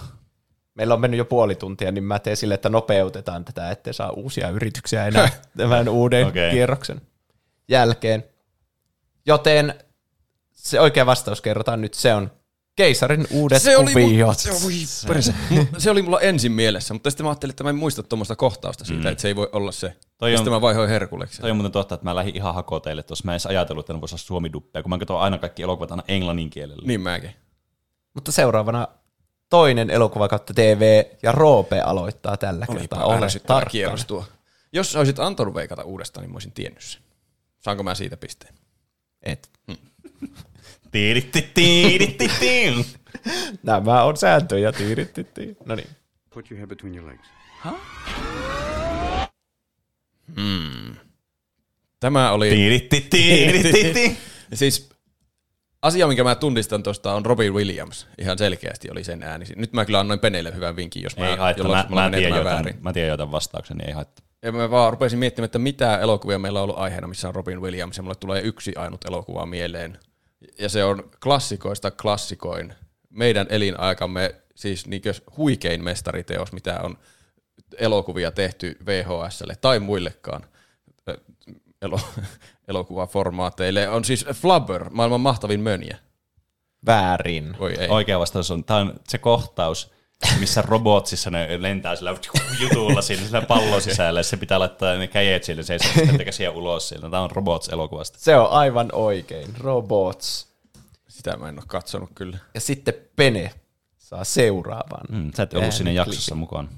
S2: Meillä on mennyt jo puoli tuntia, niin mä teen sille, että nopeutetaan tätä, ettei saa uusia yrityksiä enää tämän uuden okay. kierroksen jälkeen. Joten se oikea vastaus kerrotaan nyt, se on Keisarin uudet
S3: Se oli,
S2: kuviot.
S3: mu- se, oli. Mu- se oli mulla ensin mielessä, mutta sitten mä ajattelin, että mä en muista tuommoista kohtausta siitä, mm. että se ei voi olla se.
S1: Toi
S3: ja
S1: on-
S3: sitten mä vaihoin Herkuleksi.
S1: Toi on muuten totta, että mä lähdin ihan hakoteille tuossa. Mä en edes ajatellut, että ne voisi olla suomiduppeja, kun mä katson aina kaikki elokuvat aina englannin kielellä.
S3: Niin mäkin.
S2: Mutta seuraavana toinen elokuva kautta TV ja Roope aloittaa tällä kertaa.
S3: Olipa
S2: Ole
S3: ärsyttävä
S2: tarkkana.
S3: kierros tuo. Jos sä olisit antanut veikata uudestaan, niin mä olisin tiennyt sen. Saanko mä siitä pisteen?
S2: Et.
S1: Tiiritti, tiiritti, tiiritti.
S2: Nämä on sääntöjä. No niin.
S10: Put your head between your legs.
S3: Hmm. Tämä oli... Siis asia, minkä mä tunnistan tuosta on Robin Williams. Ihan selkeästi oli sen ääni. Nyt mä kyllä annoin Peneille hyvän vinkin, jos mä,
S1: Ei haittaa, mä, mä, tiedän jotain,
S3: väärin.
S1: mä tiedän jotain vastauksen, niin ei haittaa.
S3: Ja mä vaan rupesin miettimään, että mitä elokuvia meillä on ollut aiheena, missä on Robin Williams, ja mulle tulee yksi ainut elokuva mieleen. Ja se on klassikoista klassikoin. Meidän elinaikamme, siis niinkö huikein mestariteos, mitä on elokuvia tehty VHSlle tai muillekaan elo, elokuvaformaateille, on siis Flubber, maailman mahtavin mönjä.
S2: Väärin.
S3: Voi ei.
S1: Oikea vastaus on, tämä on se kohtaus, missä robotsissa ne lentää sillä jutulla siinä sillä pallon sisällä, ja se pitää laittaa ne käjet sille, se ei saa käsiä ulos sieltä. Tämä on Robots-elokuvasta.
S2: Se on aivan oikein. Robots.
S3: Sitä mä en ole katsonut kyllä.
S2: Ja sitten Pene saa seuraavan.
S1: Mm, sä et ollut siinä jaksossa mukaan.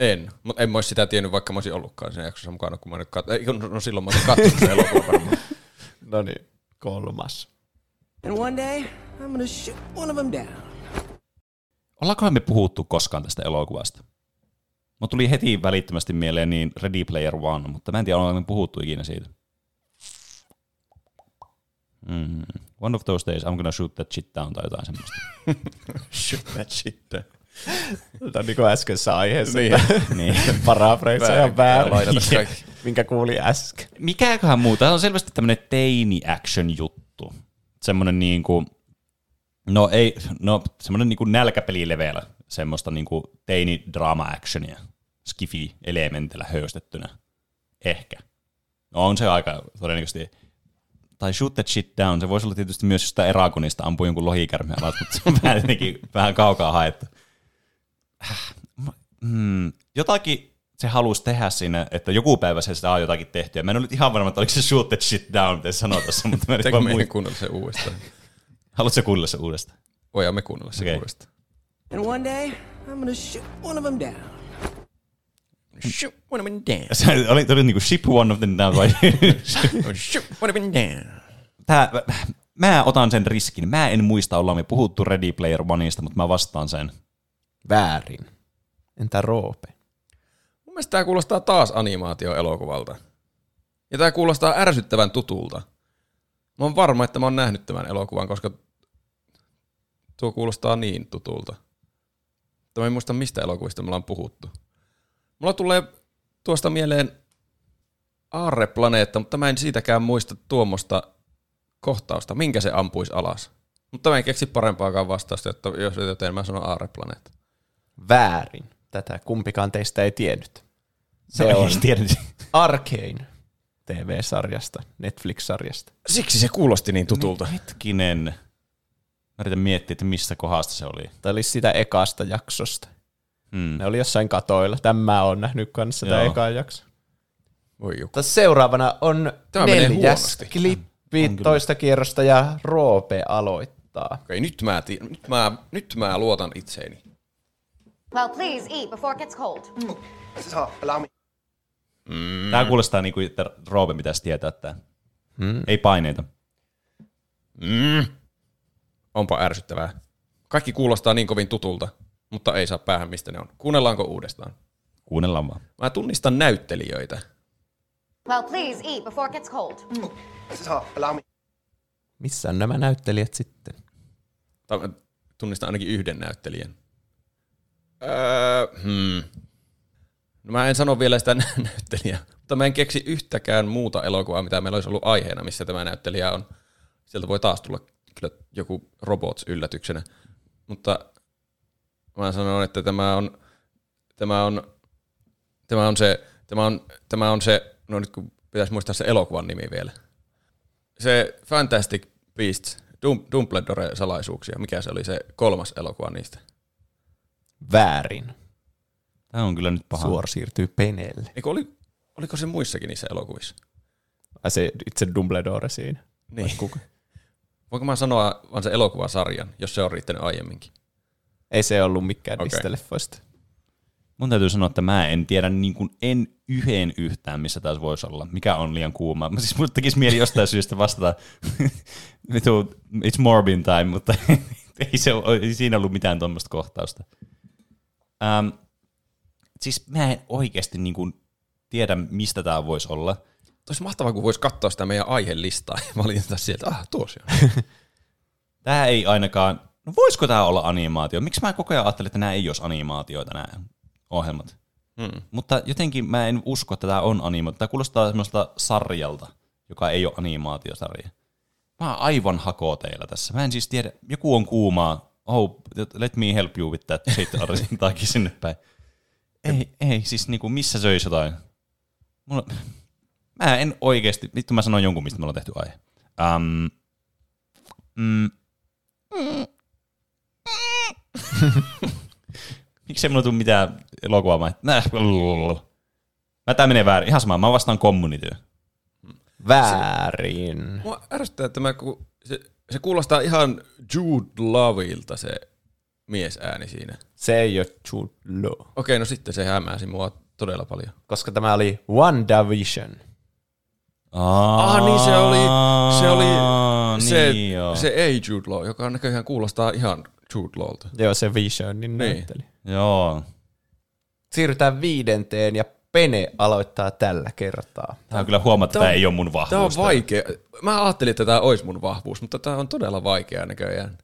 S3: En, mutta en mä olisi sitä tiennyt, vaikka mä olisin ollutkaan siinä jaksossa mukana, kun mä nyt kat... Ei, no silloin mä olisin katsonut sen elokuvan varmaan.
S2: No niin, kolmas.
S11: And one day, I'm gonna shoot one of them down.
S1: Ollaankohan me puhuttu koskaan tästä elokuvasta? Mä tuli heti välittömästi mieleen niin Ready Player One, mutta mä en tiedä, ollaanko me puhuttu ikinä siitä. Mm. One of those days I'm gonna shoot that shit down tai jotain semmoista.
S3: shoot that shit down.
S2: Tämä on niin kuin äskeisessä aiheessa.
S3: Niin.
S1: niin.
S2: Parafreissa ihan väärin. Minkä kuuli äsken.
S1: Mikäköhän muu? Tämä on selvästi tämmöinen teini action juttu. Semmoinen niinku, no ei, no semmoinen niinku nälkäpelilevel, semmoista niinku teini drama actionia, skifi elementillä höystettynä. Ehkä. No on se aika todennäköisesti, tai shoot that shit down, se voisi olla tietysti myös jostain Eragonista ampuu jonkun lohikärmen alas, mutta se on vähän jotenkin vähän kaukaa haettu. Mm, jotakin se halusi tehdä siinä, että joku päivä se saa jotakin tehtyä. Mä en ollut ihan varma, että oliko se shoot that shit down, mitä se sanoi tuossa, mutta mä en muista.
S3: kuunnella se uudestaan?
S1: Haluatko kuunnella se uudestaan?
S3: Voidaan me kuunnella se
S1: Okei.
S3: uudestaan.
S11: And one day, I'm gonna shoot one of them down.
S3: Shoot one of them down.
S1: Se oli, oli niinku ship one of them down vai?
S3: Shoot one of them down.
S1: Tää, mä otan sen riskin. Mä en muista, ollaan me puhuttu Ready Player Oneista, mutta mä vastaan sen.
S2: Väärin. Entä Roope?
S3: Mun mielestä tää kuulostaa taas animaatioelokuvalta. Ja tää kuulostaa ärsyttävän tutulta. Mä oon varma, että mä oon nähnyt tämän elokuvan, koska tuo kuulostaa niin tutulta. Mutta mä en muista, mistä elokuvista me ollaan puhuttu. Mulla tulee tuosta mieleen Aarreplaneetta, mutta mä en siitäkään muista tuommoista kohtausta, minkä se ampuisi alas. Mutta mä en keksi parempaakaan vastausta, jotta, jos joten mä sanon Aarreplaneetta.
S2: Väärin. Tätä kumpikaan teistä ei tiennyt. Se
S1: No,
S2: on. Arcane TV-sarjasta, Netflix-sarjasta.
S3: Siksi se kuulosti niin tutulta.
S1: Hetkinen. Mä yritän miettiä, että missä kohdasta se oli.
S2: Tämä oli sitä ekasta jaksosta.
S1: Hmm.
S2: Ne oli jossain katoilla. Tämä on nähnyt kanssa tämä
S1: Joo.
S2: eka jakso.
S3: Voi joku.
S2: Mutta seuraavana on
S3: Tämä menee
S2: neljäs klippi
S1: On
S2: toista kierrosta ja Roope aloittaa.
S3: Okei, nyt mä, ti- nyt mä, nyt mä luotan itseeni.
S12: Well, please eat before it gets cold.
S10: Allow me.
S3: Mm.
S1: Tää kuulostaa niinku, että Roope pitäisi tietää tää.
S2: Hmm.
S1: Ei paineita.
S3: Mm. Onpa ärsyttävää. Kaikki kuulostaa niin kovin tutulta, mutta ei saa päähän mistä ne on. Kuunnellaanko uudestaan?
S1: Kuunnellaan vaan.
S3: Mä tunnistan näyttelijöitä.
S12: Well, please eat before it gets cold.
S10: Allow me.
S2: Missä on nämä näyttelijät sitten?
S3: Tunnistan ainakin yhden näyttelijän. Öö, hmm. No mä en sano vielä sitä nä- näyttelijää, mutta mä en keksi yhtäkään muuta elokuvaa, mitä meillä olisi ollut aiheena, missä tämä näyttelijä on. Sieltä voi taas tulla kyllä joku robots yllätyksenä. Mutta mä sanon, että tämä on, tämä on, tämä on se, tämä on, tämä on se, no nyt kun pitäisi muistaa se elokuvan nimi vielä. Se Fantastic Beasts, Dum- Dumbledore-salaisuuksia, mikä se oli se kolmas elokuva niistä?
S2: Väärin.
S1: Tämä on kyllä nyt paha.
S2: Suor siirtyy peneelle.
S3: Eikö oli, oliko se muissakin niissä elokuvissa?
S2: Ai se itse Dumbledore siinä.
S3: Niin.
S2: Kuka?
S3: Voinko mä sanoa vaan se elokuvasarjan, jos se on riittänyt aiemminkin?
S2: Ei se ollut mikään okay. Disney-leffoista.
S1: Mun täytyy sanoa, että mä en tiedä niin kuin en yhden yhtään, missä taas voisi olla. Mikä on liian kuuma. Mä siis mulle tekisi mieli jostain syystä vastata, it's Morbin time, mutta ei, se, ei siinä ollut mitään tuommoista kohtausta. Ähm, siis mä en oikeasti niin kuin tiedä, mistä tämä voisi olla.
S3: Olisi mahtavaa, kun voisi katsoa sitä meidän aihelistaa ja valita sieltä, ah, tuo se on.
S1: Tämä ei ainakaan, no voisiko tämä olla animaatio? Miksi mä koko ajan ajattelin, että nämä ei olisi animaatioita nämä ohjelmat?
S3: Hmm.
S1: Mutta jotenkin mä en usko, että tämä on animaatio. Tämä kuulostaa semmoista sarjalta, joka ei ole animaatiosarja. Mä oon aivan hakoo teillä tässä. Mä en siis tiedä, joku on kuumaa. Oh, let me help you with that shit, takia sinne päin. Ei, ei, siis niinku missä söisi jotain? Mulla, mä en oikeesti, vittu mä sanon jonkun, mistä me ollaan tehty aihe. Um, mm, Miksi ei mulla tule mitään elokuvaa? Mä, Näh, mä tää menee väärin. Ihan sama, mä vastaan community.
S2: Väärin.
S3: Mua ärsyttää tämä, kun se, se kuulostaa ihan Jude Loveilta se miesääni siinä.
S2: Se ei ole Law.
S3: Okei, no sitten se hämäsi mua todella paljon.
S2: Koska tämä oli WandaVision.
S3: Ah, niin se oli, se oli se,
S1: niin joo.
S3: se ei Jude Law, joka näköjään kuulostaa ihan Jude Lawlta.
S2: Joo, se Visionin
S3: Niin.
S2: näytteli.
S1: Joo.
S2: Siirrytään viidenteen ja Pene aloittaa tällä kertaa.
S1: Tää on kyllä huomaa, että tämä
S3: on-
S1: ei ole mun vahvuus.
S3: Tämä on vaikea. Mä ajattelin, että tämä olisi mun vahvuus, mutta tämä on todella vaikea näköjään.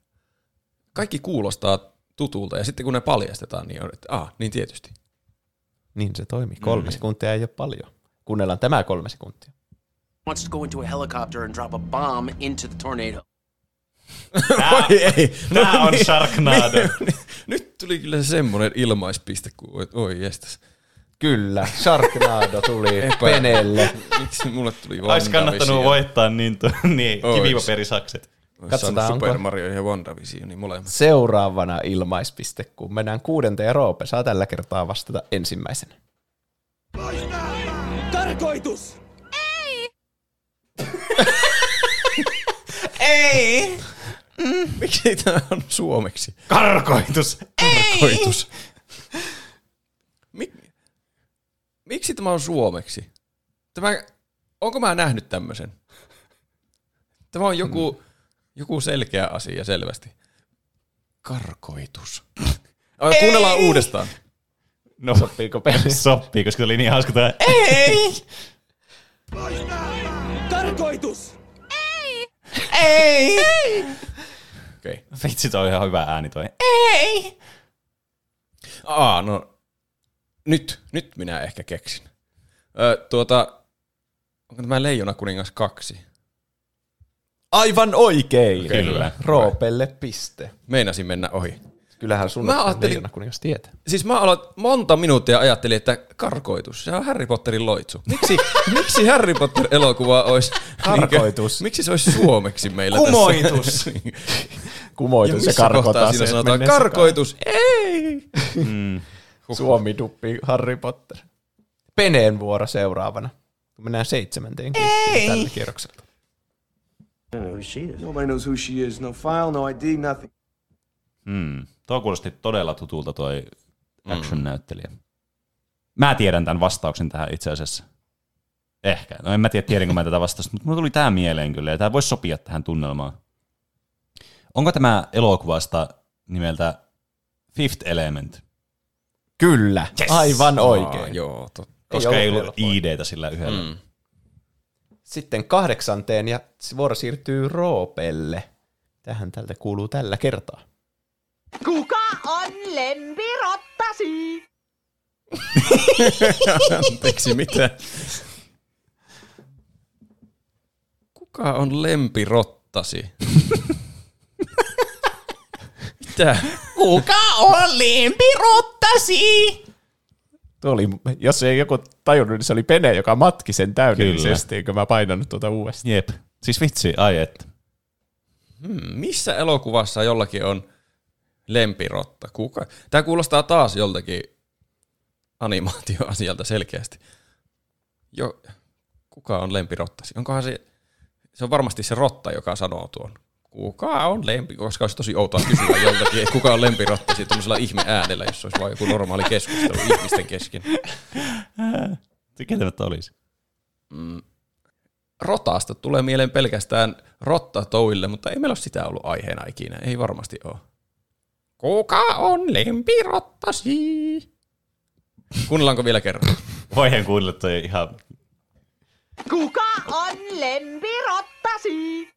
S3: Kaikki kuulostaa tutulta ja sitten kun ne paljastetaan, niin on, että ah, niin tietysti.
S2: Niin se toimii. Kolme sekuntia ei ole paljon. Kuunnellaan tämä kolme sekuntia.
S13: wants to go into a helicopter and drop a bomb into the tornado.
S3: Vai ei.
S1: Tää on
S3: niin.
S1: Sharknado.
S3: Niin. Nyt tuli kyllä semmoinen ilmaispiste, kun oi jestas.
S2: Kyllä, Sharknado tuli Penelle.
S3: Miksi mulle tuli
S1: Olisi kannattanut voittaa niin, niin kivipaperisakset.
S2: Katsotaan,
S3: Super
S2: onko-
S3: Mario ja WandaVision, niin molemmat.
S2: Seuraavana ilmaispiste, kun mennään kuudenteen Roope saa tällä kertaa vastata ensimmäisenä.
S11: Tarkoitus!
S1: Ei!
S3: Miksi tämä on suomeksi?
S1: Karkoitus!
S3: Karkoitus. Mik, miksi tämä on suomeksi? Tämä, onko mä nähnyt tämmöisen? Tämä on joku, joku selkeä asia selvästi. Karkoitus. Ai, kuunnellaan uudestaan.
S1: No,
S2: Sopiiko Pene?
S1: sopii, koska oli niin hauska tää. Ei!
S11: Tarkoitus!
S1: Ei!
S3: Okei.
S1: Vitsi, toi on ihan hyvä ääni toi.
S3: Ei! Aa, no nyt, nyt minä ehkä keksin. Ö, tuota, onko tämä Leijona kuningas kaksi?
S2: Aivan oikein.
S1: Kyllä.
S2: Roopelle piste.
S3: Meinasin mennä ohi.
S2: Kyllähän sun
S3: Mä
S2: mä
S3: ajattelin-
S2: kuningas tietää.
S3: Siis mä aloin monta minuuttia ajattelin, että karkoitus, se on Harry Potterin loitsu. Miksi, miksi Harry Potter-elokuva olisi...
S2: Karkoitus.
S3: Niinkö, miksi se olisi suomeksi meillä
S1: Kumoitus.
S3: tässä?
S2: Kumoitus ja
S3: kohtaa
S2: karkotaan
S3: siinä sanotaan karkoitus? Ei!
S1: Mm.
S2: Suomi duppi Harry Potter. Peneen vuoro seuraavana. Mennään seitsemänteen tällä kierroksella.
S11: I don't know who she is. Nobody knows who she is. No file, no ID, nothing.
S1: Mm. Tuo kuulosti todella tutulta toi action-näyttelijä. Mä tiedän tämän vastauksen tähän itse asiassa. Ehkä. No en mä tiedä, tiedänkö mä tätä vastausta, mutta mulla tuli tää mieleen kyllä, ja tää voisi sopia tähän tunnelmaan. Onko tämä elokuvasta nimeltä Fifth Element?
S2: Kyllä,
S1: Yes!
S2: aivan
S3: Aa,
S2: oikein.
S3: joo, totta.
S1: Koska ei
S2: ollut
S1: ollut. ID-tä sillä yhdellä.
S3: Mm.
S2: Sitten kahdeksanteen ja vuoro siirtyy Roopelle. Tähän tältä kuuluu tällä kertaa.
S14: Kuka on lempirottasi?
S3: Anteeksi, mitä? Kuka on lempirottasi? mitä?
S14: Kuka on lempirottasi?
S2: Tuo oli, jos ei joku tajunnut, niin se oli Pene, joka matki sen täydellisesti, eikö mä painanut tuota uudestaan.
S1: Jep. Siis vitsi, ai että.
S3: Hmm, missä elokuvassa jollakin on lempirotta? Kuka? Tämä kuulostaa taas joltakin animaatioasialta selkeästi. Jo, kuka on lempirottasi? Onkohan se, se on varmasti se rotta, joka sanoo tuon. Kuka on lempi? Koska olisi tosi outoa kysyä joltakin, että kuka on lempirottasi tuollaisella ihme äänellä, jos olisi vain joku normaali keskustelu ihmisten kesken.
S1: Se ketämättä olisi.
S3: Mm, rotasta tulee mieleen pelkästään rottatouille, mutta ei meillä ole sitä ollut aiheena ikinä. Ei varmasti ole. Kuka on lempirottasi? Kuunnellaanko vielä kerran?
S1: Voihan kuunnella toi ihan...
S14: Kuka on lempirottasi?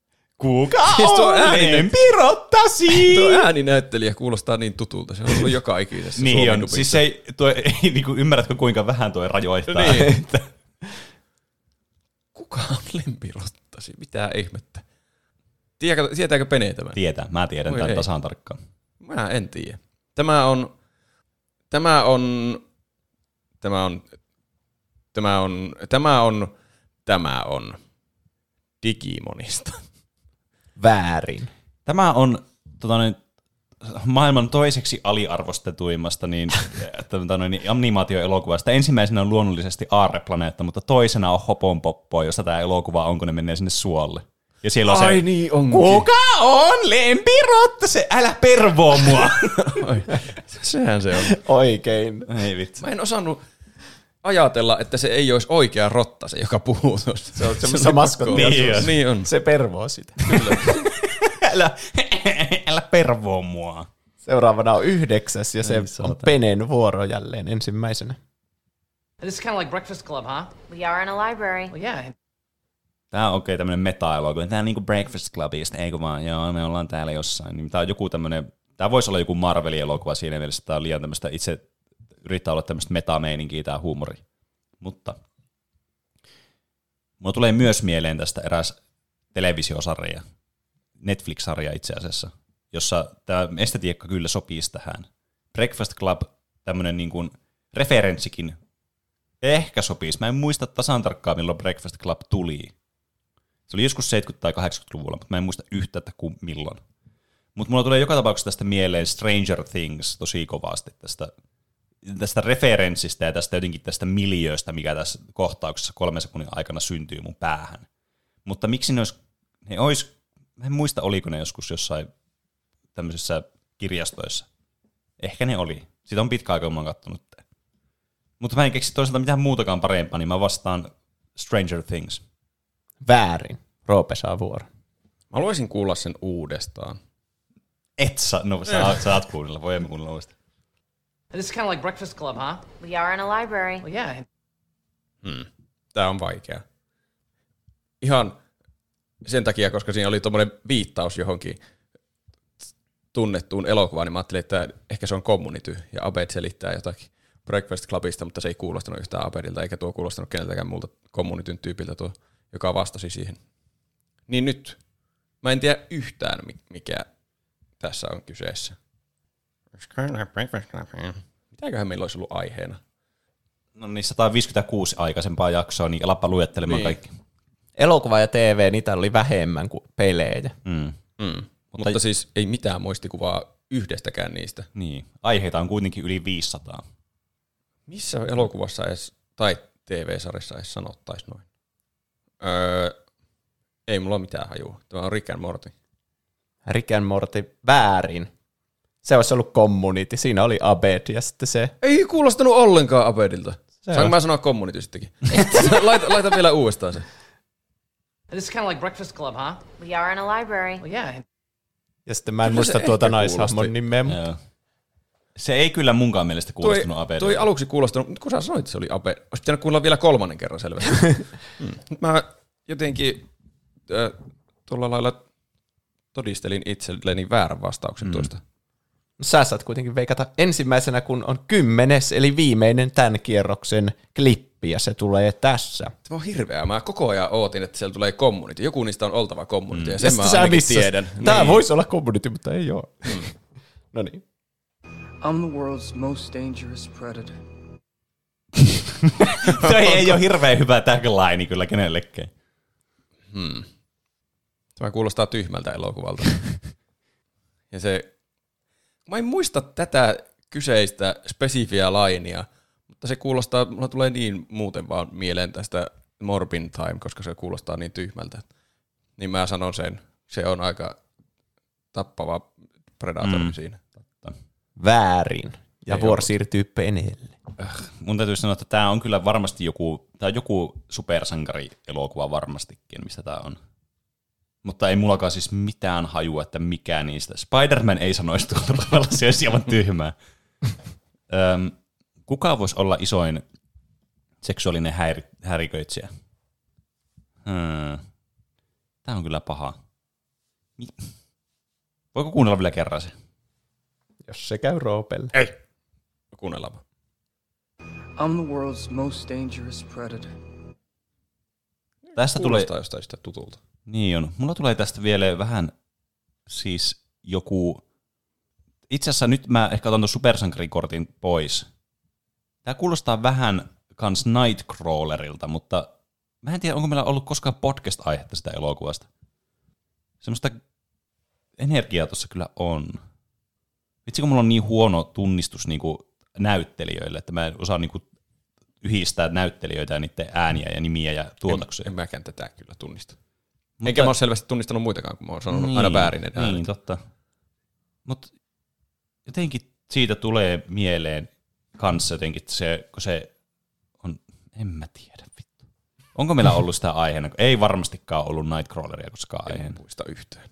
S1: Kuka
S3: Siis tuo
S1: on
S3: ääni-
S1: lempirottasi?
S3: Tuo ääninäyttelijä kuulostaa niin tutulta. Se on ollut joka ikisessä
S1: Niin on.
S3: dubissa.
S1: Siis se ei, tuo, ei niinku, ymmärrätkö kuinka vähän tuo rajoittaa?
S3: Niin. Kuka on lempirottasi? Mitä ihmettä? Tiedääkö, tietääkö Pene tämän?
S1: Tietää, mä tiedän
S3: Oi
S1: tämän
S3: ei.
S1: tasan tarkkaan.
S3: Mä en tiedä. Tämä on, tämä on, tämä on, tämä on, tämä on, tämä on Digimonista.
S2: Väärin.
S1: Tämä on tota, niin, maailman toiseksi aliarvostetuimmasta niin, että, noin, niin animaatioelokuvasta. Ensimmäisenä on luonnollisesti Aarreplaneetta, mutta toisena on Hopon Poppo, jossa tämä elokuva on, kun ne menee sinne suolle. Ja siellä on
S3: Ai
S1: se,
S3: niin onkin.
S1: Kuka on lempirotta? Se, älä pervoo mua.
S3: Sehän se on.
S2: Oikein.
S1: Ei vitsi.
S3: Mä en osannut ajatella, että se ei olisi oikea rotta se, joka puhuu tuosta.
S2: Se on semmoista maskottia.
S3: Niin on. Niin on.
S2: Se pervoo sitä.
S1: älä, älä pervoo mua.
S2: Seuraavana on yhdeksäs ja se
S1: Ei
S2: on. Penen vuoro jälleen ensimmäisenä.
S15: This is kind of like Breakfast Club, huh?
S12: We are in a library.
S15: Well, yeah.
S1: Tämä on okei tämmönen meta-elokuva. Tämä on niinku Breakfast Clubista, eikö vaan? Joo, me ollaan täällä jossain. Niin Tämä on joku tämmönen, tämä voisi olla joku Marvelin elokuva siinä mielessä, että tämä on liian tämmöistä itse, yrittää olla tämmöistä metameininkiä tämä huumori. Mutta mulla tulee myös mieleen tästä eräs televisiosarja, Netflix-sarja itse asiassa, jossa tämä estetiikka kyllä sopisi tähän. Breakfast Club, tämmöinen niin kuin referenssikin ehkä sopisi. Mä en muista tasan tarkkaan, milloin Breakfast Club tuli. Se oli joskus 70- tai 80-luvulla, mutta mä en muista yhtä, että ku, milloin. Mutta mulla tulee joka tapauksessa tästä mieleen Stranger Things tosi kovasti, tästä, tästä referenssistä ja tästä jotenkin tästä miljööstä, mikä tässä kohtauksessa kolmen sekunnin aikana syntyy mun päähän. Mutta miksi ne olisi, ne olisi mä en muista oliko ne joskus jossain tämmöisissä kirjastoissa. Ehkä ne oli. Siitä on pitkä aika, kun mä oon kattonut. Mutta mä en keksi toisaalta mitään muutakaan parempaa, niin mä vastaan Stranger Things.
S2: Väärin. Roope saa vuoron.
S3: Mä haluaisin kuulla sen uudestaan.
S1: Et saa, no sä, saat kuunnella, voi emme kuunnella uudestaan.
S15: This is kind of like Breakfast Club, huh?
S12: We are in a library.
S15: Well, yeah.
S3: Hmm. Tää on vaikea. Ihan sen takia, koska siinä oli tuommoinen viittaus johonkin tunnettuun elokuvaan, niin mä ajattelin, että ehkä se on Community, ja Abed selittää jotakin Breakfast Clubista, mutta se ei kuulostanut yhtään Abedilta, eikä tuo kuulostanut keneltäkään muulta Communityn tyypiltä tuo, joka vastasi siihen. Niin nyt, mä en tiedä yhtään, mi- mikä tässä on kyseessä. Mitäköhän meillä olisi ollut aiheena?
S1: No niin, 156 aikaisempaa jaksoa, niin alappa luettelemaan
S3: Niin.
S1: kaikki.
S2: Elokuva ja TV, niitä oli vähemmän kuin pelejä.
S1: Mm.
S3: Mm. Mutta, mutta siis ei mitään muistikuvaa yhdestäkään niistä.
S1: Niin, aiheita on kuitenkin yli 500.
S3: Missä elokuvassa edes, tai TV-sarjassa edes sanottaisi noin? Öö, ei mulla ole mitään hajua. Tämä on Rick and Morty.
S2: Rick and Morty väärin. Se olisi ollut Community. Siinä oli Abed ja sitten se...
S3: Ei kuulostanut ollenkaan Abedilta. Saanko
S2: on.
S3: mä sanoa Community sittenkin? laita, laita vielä uudestaan se.
S15: This is kind of like Breakfast Club, huh?
S12: We are in a library.
S15: Well, yeah.
S2: Ja sitten mä en
S3: Kyllä
S2: muista tuota naishahmon nimeä.
S1: Joo. Se ei kyllä munkaan mielestä kuulostunut Abedilta.
S3: toi aluksi kuulostanut, mutta kun sä sanoit, että se oli Abed, olisi pitänyt kuulla vielä kolmannen kerran selvästi. mm. Mut Mä jotenkin äh, tuolla lailla todistelin itselleni väärän vastauksen mm. tuosta.
S2: Sä saat kuitenkin veikata ensimmäisenä, kun on kymmenes, eli viimeinen tämän kierroksen klippi, ja se tulee tässä.
S3: Tämä on hirveää. Mä koko ajan ootin, että siellä tulee community. Joku niistä on oltava community, mm. ja
S2: Ja
S3: sen
S2: sitten
S3: mä
S2: sä missas-
S3: tiedän.
S2: Tää
S3: Niin.
S2: voisi olla community, mutta ei ole.
S3: Mm.
S2: no niin.
S16: I'm the world's most dangerous predator.
S1: Toi ei ole hirveän hyvä tagline kyllä kenellekään.
S3: Hmm. Tämä kuulostaa tyhmältä elokuvalta. ja se, mä en muista tätä kyseistä spesifiä lainia, mutta se kuulostaa, mulla tulee niin muuten vaan mieleen tästä Morbin Time, koska se kuulostaa niin tyhmältä. Niin mä sanon sen, se on aika tappava predator
S1: Mm.
S3: siinä.
S2: Väärin. Ja
S3: ollut.
S2: siirtyy Penelle.
S1: Mun täytyy sanoa, että tämä on kyllä varmasti joku, tää on joku supersankari-elokuva varmastikin, mistä tämä on. Mutta ei mullakaan siis mitään hajua, että mikä niistä. Spider-Man ei sanoisi tuolla tavalla, se olisi aivan tyhmää. Öm, kuka voisi olla isoin seksuaalinen häiri- häiriköitsijä? Hmm. Tämä on kyllä paha. Voiko kuunnella vielä kerran se?
S2: Jos se käy Roopelle.
S3: Ei. Kuunnellaan vaan.
S16: I'm the world's most dangerous predator.
S1: Tästä tulee...
S3: Kuulostaa jostain sitä tutulta.
S1: Niin on. Mulla tulee tästä vielä vähän siis joku... Itse asiassa nyt mä ehkä otan tuon supersankarikortin pois. Tämä kuulostaa vähän kans Nightcrawlerilta, mutta mä en tiedä, onko meillä ollut koskaan podcast-aihetta sitä elokuvasta. Semmoista energiaa tuossa kyllä on. Vitsi, kun mulla on niin huono tunnistus niinku näyttelijöille, että mä en osaa niinku yhdistää näyttelijöitä ja niiden ääniä ja nimiä ja tuotoksia.
S3: En, en mäkään tätä kyllä tunnista. Mutta, Enkä mä ole selvästi tunnistanut muitakaan, kun mä oon sanonut
S1: niin,
S3: aina väärin ne.
S1: Niin, totta. Mutta jotenkin siitä tulee mieleen kanssa jotenkin se, kun se on, en mä tiedä, vittu. Onko meillä ollut sitä aiheena? Ei varmastikaan ollut Nightcrawleria koskaan aiheena.
S3: En muista yhtään.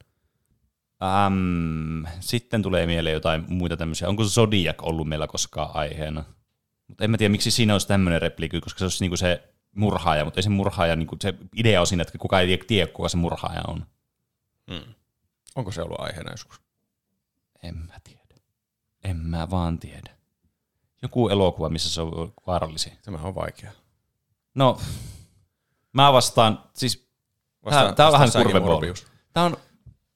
S1: Ähm, sitten tulee mieleen jotain muita tämmöisiä. Onko Zodiac ollut meillä koskaan aiheena? Mutta en mä tiedä, miksi siinä olisi tämmöinen repliikki, koska se olisi niinku se murhaaja, mutta ei se murhaaja, niinku, se idea on siinä, että kukaan ei tiedä, kuka se murhaaja on.
S3: Hmm. Onko se ollut aiheena joskus?
S1: En mä tiedä. En mä vaan tiedä. Joku elokuva, missä se on vaarallisia.
S3: Tämä on vaikea.
S1: No, mä vastaan, siis
S3: Vastaan-
S1: tää, tää on vähän
S3: vastaan. Morbius.
S1: Tää on,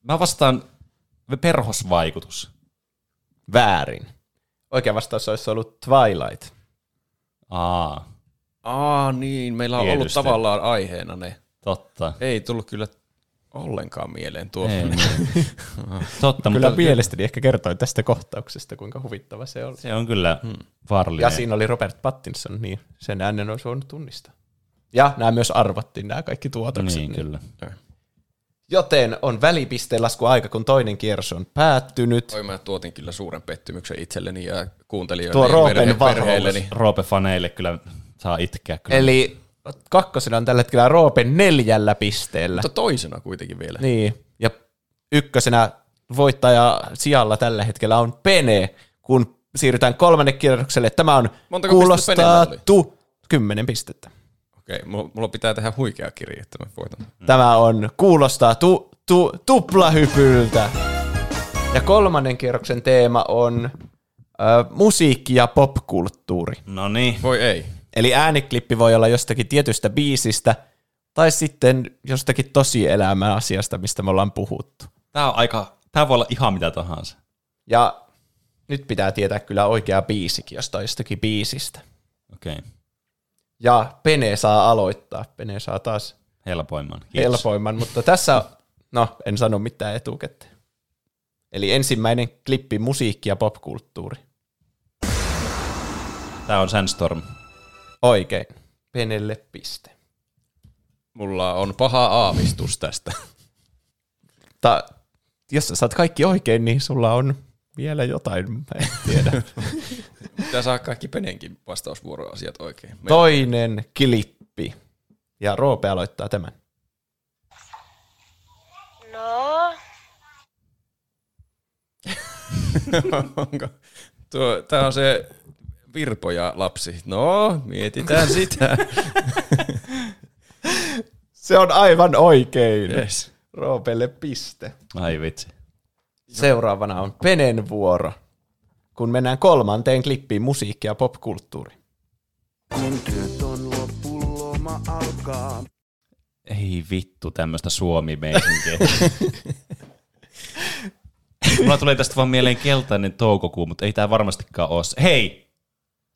S1: mä vastaan perhosvaikutus.
S2: Väärin. Oikea vastaus olisi ollut Twilight.
S1: Aa.
S3: Aa niin, meillä on
S1: Tietysti.
S3: ollut tavallaan aiheena ne.
S1: Totta.
S3: Ei tullut kyllä ollenkaan mieleen tuo.
S1: Ei, niin. Totta,
S2: Kyllä
S1: mutta-
S2: mielestäni ehkä kertoi tästä kohtauksesta, kuinka huvittava se oli.
S1: Se on kyllä
S3: Hmm.
S1: vaarallinen.
S2: Ja siinä oli Robert Pattinson, niin sen äänen olisi voinut tunnistaa. Ja nämä myös arvottiin, nämä kaikki tuotokset.
S1: Niin, kyllä.
S2: Joten on välipistelasku aika, kun toinen kierros on päättynyt.
S3: Oi mä tuotin kyllä suuren pettymyksen itselleni ja kuuntelijoille
S2: Tuo
S3: ja
S2: Roopen
S3: perheelleni.
S1: Roope-faneille kyllä saa itkeä. Kyllä.
S2: Eli kakkosena on tällä hetkellä Roope neljällä pisteellä.
S3: Mutta toisena kuitenkin vielä.
S2: Niin, ja ykkösenä voittaja sijalla tällä hetkellä on Pene, kun siirrytään kolmannen kierrokselle. Tämä on
S3: Montako
S2: kuulostaa tu, kymmenen pistettä.
S3: Okei, mulla, mulla pitää tehdä huikea kirja, että mä voitan.
S2: Tämä on kuulostaa tu, tu, tuplahypyltä. Ja kolmannen kierroksen teema on ö, musiikki ja popkulttuuri.
S1: No niin.
S3: Voi ei.
S2: Eli ääniklippi voi olla jostakin tietystä biisistä, tai sitten jostakin tosielämän asiasta, mistä me ollaan puhuttu.
S1: Tää on aika, tää voi olla ihan mitä tahansa.
S2: Ja nyt pitää tietää kyllä oikea biisikin jostain jostakin biisistä.
S1: Okei. Okay.
S2: Ja Pene saa aloittaa. Pene saa taas
S1: Helpoimman. Kiitos.
S2: helpoimman, mutta tässä, no en sano mitään etukäteen. Eli ensimmäinen klippi musiikki ja popkulttuuri.
S1: Tää on Sandstorm.
S2: Oikein. Penelle piste.
S3: Mulla on paha aavistus tästä.
S2: Ta, jos sä saat kaikki oikein, niin sulla on vielä jotain, mä en tiedä.
S3: Pitää saa kaikki Penenkin vastausvuoroasiat oikein. Me-
S2: Toinen klippi. Ja Roope aloittaa tämän.
S17: No,
S3: Onko? Tuo, tää on se Virpo ja lapsi. No, mietitään sitä.
S2: Se on aivan oikein.
S3: Yes.
S2: Roopelle piste.
S1: Ai vitsi.
S2: Seuraavana on Penen vuoro, kun mennään kolmanteen klippiin musiikki ja popkulttuuri.
S18: Mun työt on loppu, loma alkaa.
S1: Ei vittu, tämmöistä suomi. Mulla tulee tästä vaan mieleen keltainen toukokuu, mutta ei tää varmastikaan oo. se. Hei!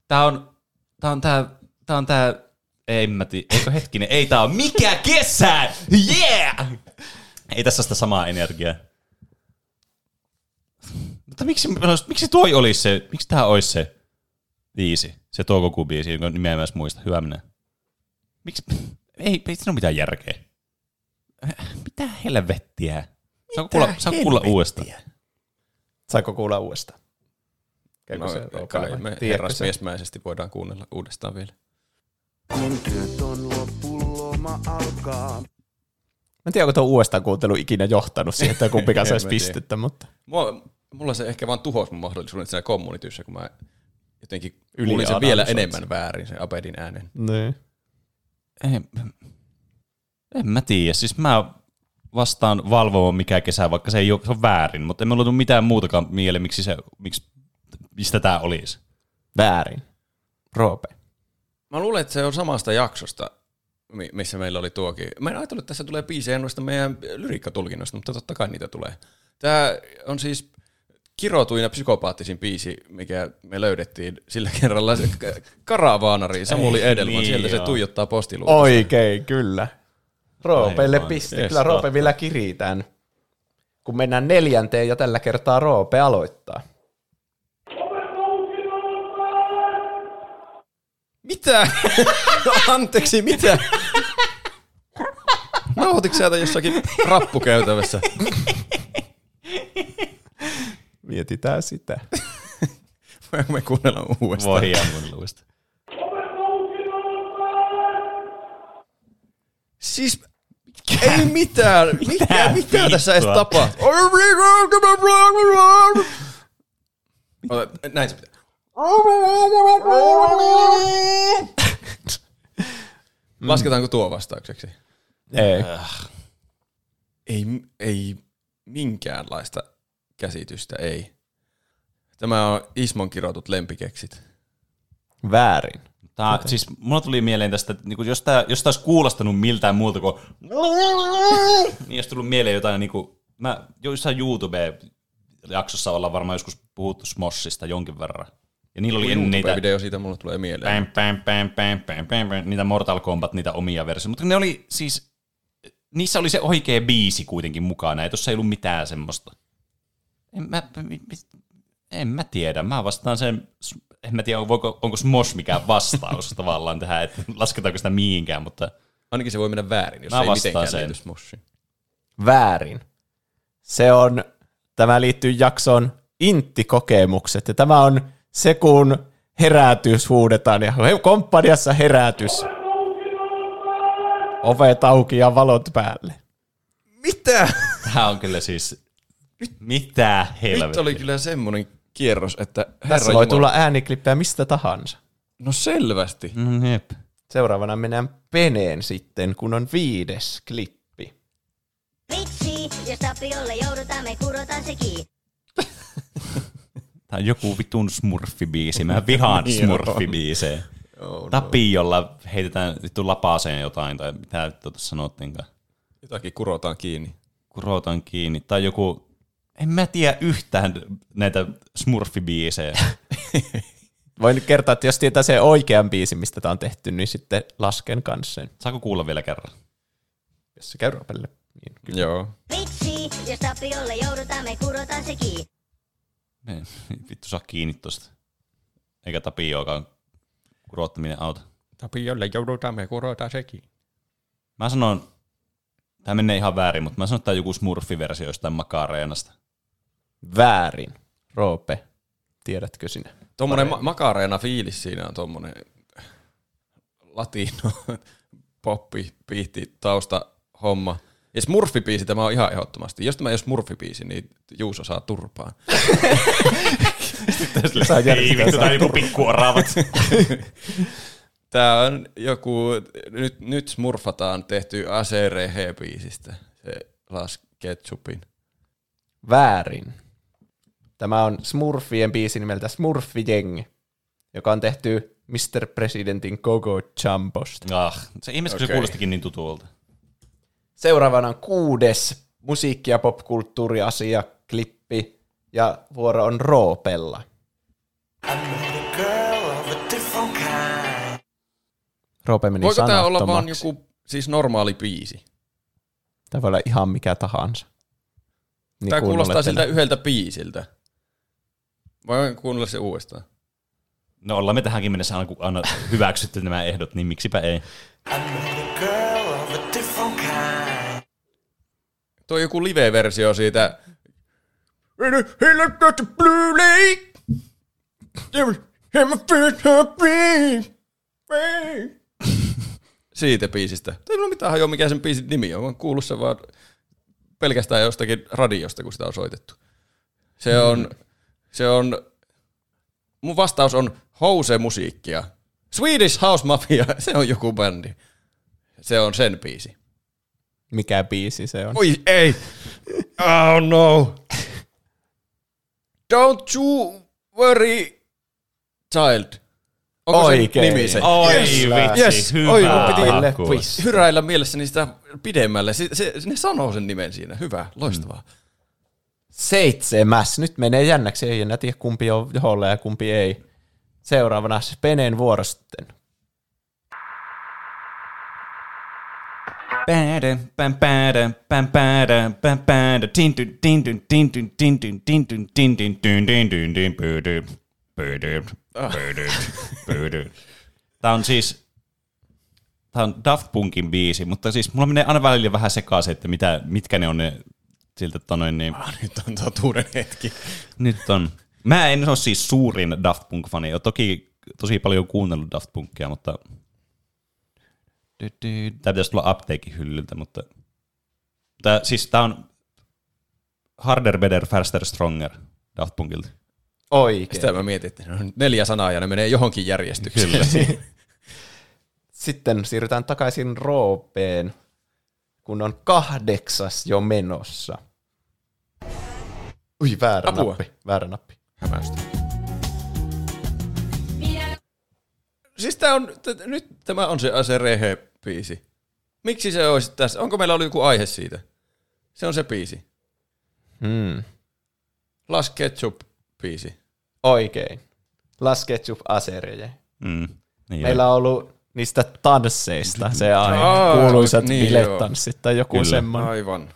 S1: Tää on, tää on tää, tää on tää, ei mä tii, eikö hetkinen, ei tää on mikä kesä! Yeah! Ei tässä ole sitä samaa energiaa. Mutta miksi, miksi toi olisi se, miksi tää olisi se biisi, se toukokuun biisi, jonka nimeä mä edes muista, hyvä minä. Miksi, ei, ei siinä ole mitään järkeä. Mitä helvettiä? Saanko kuulla, saanko kuulla uudestaan?
S2: Saako kuulla uudestaan?
S3: No,
S2: se
S3: kai me herrasmiesmäisesti voidaan kuunnella uudestaan vielä.
S18: Mun työt on loppu, loma alkaa.
S2: Mä en tiedä, onko tuo uudestaan kuuntelu ikinä johtanut siihen, että kumpikaan
S3: En
S2: saisi
S3: mä
S2: pistettä, mutta
S3: Mulla, mulla se ehkä vaan tuhosi mun mahdollisuuden siinä kommunityssä, kun mä jotenkin kuulin sen vielä enemmän väärin, sen Abedin äänen.
S2: niin.
S1: Ei, en mä tiedä. Siis mä vastaan valvomaan mikä kesä, vaikka se ei ole, se on väärin, mutta en mulla tule mitään muutakaan mieleen, miksi se, miksi, mistä tää olisi.
S2: väärin. Roope.
S3: Mä luulen, että se on samasta jaksosta, mi- missä meillä oli tuokin. Mä en ajatellut, että tässä tulee biisejä noista meidän lyriikkatulkinnoista, mutta totta kai niitä tulee. Tämä on siis kirotuin ja psykopaattisin biisi, mikä me löydettiin sillä kerralla. Se Karavaanari, Samuli Edelman,
S2: niin,
S3: sieltä se tuijottaa postiluukusta.
S2: Oikein, kyllä. Roopelle piste.
S3: Yes,
S2: kyllä Roope vielä kiritään. Kun mennään neljänteen ja tällä kertaa Roope aloittaa.
S3: Mitä? No, anteeksi, mitä? Nautitko sä jossakin rappukäytävässä?
S2: Mietitään sitä.
S3: Voinko me kuunnella uudestaan?
S1: Voi ihan kuunnella uudestaan.
S3: Siis ei mitään. Mikä, mitä tässä edes tapahtuu? Näin se pitää. Lasketaanko tuo vastaukseksi?
S2: Ei.
S3: Äh. Ei, ei minkäänlaista käsitystä, ei. Tämä on Ismon kirjoitut lempikeksit.
S2: Väärin.
S1: Tää, okay. Siis mulla tuli mieleen tästä, että niin jos tämä jos tää olisi kuulostanut miltään muulta kuin niin olisi tullut mieleen jotain, niin kuin, mä joissain YouTube-jaksossa ollaan varmaan joskus puhuttu Smoshista jonkin verran. Ja niillä oli ennen niitä,
S3: video siitä mulle tulee mieleen.
S1: Bam, bam, bam, bam, bam, bam, bam, niitä Mortal Kombat, niitä omia versioita. Mutta ne oli siis, niissä oli se oikea biisi kuitenkin mukana, ja tuossa ei ollut mitään semmoista. En mä, en mä tiedä, mä vastaan sen, en mä tiedä, voiko, onko Smosh mikään vastaus tavallaan tähän, että lasketaanko sitä mihinkään, mutta...
S3: Ainakin se voi mennä väärin, jos
S1: Mä
S3: ei
S1: vastaan
S3: mitenkään
S1: sen.
S3: liity Smoshiin.
S2: Väärin. Se on, tämä liittyy jaksoon Intti-kokemukset, ja tämä on se, kun herätys huudetaan, ja he- komppaniassa herätys. Ovet auki ja valot päälle.
S3: Mitä?
S1: Tämä on kyllä siis, mitä
S3: Nyt
S1: helvettiä.
S3: oli kyllä semmoinen kierros, että
S2: Tässä
S3: herra
S2: voi
S3: Jumala-
S2: tulla ääniklippejä mistä tahansa.
S3: No selvästi.
S1: Mm, jep.
S2: Seuraavana mennään Peneen sitten, kun on viides klippi.
S17: Vitsi, jos tappiolle joudutaan, me kurotaan sekin.
S1: Tämä on joku vitun smurfibiisi. Mä vihaan
S3: Niin
S1: smurfibiisejä.
S3: Oh, no.
S1: Tapiolla heitetään vittu lapaseen jotain, tai mitä tuota sanottiinkaan.
S3: Jotakin kurotaan kiinni.
S1: Kurotaan kiinni. Tai joku, en mä tiedä yhtään näitä smurfibiisejä.
S2: Voin nyt kertoa, että jos tietää se oikean biisin, mistä tämä on tehty, niin sitten lasken kanssa sen.
S1: Saako kuulla vielä kerran?
S2: Jos se käy ropelle. Niin, kyllä.
S3: Joo.
S17: Vitsi, jos tappiolle joudutaan, me kurotaan sekin.
S1: Me, vittu saa kiinni tosta. Eikä tapioakaan kurottaminen auta.
S3: Tapiolle joudutaan, me kurotaan sekin.
S1: Mä sanon, tämä menee ihan väärin, mutta mä sanon, että tämä on joku smurfiversio jostain makareenasta.
S2: Väärin. Roope, tiedätkö sinä?
S3: Tuommoinen ma- makareena fiilis siinä on tuommoinen latino poppi, piihti, tausta homma. Ja Smurfi-biisi tämä on ihan ehdottomasti. Jos tämä ei ole Smurfi-biisi, niin Juuso saa turpaan.
S2: Saa järjestää,
S1: Ei vittu,
S2: saa
S1: tää on joku
S2: turpaa.
S1: pikkuoravat.
S3: Tämä on joku, nyt, nyt smurfataan tehty Aserehe-biisistä. Se Las Ketchupin.
S2: Väärin. Tämä on Smurfien biisi nimeltä Smurfi-jengi, joka on tehty Mr. Presidentin Gogo Jumbosta.
S1: Ah, se ihmeessä, kun se kuulostikin niin tutulta.
S2: Seuraavana on kuudes musiikki- ja popkulttuuriasia, klippi, ja vuoro on Roopella. Roope meni
S3: Voiko tämä olla vaan joku siis normaali biisi?
S2: Tämä voi olla ihan mikä tahansa. Niin
S3: Tämä kuulostaa siltä yhdeltä biisiltä. Vai kuunnella se uudestaan?
S1: No ollaan me tähänkin mennessä aina, aina hyväksytty nämä ehdot, niin miksipä ei.
S3: Tuo on joku live-versio siitä. Blue lake. Siitä biisistä. Ei mulla mitään hajoa, mikä sen biisin nimi on. Mä kuullut sen vaan pelkästään jostakin radiosta, kun sitä on soitettu. Se on, se on, mun vastaus on House-musiikkia. Swedish House Mafia, se on joku bändi. Se on sen biisi.
S2: Mikä biisi se on?
S3: Oi ei! Oh no! Don't you worry, child. Onko
S2: Oikein.
S3: nimi se?
S1: Oi
S3: yes.
S1: vitsi,
S3: yes.
S1: hyvä
S3: Oi, mun piti
S1: hakku.
S3: hyräillä mielessäni sitä pidemmälle. Se, se, ne sanoo sen nimen siinä. Hyvä, loistavaa.
S2: Seitsemäs. Nyt menee jännäksi. Ei enää tiedä kumpi on joholla ja kumpi ei. Seuraavana Peneen vuoro sitten.
S1: Tää on siis, tää on Daft Punkin biisi, mutta siis mulla menee aina välillä vähän sekaisin, että mitä, mitkä ne on ne siltä tonoin niin...
S3: Ah, nyt on totuuden hetki.
S1: Nyt on. Mä en ole siis suurin Daft Punk-fani. Olen toki tosi paljon kuunnellut Daft Punkia, mutta Tämä pitäisi tulla apteekin hyllyltä, mutta tää, siis tää on Harder, Better, Faster, Stronger Daft Punkilta.
S2: Oikein.
S3: Sitä mä mietin, että on neljä sanaa ja ne menee johonkin järjestykseen.
S1: Kyllä.
S2: Sitten siirrytään takaisin Roopeen, kun on kahdeksas jo menossa. Ui, väärä
S3: Apua.
S2: nappi. Väärä nappi.
S3: Hämästä. Siis tää on, t- nyt tämä on se Ase Rehe-biisi. Miksi se olisi tässä? Onko meillä ollut joku aihe siitä? Se on se biisi.
S2: Hmm.
S3: Las Ketchup-biisi.
S2: Oikein. Las Ketchup Asereje.
S1: Mm. Niin
S2: Meillä on ollut niistä tansseista se aihe.
S3: Aa,
S2: Kuuluisat
S3: niin
S2: bilettanssit tai joku
S1: Kyllä.
S2: semmoinen.
S3: Aivan.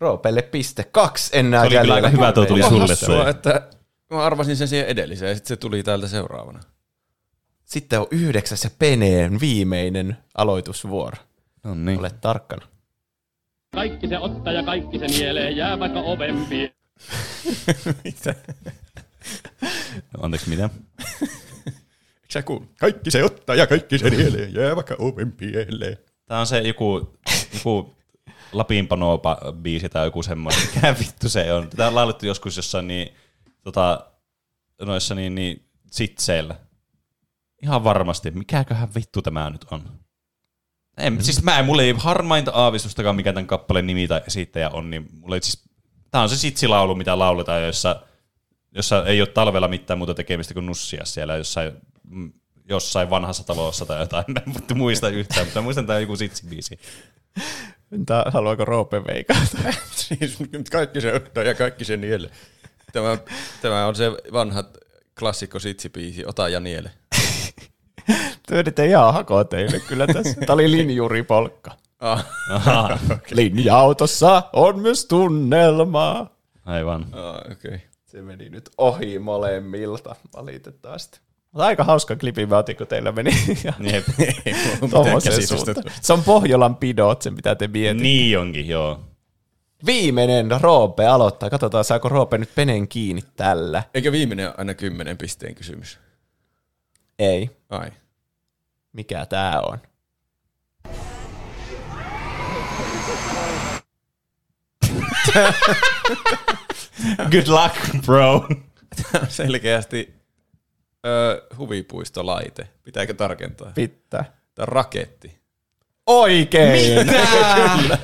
S2: Roopelle piste kaksi enää
S1: Se oli kyllä aika hyvä, tuo tuli sulle
S3: Hassua,
S1: se.
S3: että mä arvasin sen siihen edelliseen ja sitten se tuli täältä seuraavana.
S2: Sitten on yhdeksäs ja Peneen viimeinen aloitusvuoro.
S1: No niin.
S2: Ole tarkkana.
S19: Kaikki se ottaa ja kaikki se nielee, jää vaikka oven pie-
S3: Mitä?
S1: Anteeksi, mitä?
S3: Eikö sä kuulu? Kaikki se ottaa ja kaikki se nielee, jää vaikka oven pieleen.
S1: Tää on se joku, joku Lapinpanopa biisi tai joku semmoinen. Mikä vittu se on? Tätä on laulettu joskus jossain niin, tota, noissa niin, niin sitseillä. Ihan varmasti. Mikäköhän vittu tämä nyt on? En, siis mä en, mulla ei harmainta aavistustakaan, mikä tämän kappaleen nimi tai esittäjä on, niin mulla ei siis, tää on se sitsilaulu, mitä lauletaan, jossa, jossa ei ole talvella mitään muuta tekemistä kuin nussia siellä jossain, mm, jossain vanhassa talossa tai jotain, en muista yhtään, mutta muistan tää joku sitsibiisi.
S2: Entä haluaako Roope veikata?
S3: siis kaikki se ottaa ja kaikki se nielee. Tämä, tämä on se vanha klassikko sitsibiisi, ota ja niele.
S2: Työ nyt ei ihan hako teille kyllä tässä. Tämä oli linjuripolkka.
S3: Ah.
S1: Aha.
S2: Linja-autossa on myös tunnelmaa.
S1: Aivan.
S3: Ah, okay.
S2: Se meni nyt ohi molemmilta, valitettavasti. Mutta aika hauska klipi mä otin, kun teillä meni
S1: Jep.
S2: suuntaan. Se on Pohjolan pidot, se mitä te mietitte.
S1: Niin onkin, joo.
S2: Viimeinen Roope aloittaa. Katsotaan, saako Roope nyt peneen kiinni tällä.
S3: Eikö viimeinen aina kymmenen pisteen kysymys?
S2: Ei.
S3: Ai.
S2: Mikä tää on?
S1: Good luck, bro.
S3: Tämä on selkeästi ö, huvipuistolaite. Pitääkö tarkentaa?
S2: Pitää.
S3: Tämä on raketti.
S2: Oikein!
S3: Kyllä.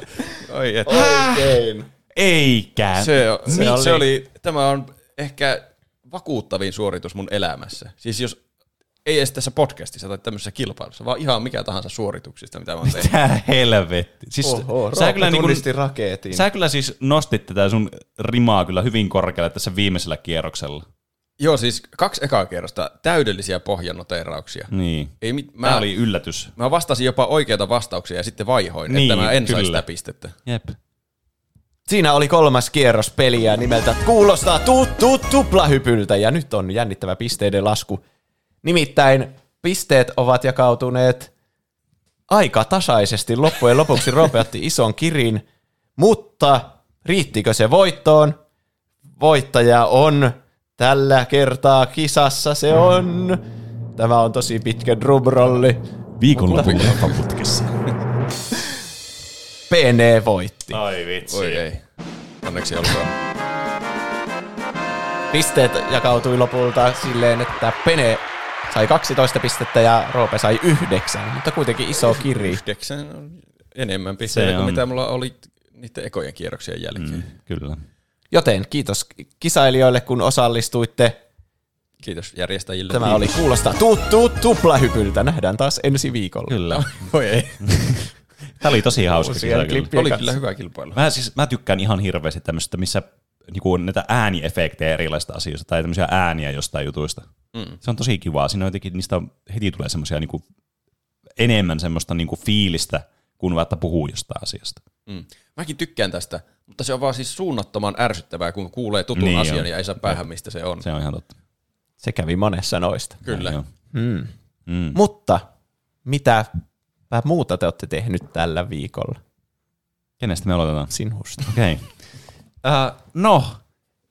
S3: Oi, et.
S2: Oikein.
S1: Eikä.
S3: Se
S2: se, oli-
S3: se oli, tämä on ehkä vakuuttavin suoritus mun elämässä. Siis jos ei edes tässä podcastissa tai tämmöisessä kilpailussa, vaan ihan mikä tahansa suorituksista, mitä mä oon tehnyt.
S1: Mitä helvetti. Siis
S2: Oho,
S1: sä, kyllä niin
S2: tunnisti raketin.
S1: sä kyllä siis nostit tätä sun rimaa kyllä hyvin korkealle tässä viimeisellä kierroksella.
S3: Joo, siis kaksi ekaa kerrosta täydellisiä pohjanoteerauksia.
S1: Niin.
S3: Ei, mit,
S1: Mä, Tämä oli yllätys.
S3: Mä vastasin jopa oikeita vastauksia ja sitten vaihoin,
S1: Niin,
S3: että mä en saisi sitä pistettä.
S1: Jep.
S2: Siinä oli kolmas kierros peliä nimeltä Kuulostaa tuttu tuplahypyltä ja nyt on jännittävä pisteiden lasku. Nimittäin pisteet ovat jakautuneet aika tasaisesti. Loppujen lopuksi Roope otti ison kirin, mutta riittikö se voittoon? Voittaja on tällä kertaa kisassa se on. Tämä on tosi pitkä drumrolli.
S1: Viikonlopun putkessa.
S2: PN voitti.
S1: Ai vitsi.
S3: Oi ei. Onneksi olkoon.
S2: Pisteet jakautui lopulta silleen, että Pene sai 12 pistettä ja Roope sai 9, mutta kuitenkin iso kiri.
S3: Yhdeksän on enemmän pisteitä kuin mitä mulla oli niiden ekojen kierroksien jälkeen. Mm.
S1: Kyllä.
S2: Joten kiitos kisailijoille, kun osallistuitte.
S3: Kiitos järjestäjille.
S2: Tämä oli kuulostaa tuttu tuplahypyltä. Nähdään taas ensi viikolla.
S1: Kyllä.
S3: Voi ei.
S1: Tämä oli tosi hauska kisa kyllä.
S3: Oli
S2: kanssa.
S3: kyllä hyvä kilpailu.
S1: Mä, siis, mä tykkään ihan hirveästi tämmöistä, missä niinku, on näitä ääniefektejä erilaisista asioista tai tämmöisiä ääniä jostain jutuista.
S3: Mm.
S1: Se on tosi kivaa. Siinä on jotenkin, niistä heti tulee semmoisia niinku, enemmän semmoista niinku, fiilistä, kun vaikka puhuu jostain asiasta.
S3: Mm. Mäkin tykkään tästä, mutta se on vaan siis suunnattoman ärsyttävää, kun kuulee tutun
S1: Niin
S3: asian
S1: on.
S3: ja ei saa päähän, mistä se on.
S1: Se on ihan totta.
S2: Se kävi monessa noista.
S3: Kyllä.
S2: Hmm.
S1: Mm.
S2: Mutta mitä muuta te olette tehnyt tällä viikolla?
S1: Kenestä me aloitetaan?
S2: Sinusta.
S1: Okei. Okay. Uh, no,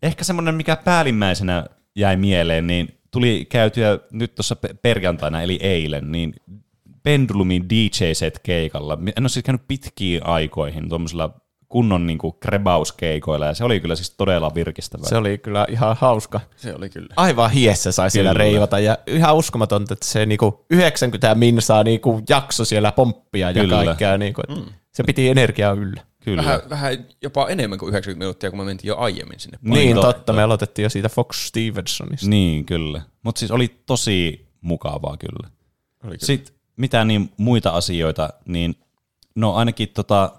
S1: ehkä semmoinen, mikä päällimmäisenä jäi mieleen, niin tuli käytyä nyt tuossa pe- perjantaina, eli eilen, niin Pendulumin DJ-set-keikalla. En ole siis käynyt pitkiin aikoihin tuommoisilla kunnon niin kuin krebauskeikoilla, ja se oli kyllä siis todella virkistävää.
S2: Se oli kyllä ihan hauska.
S3: Se oli kyllä.
S2: Aivan hiessä sai siellä
S1: Kyllä.
S2: reivata, ja ihan uskomatonta, että se niinku 90 minsaa niinku jakso siellä pomppia ja
S1: Kyllä.
S2: kaikkea. Niinku, että Se piti energiaa yllä.
S1: Kyllä.
S3: Vähän, vähän jopa enemmän kuin 90 minuuttia, kun me mentiin jo aiemmin sinne.
S2: Niin, totta. Me aloitettiin jo siitä Fox Stevensonista.
S1: Niin, kyllä. Mutta siis oli tosi mukavaa kyllä.
S3: Oli kyllä.
S1: Sitten mitä niin muita asioita, niin no ainakin tota,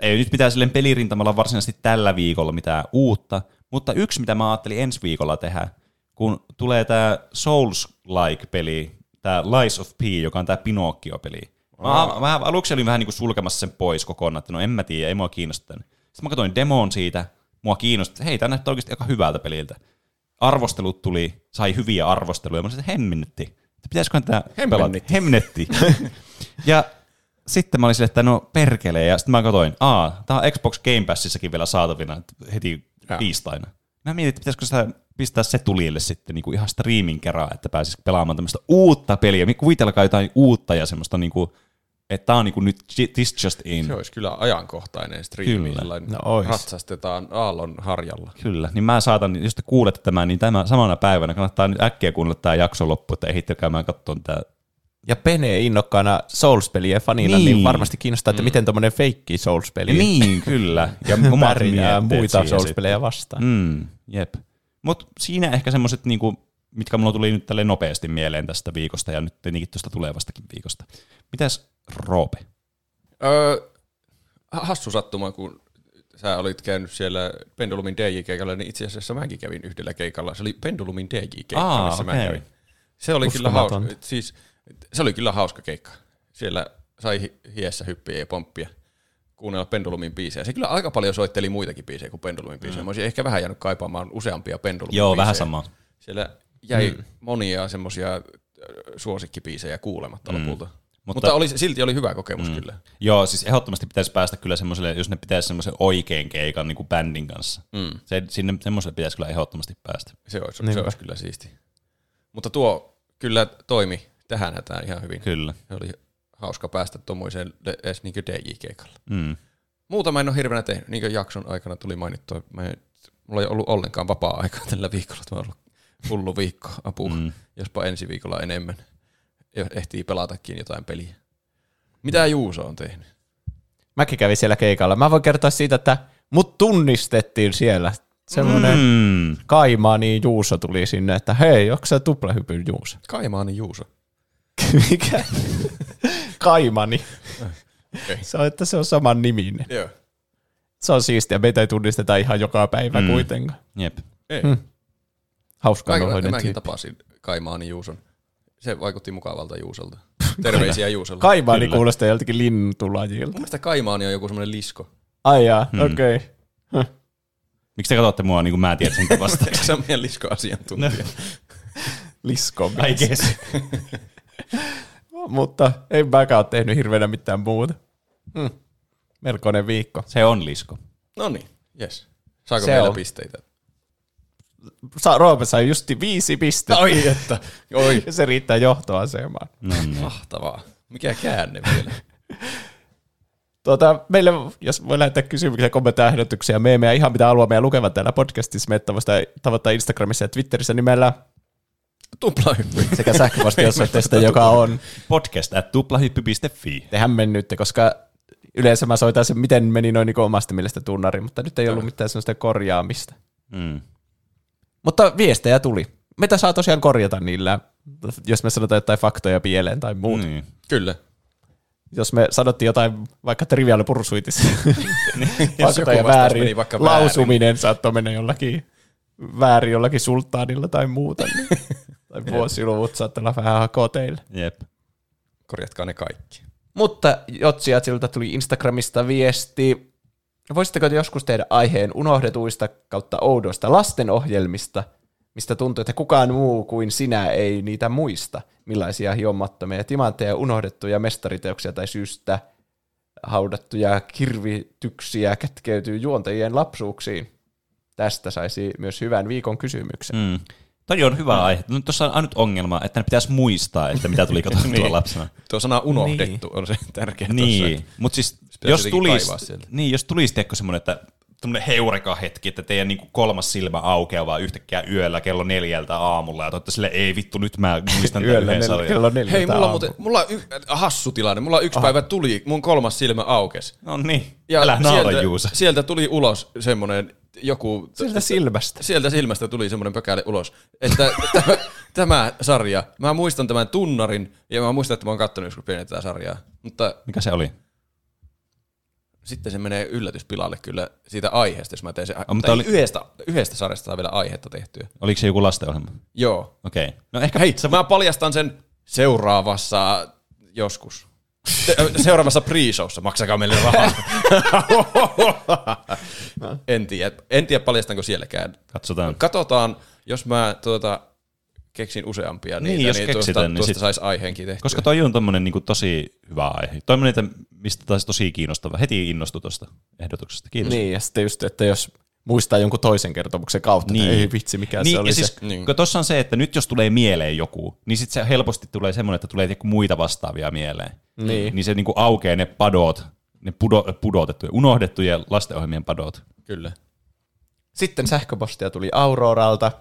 S1: ei nyt pitää silleen pelirintamalla varsinaisesti tällä viikolla mitään uutta, mutta yksi mitä mä ajattelin ensi viikolla tehdä, kun tulee tämä Souls-like-peli, tämä Lies of P, joka on tämä Pinocchio-peli. Mä, mä aluksi olin vähän niin kuin sulkemassa sen pois kokonaan, että no en mä tiedä, ei mua kiinnosta. tämän. Sitten mä katsoin demon siitä, mua kiinnosti, että hei, tämä näyttää oikeasti aika hyvältä peliltä. Arvostelut tuli, sai hyviä arvosteluja, mä sanoin, että hemmenetti. Että pitäisiköhän tämä
S3: Hemmenetti.
S1: Hemmenetti. ja sitten mä olin silleen, että no perkele, ja sitten mä katsoin, aa, tää on Xbox Game Passissakin vielä saatavina heti tiistaina. Mä mietin, että pitäisikö sitä pistää se tulille sitten niin kuin ihan striimin kerran, että pääsis pelaamaan tämmöistä uutta peliä. Kuvitelkaa jotain uutta ja semmoista, niin kuin, että tää on niin kuin nyt this just in.
S3: Se olisi kyllä ajankohtainen striimi,
S1: Kyllä.
S3: sellainen
S1: No ois.
S3: ratsastetaan aallon harjalla.
S1: Kyllä, niin mä saatan, jos te kuulette tämän, niin tämä samana päivänä kannattaa nyt äkkiä kuunnella tämä jakso loppu, että ehditte käymään katsomaan tämä.
S2: Ja Pene innokkaana Souls-pelien fanina, niin,
S1: Niin.
S2: varmasti kiinnostaa, että mm. miten tuommoinen feikki Souls-peli
S1: Niin, kyllä. Ja omat
S2: muita Souls-pelejä
S1: sitten.
S2: vastaan.
S1: Mm, jep. Mutta siinä ehkä semmoiset, niinku, mitkä mulla tuli nyt tälle nopeasti mieleen tästä viikosta ja nyt tietenkin tuosta tulevastakin viikosta. Mitäs Roope?
S3: Öö, hassu sattuma, kun sä olit käynyt siellä Pendulumin DJ-keikalla, niin itse asiassa mäkin kävin yhdellä keikalla. Se oli Pendulumin DJ-keikka,
S1: Aa,
S3: missä mä
S1: okei.
S3: kävin. Se oli, kyllä hauska, siis, se oli kyllä hauska keikka. Siellä sai hi- hiessä hyppiä ja pomppia kuunnella Pendulumin biisejä. Se kyllä aika paljon soitteli muitakin biisejä kuin Pendulumin biisejä.
S1: Mm.
S3: Mä olisin ehkä vähän jäänyt kaipaamaan useampia Pendulumin
S1: Joo,
S3: biisejä.
S1: vähän sama.
S3: Siellä jäi
S1: Mm.
S3: monia semmosia suosikkibiisejä kuulematta
S1: Mm.
S3: lopulta.
S1: Mutta-
S3: Mutta, Mutta oli, silti oli hyvä kokemus
S1: Mm.
S3: kyllä.
S1: Joo, siis ehdottomasti pitäisi päästä kyllä semmoiselle, jos ne pitäisi semmoisen oikein keikan niin kuin bändin kanssa.
S3: Mm.
S1: Se, sinne semmoiselle pitäisi kyllä ehdottomasti päästä.
S3: Se olisi, se
S2: Niinpä.
S3: olisi kyllä siisti. Mutta tuo kyllä toimi tähän hätään ihan hyvin.
S1: Kyllä.
S3: Se oli hauska päästä tuommoiseen edes niin DJ-keikalle.
S1: Mm.
S3: Muuta mä en ole hirveänä tehnyt. Niin kuin jakson aikana tuli mainittua, mä en, mulla ei ollut ollenkaan vapaa-aikaa tällä viikolla. Tämä on ollut hullu viikko, apua.
S1: Mm.
S3: Jospa ensi viikolla enemmän. Ehtii pelatakin jotain peliä. Mitä Juuso on tehnyt?
S2: Mäkin kävin siellä keikalla. Mä voin kertoa siitä, että mut tunnistettiin siellä. Semmoinen
S1: Mm.
S2: Kaimaani Juuso tuli sinne, että hei, onko se tuplahypyn Juuso?
S3: Kaimaani Juuso.
S2: Mikä? Kaimani.
S3: Okay.
S2: Se on, että se on saman niminen.
S3: Joo.
S2: Se on siistiä. Meitä ei tunnisteta ihan joka päivä
S1: Mm.
S2: mm. kuitenkaan.
S1: Jep.
S3: Ei.
S2: Mm. Hauskaa
S3: Mä,
S2: nohoinen
S3: mäkin
S2: tyyppi.
S3: tapasin Kaimaani Juuson. Se vaikutti mukavalta Juusolta. Terveisiä Juusolle.
S2: Kaimaani
S1: Kyllä.
S2: kuulostaa joltakin linnutulajilta.
S3: Mun mielestä Kaimaani on joku semmoinen lisko.
S2: Ai jaa,
S1: Hmm.
S2: okei. Okay.
S1: Miksi te katsotte mua niin kuin mä tiedän sen vasta?
S3: Se ole meidän lisko-asiantuntija?
S2: Lisko.
S1: I guess.
S2: Mutta en mäkään ole tehnyt hirveänä mitään muuta. Hmm. Melkoinen viikko.
S1: Se on lisko.
S3: No niin, jes. Saako
S2: Se
S3: vielä
S2: on.
S3: pisteitä?
S2: Sa- Roope sai justi viisi pistettä.
S3: Oi, että. Oi.
S2: Ja se riittää johtoasemaan.
S1: No niin.
S3: Mahtavaa. Mikä käänne vielä?
S2: Tuota, meille, jos voi lähettää kysymyksiä, kommentteja, ehdotuksia, meemejä, ihan mitä haluamme ja lukevat täällä podcastissa, meitä tavoittaa, tavoittaa Instagramissa ja Twitterissä nimellä
S3: Tuplahyppy.
S2: sekä sähköpostiosoitteesta, joka on
S1: Podcast at tuplahyppy.fi.
S2: te hämmennytte, koska yleensä mä soitan sen, miten meni noin niin omasta mielestä tunnari, mutta nyt ei ollut mitään sellaista korjaamista.
S1: Mm.
S2: Mutta viestejä tuli. Meitä saa tosiaan korjata niillä, jos me sanotaan jotain faktoja pieleen tai muuta.
S1: Niin.
S3: Kyllä.
S2: Jos me sanottiin jotain vaikka Trivial Pursuitissa,
S3: Jos joku
S2: faktoja väärin,
S3: meni vaikka väärin.
S2: lausuminen saattoi mennä jollakin väärin jollakin sulttaanilla tai muuta. Niin. tai vuosiluvut saattaa olla vähän hakoteille.
S1: Jep.
S3: Korjatkaa ne kaikki.
S2: Mutta Jotsia siltä tuli Instagramista viesti. Voisitteko te joskus tehdä aiheen unohdetuista kautta oudoista lastenohjelmista? mistä tuntuu, että kukaan muu kuin sinä ei niitä muista, millaisia hiomattomia timantteja, unohdettuja mestariteoksia tai syystä haudattuja kirvityksiä kätkeytyy juontajien lapsuuksiin. Tästä saisi myös hyvän viikon kysymyksen.
S1: Mm. Toi on hyvä aihe. No, tuossa on ainut ongelma, että ne pitäisi muistaa, että mitä tuli katsottua
S3: Niin.
S1: lapsena.
S3: Tuo sana unohdettu on se tärkeä
S1: Niin, mutta siis jos tulisi, niin, jos tulisi tiedätkö semmoinen, että tämmöinen heureka hetki, että teidän niinku kolmas silmä aukeaa vaan yhtäkkiä yöllä kello neljältä aamulla ja toivottavasti sille ei vittu nyt mä muistan tämän
S2: Yöllä
S1: yhden
S2: nel- kello neljältä
S3: Hei, mulla muuten, mulla on y- hassu tilanne. Mulla yksi päivä tuli, mun kolmas silmä aukes.
S1: No niin,
S3: Ja
S1: älä naura
S3: sieltä,
S1: Juusa.
S3: sieltä tuli ulos semmonen joku...
S2: Sieltä silmästä.
S3: Sieltä silmästä tuli semmoinen pökäle ulos. Että tämä, tämä sarja, mä muistan tämän tunnarin, ja mä muistan, että mä oon kattonut joskus pienen tätä sarjaa. Mutta
S1: Mikä se oli?
S3: Sitten se menee yllätyspilalle kyllä siitä aiheesta, jos mä teen se.
S1: mutta
S3: mutta
S1: oli-
S3: yhdestä, yhdestä sarjasta saa vielä aihetta tehtyä.
S1: Oliko se joku lastenohjelma?
S3: Joo.
S1: Okei. Okay. No ehkä
S3: Hei, mä paljastan sen seuraavassa joskus. Se, seuraavassa pre-showssa, maksakaa meille rahaa. en tiedä, en tiedä paljastanko sielläkään.
S1: Katsotaan.
S3: Katsotaan, jos mä tuota, keksin useampia
S1: Niin,
S3: niitä,
S1: jos
S3: niin
S1: keksitään,
S3: tuosta,
S1: niin
S3: tuosta
S1: sit-
S3: saisi aiheenkin tehtyä.
S1: Koska toi on tommonen niinku tosi hyvä aihe. Toimmonen, että mistä taisi tosi kiinnostava. Heti innostui tuosta ehdotuksesta. Kiitos.
S2: Niin, ja sitten just, että jos muistaa jonkun toisen kertomuksen kautta, niin. ei vitsi, mikä
S1: niin,
S2: se oli
S1: ja siis,
S2: se.
S1: niin. Tuossa on se, että nyt jos tulee mieleen joku, niin sitten se helposti tulee semmoinen, että tulee joku muita vastaavia mieleen.
S2: Niin.
S1: Niin se niinku aukeaa ne padot, ne pudo, pudotettuja, unohdettuja lastenohjelmien padot.
S3: Kyllä.
S2: Sitten sähköpostia tuli Auroralta.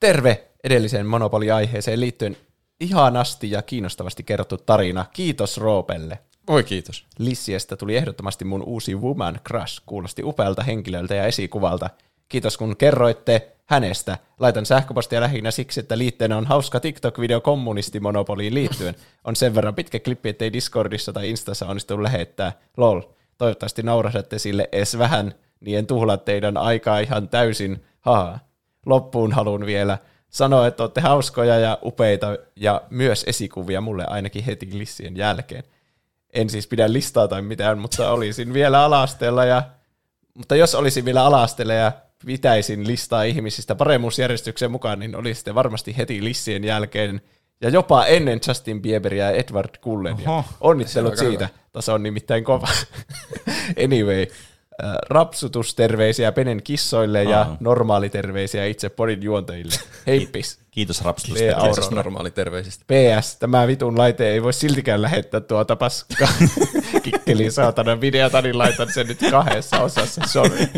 S2: Terve edelliseen Monopoli-aiheeseen liittyen ihanasti ja kiinnostavasti kerrottu tarina. Kiitos Roopelle.
S3: Oi kiitos.
S2: Lissiestä tuli ehdottomasti mun uusi Woman Crush. Kuulosti upealta henkilöltä ja esikuvalta. Kiitos kun kerroitte hänestä. Laitan sähköpostia lähinnä siksi, että liitteenä on hauska TikTok-video kommunistimonopoliin liittyen. On sen verran pitkä klippi, ettei Discordissa tai Instassa onnistu lähettää. Lol. Toivottavasti naurasatte sille edes vähän, niin en tuhlaa teidän aikaa ihan täysin. Haa. Loppuun haluan vielä sanoa, että olette hauskoja ja upeita ja myös esikuvia mulle ainakin heti lissien jälkeen en siis pidä listaa tai mitään, mutta olisin vielä alasteella ja, mutta jos olisin vielä alasteella ja pitäisin listaa ihmisistä paremmuusjärjestyksen mukaan, niin olisitte varmasti heti lissien jälkeen ja jopa ennen Justin Bieberia ja Edward Cullenia. Onnittelut siitä. Taso on nimittäin kova. anyway, rapsutusterveisiä Penen kissoille ja
S1: Aha.
S2: normaaliterveisiä itse podin juontajille. Heippis.
S1: Kiitos rapsutus.
S2: Lee
S3: Kiitos
S2: Aurora.
S3: normaali terveisistä.
S2: PS, tämä vitun laite ei voi siltikään lähettää tuota paskaa. Kikkeli saatana videota, niin laitan sen nyt kahdessa osassa, sorry.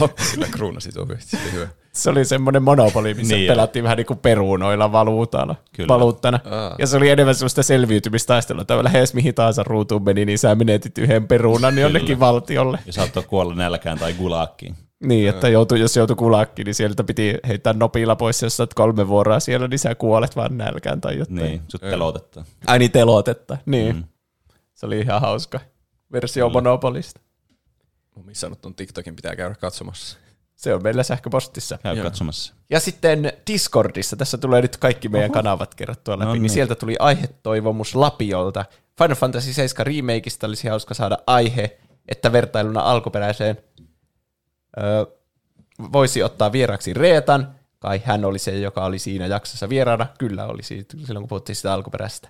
S3: Loppu kyllä kruunasi tuo hyvä.
S2: Se oli semmoinen monopoli, missä
S1: Niin
S2: niin pelattiin vähän niin kuin perunoilla valuutalla,
S1: Kyllä.
S2: valuuttana.
S3: Aa.
S2: Ja se oli enemmän semmoista selviytymistaistelua, että lähes mihin tahansa ruutuun meni, niin sä menetit yhden perunan jonnekin valtiolle.
S1: Ja saattoi kuolla nälkään tai gulaakkiin.
S2: Niin, että joutu, jos joutui kulakkiin, niin sieltä piti heittää nopilla pois, jos sä oot kolme vuoroa siellä, niin sä kuolet vaan nälkään tai jotain.
S1: Niin, sut pelotetta.
S2: Ai niin, telotetta. Niin. Mm. Se oli ihan hauska versio
S1: Kyllä.
S2: Monopolista.
S3: Mä oon missannut ton TikTokin, pitää käydä katsomassa.
S2: Se on meillä sähköpostissa.
S1: Käy
S3: Joo.
S1: katsomassa.
S2: Ja sitten Discordissa, tässä tulee nyt kaikki meidän kanavat kerrottua läpi,
S1: No
S2: niin.
S1: niin.
S2: sieltä tuli aihetoivomus Lapiolta. Final Fantasy 7 remakeista olisi hauska saada aihe, että vertailuna alkuperäiseen öö, voisi ottaa vieraksi Reetan, kai hän oli se, joka oli siinä jaksossa vieraana, kyllä oli siitä, silloin kun puhuttiin sitä alkuperäisestä.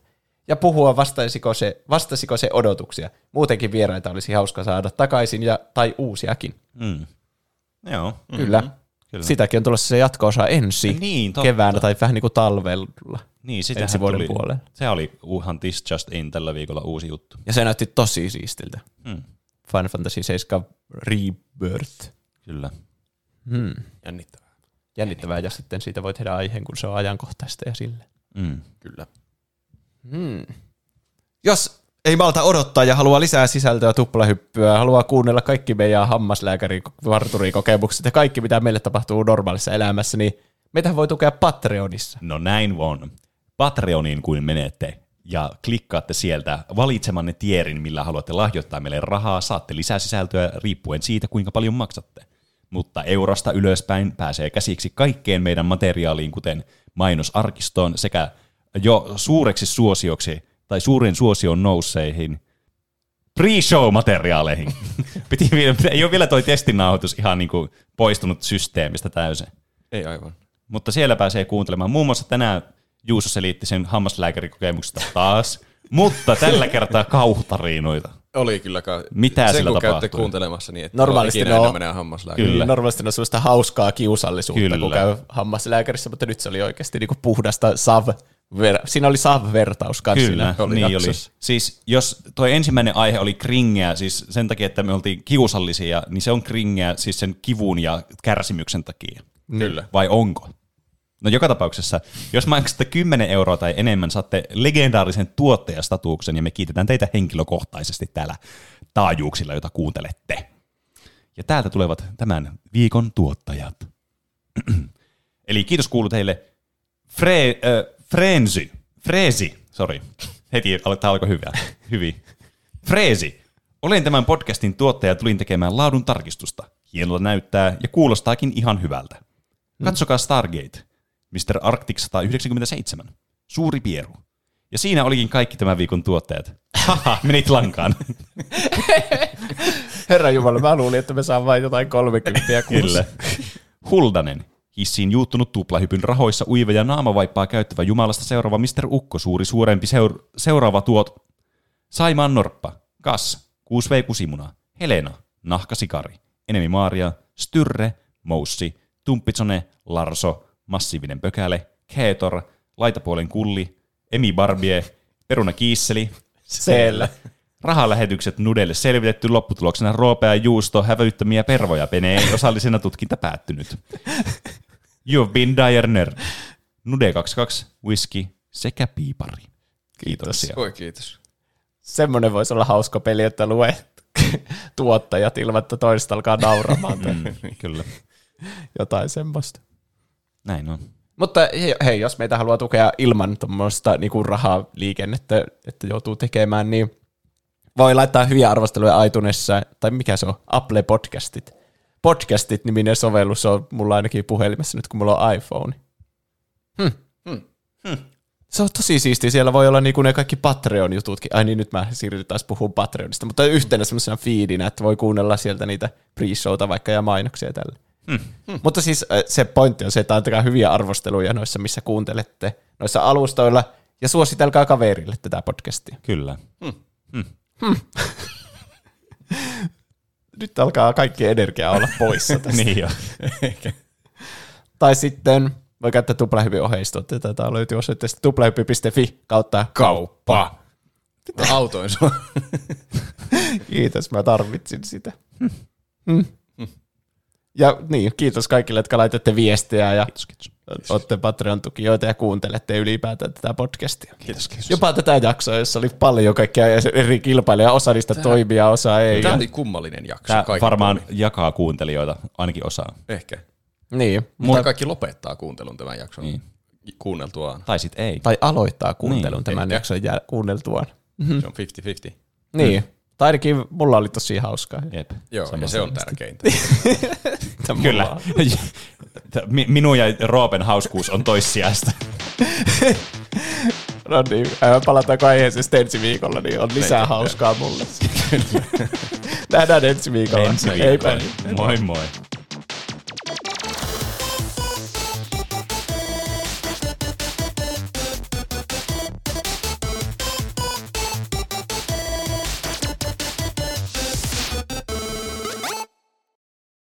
S2: Ja puhua, vastasiko se, vastasiko se odotuksia. Muutenkin vieraita olisi hauska saada takaisin ja, tai uusiakin.
S1: Mm. Joo.
S2: Kyllä.
S1: Mhm. Kyllä.
S2: Sitäkin on tulossa se jatko-osa ensi
S1: Niin, totta.
S2: keväänä tai vähän niin kuin talvella.
S1: Niin, sitähän
S2: ensi vuoden
S1: tuli,
S2: puolella.
S1: Se oli uhan This Just In tällä viikolla uusi juttu.
S2: Ja se näytti tosi siistiltä.
S1: Mm.
S2: Final Fantasy 7 Rebirth.
S1: Kyllä.
S2: Hmm.
S3: Jännittävää.
S2: Jännittävää, ja sitten siitä voi tehdä aiheen, kun se on ajankohtaista ja sille.
S1: Mm.
S3: Kyllä.
S2: Hmm. Jos ei malta odottaa ja haluaa lisää sisältöä tuplahyppyä, haluaa kuunnella kaikki meidän hammaslääkäri varturikokemukset ja kaikki, mitä meille tapahtuu normaalissa elämässä, niin meitä voi tukea Patreonissa.
S1: No näin on. Patreoniin kuin menette ja klikkaatte sieltä valitsemanne tierin, millä haluatte lahjoittaa meille rahaa, saatte lisää sisältöä riippuen siitä, kuinka paljon maksatte. Mutta eurosta ylöspäin pääsee käsiksi kaikkeen meidän materiaaliin, kuten mainosarkistoon sekä jo suureksi suosioksi tai suurin suosion nousseihin pre-show-materiaaleihin. Piti, vielä- ei ole vielä toi testinauhoitus ihan niin kuin poistunut systeemistä täysin.
S3: Ei aivan.
S1: Mutta siellä pääsee kuuntelemaan. Muun muassa tänään Juuso selitti sen hammaslääkärikokemuksesta taas, mutta tällä kertaa kauhutarinoita.
S3: Oli kyllä. Ka-
S1: Mitä
S3: sen,
S1: sillä
S3: kun käytte
S1: tapahtui?
S3: kuuntelemassa niin, että
S2: Normaalisti
S3: ikinä
S2: ne
S3: enää
S2: on,
S3: menee hammaslääkäriin.
S2: Kyllä. Normaalisti ne on sellaista hauskaa kiusallisuutta,
S1: Kyllä.
S2: kun käy hammaslääkärissä, mutta nyt se oli oikeasti niinku puhdasta sav ver- Siinä oli sav-vertaus kanssa
S1: Kyllä,
S2: siinä
S1: niin oli. Siis jos tuo ensimmäinen aihe oli kringeä, siis sen takia, että me oltiin kiusallisia, niin se on kringeä siis sen kivun ja kärsimyksen takia.
S3: Kyllä.
S1: Vai onko? No joka tapauksessa, jos maksatte 10 euroa tai enemmän, saatte legendaarisen tuottajastatuksen ja me kiitetään teitä henkilökohtaisesti täällä taajuuksilla, jota kuuntelette. Ja täältä tulevat tämän viikon tuottajat. Eli kiitos kuuluu teille Fre, äh, Frensy, Freesi, sorry, heti tämä alkoi hyvä, hyvin. Freesi, olen tämän podcastin tuottaja ja tulin tekemään laadun tarkistusta. Hienolta näyttää ja kuulostaakin ihan hyvältä. Katsokaa Stargate, Mr. Arctic 197, Suuri Pieru. Ja siinä olikin kaikki tämän viikon tuottajat. Haha, menit lankaan.
S2: Herra Jumala, mä luulin, että me saamme vain jotain 30 kuussa.
S1: Kyllä. Huldanen. Hissiin juuttunut tuplahypyn rahoissa uiva ja naamavaippaa käyttävä jumalasta seuraava Mr. Ukko, suuri suurempi seur- seuraava tuot. Saimaan Norppa, Kas, 6V Kusimuna, Helena, Nahkasikari, Enemi Maaria, Styrre, Moussi, Tumppitsone, Larso, Massiivinen Pökäle, Keetor, Laitapuolen Kulli, Emi Barbie, Peruna Kiisseli,
S2: Siellä.
S1: Rahalähetykset Nudelle selvitetty lopputuloksena roopea juusto, hävyttömiä pervoja penee, osallisena tutkinta päättynyt. You've been dire nerd. Nude 22, whisky sekä piipari. Kiitoksia.
S3: Voi kiitos.
S2: Semmoinen voisi olla hauska peli, että luet tuottajat ilman, että toista alkaa nauramaan.
S1: Mm, kyllä.
S2: Jotain semmoista.
S1: Näin on.
S2: Mutta hei, hei, jos meitä haluaa tukea ilman tuommoista niinku rahaliikennettä, että joutuu tekemään, niin voi laittaa hyviä arvosteluja iTunesissa, tai mikä se on, Apple Podcastit. Podcastit-niminen sovellus on mulla ainakin puhelimessa nyt, kun mulla on iPhone. Hmm.
S3: Hmm.
S1: Hmm.
S2: Se on tosi siistiä. Siellä voi olla niinku ne kaikki Patreon-jututkin. Ai niin, nyt mä siirryn taas puhumaan Patreonista, mutta yhtenä semmoisena feedinä, että voi kuunnella sieltä niitä pre-showta vaikka ja mainoksia tälle.
S1: Hmm.
S2: Hmm. Mutta siis äh, se pointti on se, että antakaa hyviä arvosteluja noissa, missä kuuntelette, noissa alustoilla, ja suositelkaa kaverille tätä podcastia.
S1: Kyllä.
S3: Hmm.
S1: Hmm.
S2: Hmm. Nyt alkaa kaikki energia olla poissa tästä.
S1: niin jo.
S2: tai sitten voi käyttää tuplahypin oheistuotteita. Tätä löytyy osoitteesta tuplahyppi.fi kautta
S3: kauppa. Autoin sua.
S2: Kiitos, mä tarvitsin sitä. Hmm. Ja niin, kiitos kaikille, jotka laitatte viestejä ja
S1: kiitos, kiitos.
S2: Olette Patreon-tukijoita ja kuuntelette ylipäätään tätä podcastia.
S3: Kiitos, kiitos.
S2: Jopa tätä jaksoa, jossa oli paljon kaikkia eri kilpailijoita, osa niistä
S3: Tää-
S2: toimia, osa ei.
S3: Tämä oli kummallinen jakso.
S1: Tämä
S3: kaikin
S1: varmaan
S3: puolin.
S1: jakaa kuuntelijoita, ainakin osaa.
S3: Ehkä.
S2: Niin.
S3: Mutta kaikki lopettaa kuuntelun tämän jakson
S1: Niin.
S3: kuunneltuaan.
S1: Tai sitten ei.
S2: Tai aloittaa kuuntelun
S1: Niin,
S2: tämän
S3: ehkä.
S2: jakson jäl- kuunneltuaan.
S3: Se on 50-50.
S2: Niin. Tai ainakin mulla oli tosi hauskaa.
S1: Jep.
S3: Joo, ja se on tärkeintä.
S1: Kyllä. Minun ja Roopen hauskuus on toissijaista.
S2: No niin, palataanko aiheeseen sitten ensi viikolla, niin on lisää
S3: Niin,
S2: hauskaa mulle. Nähdään ensi viikolla.
S1: Ensi
S2: Heipä.
S1: viikolla. Moi moi.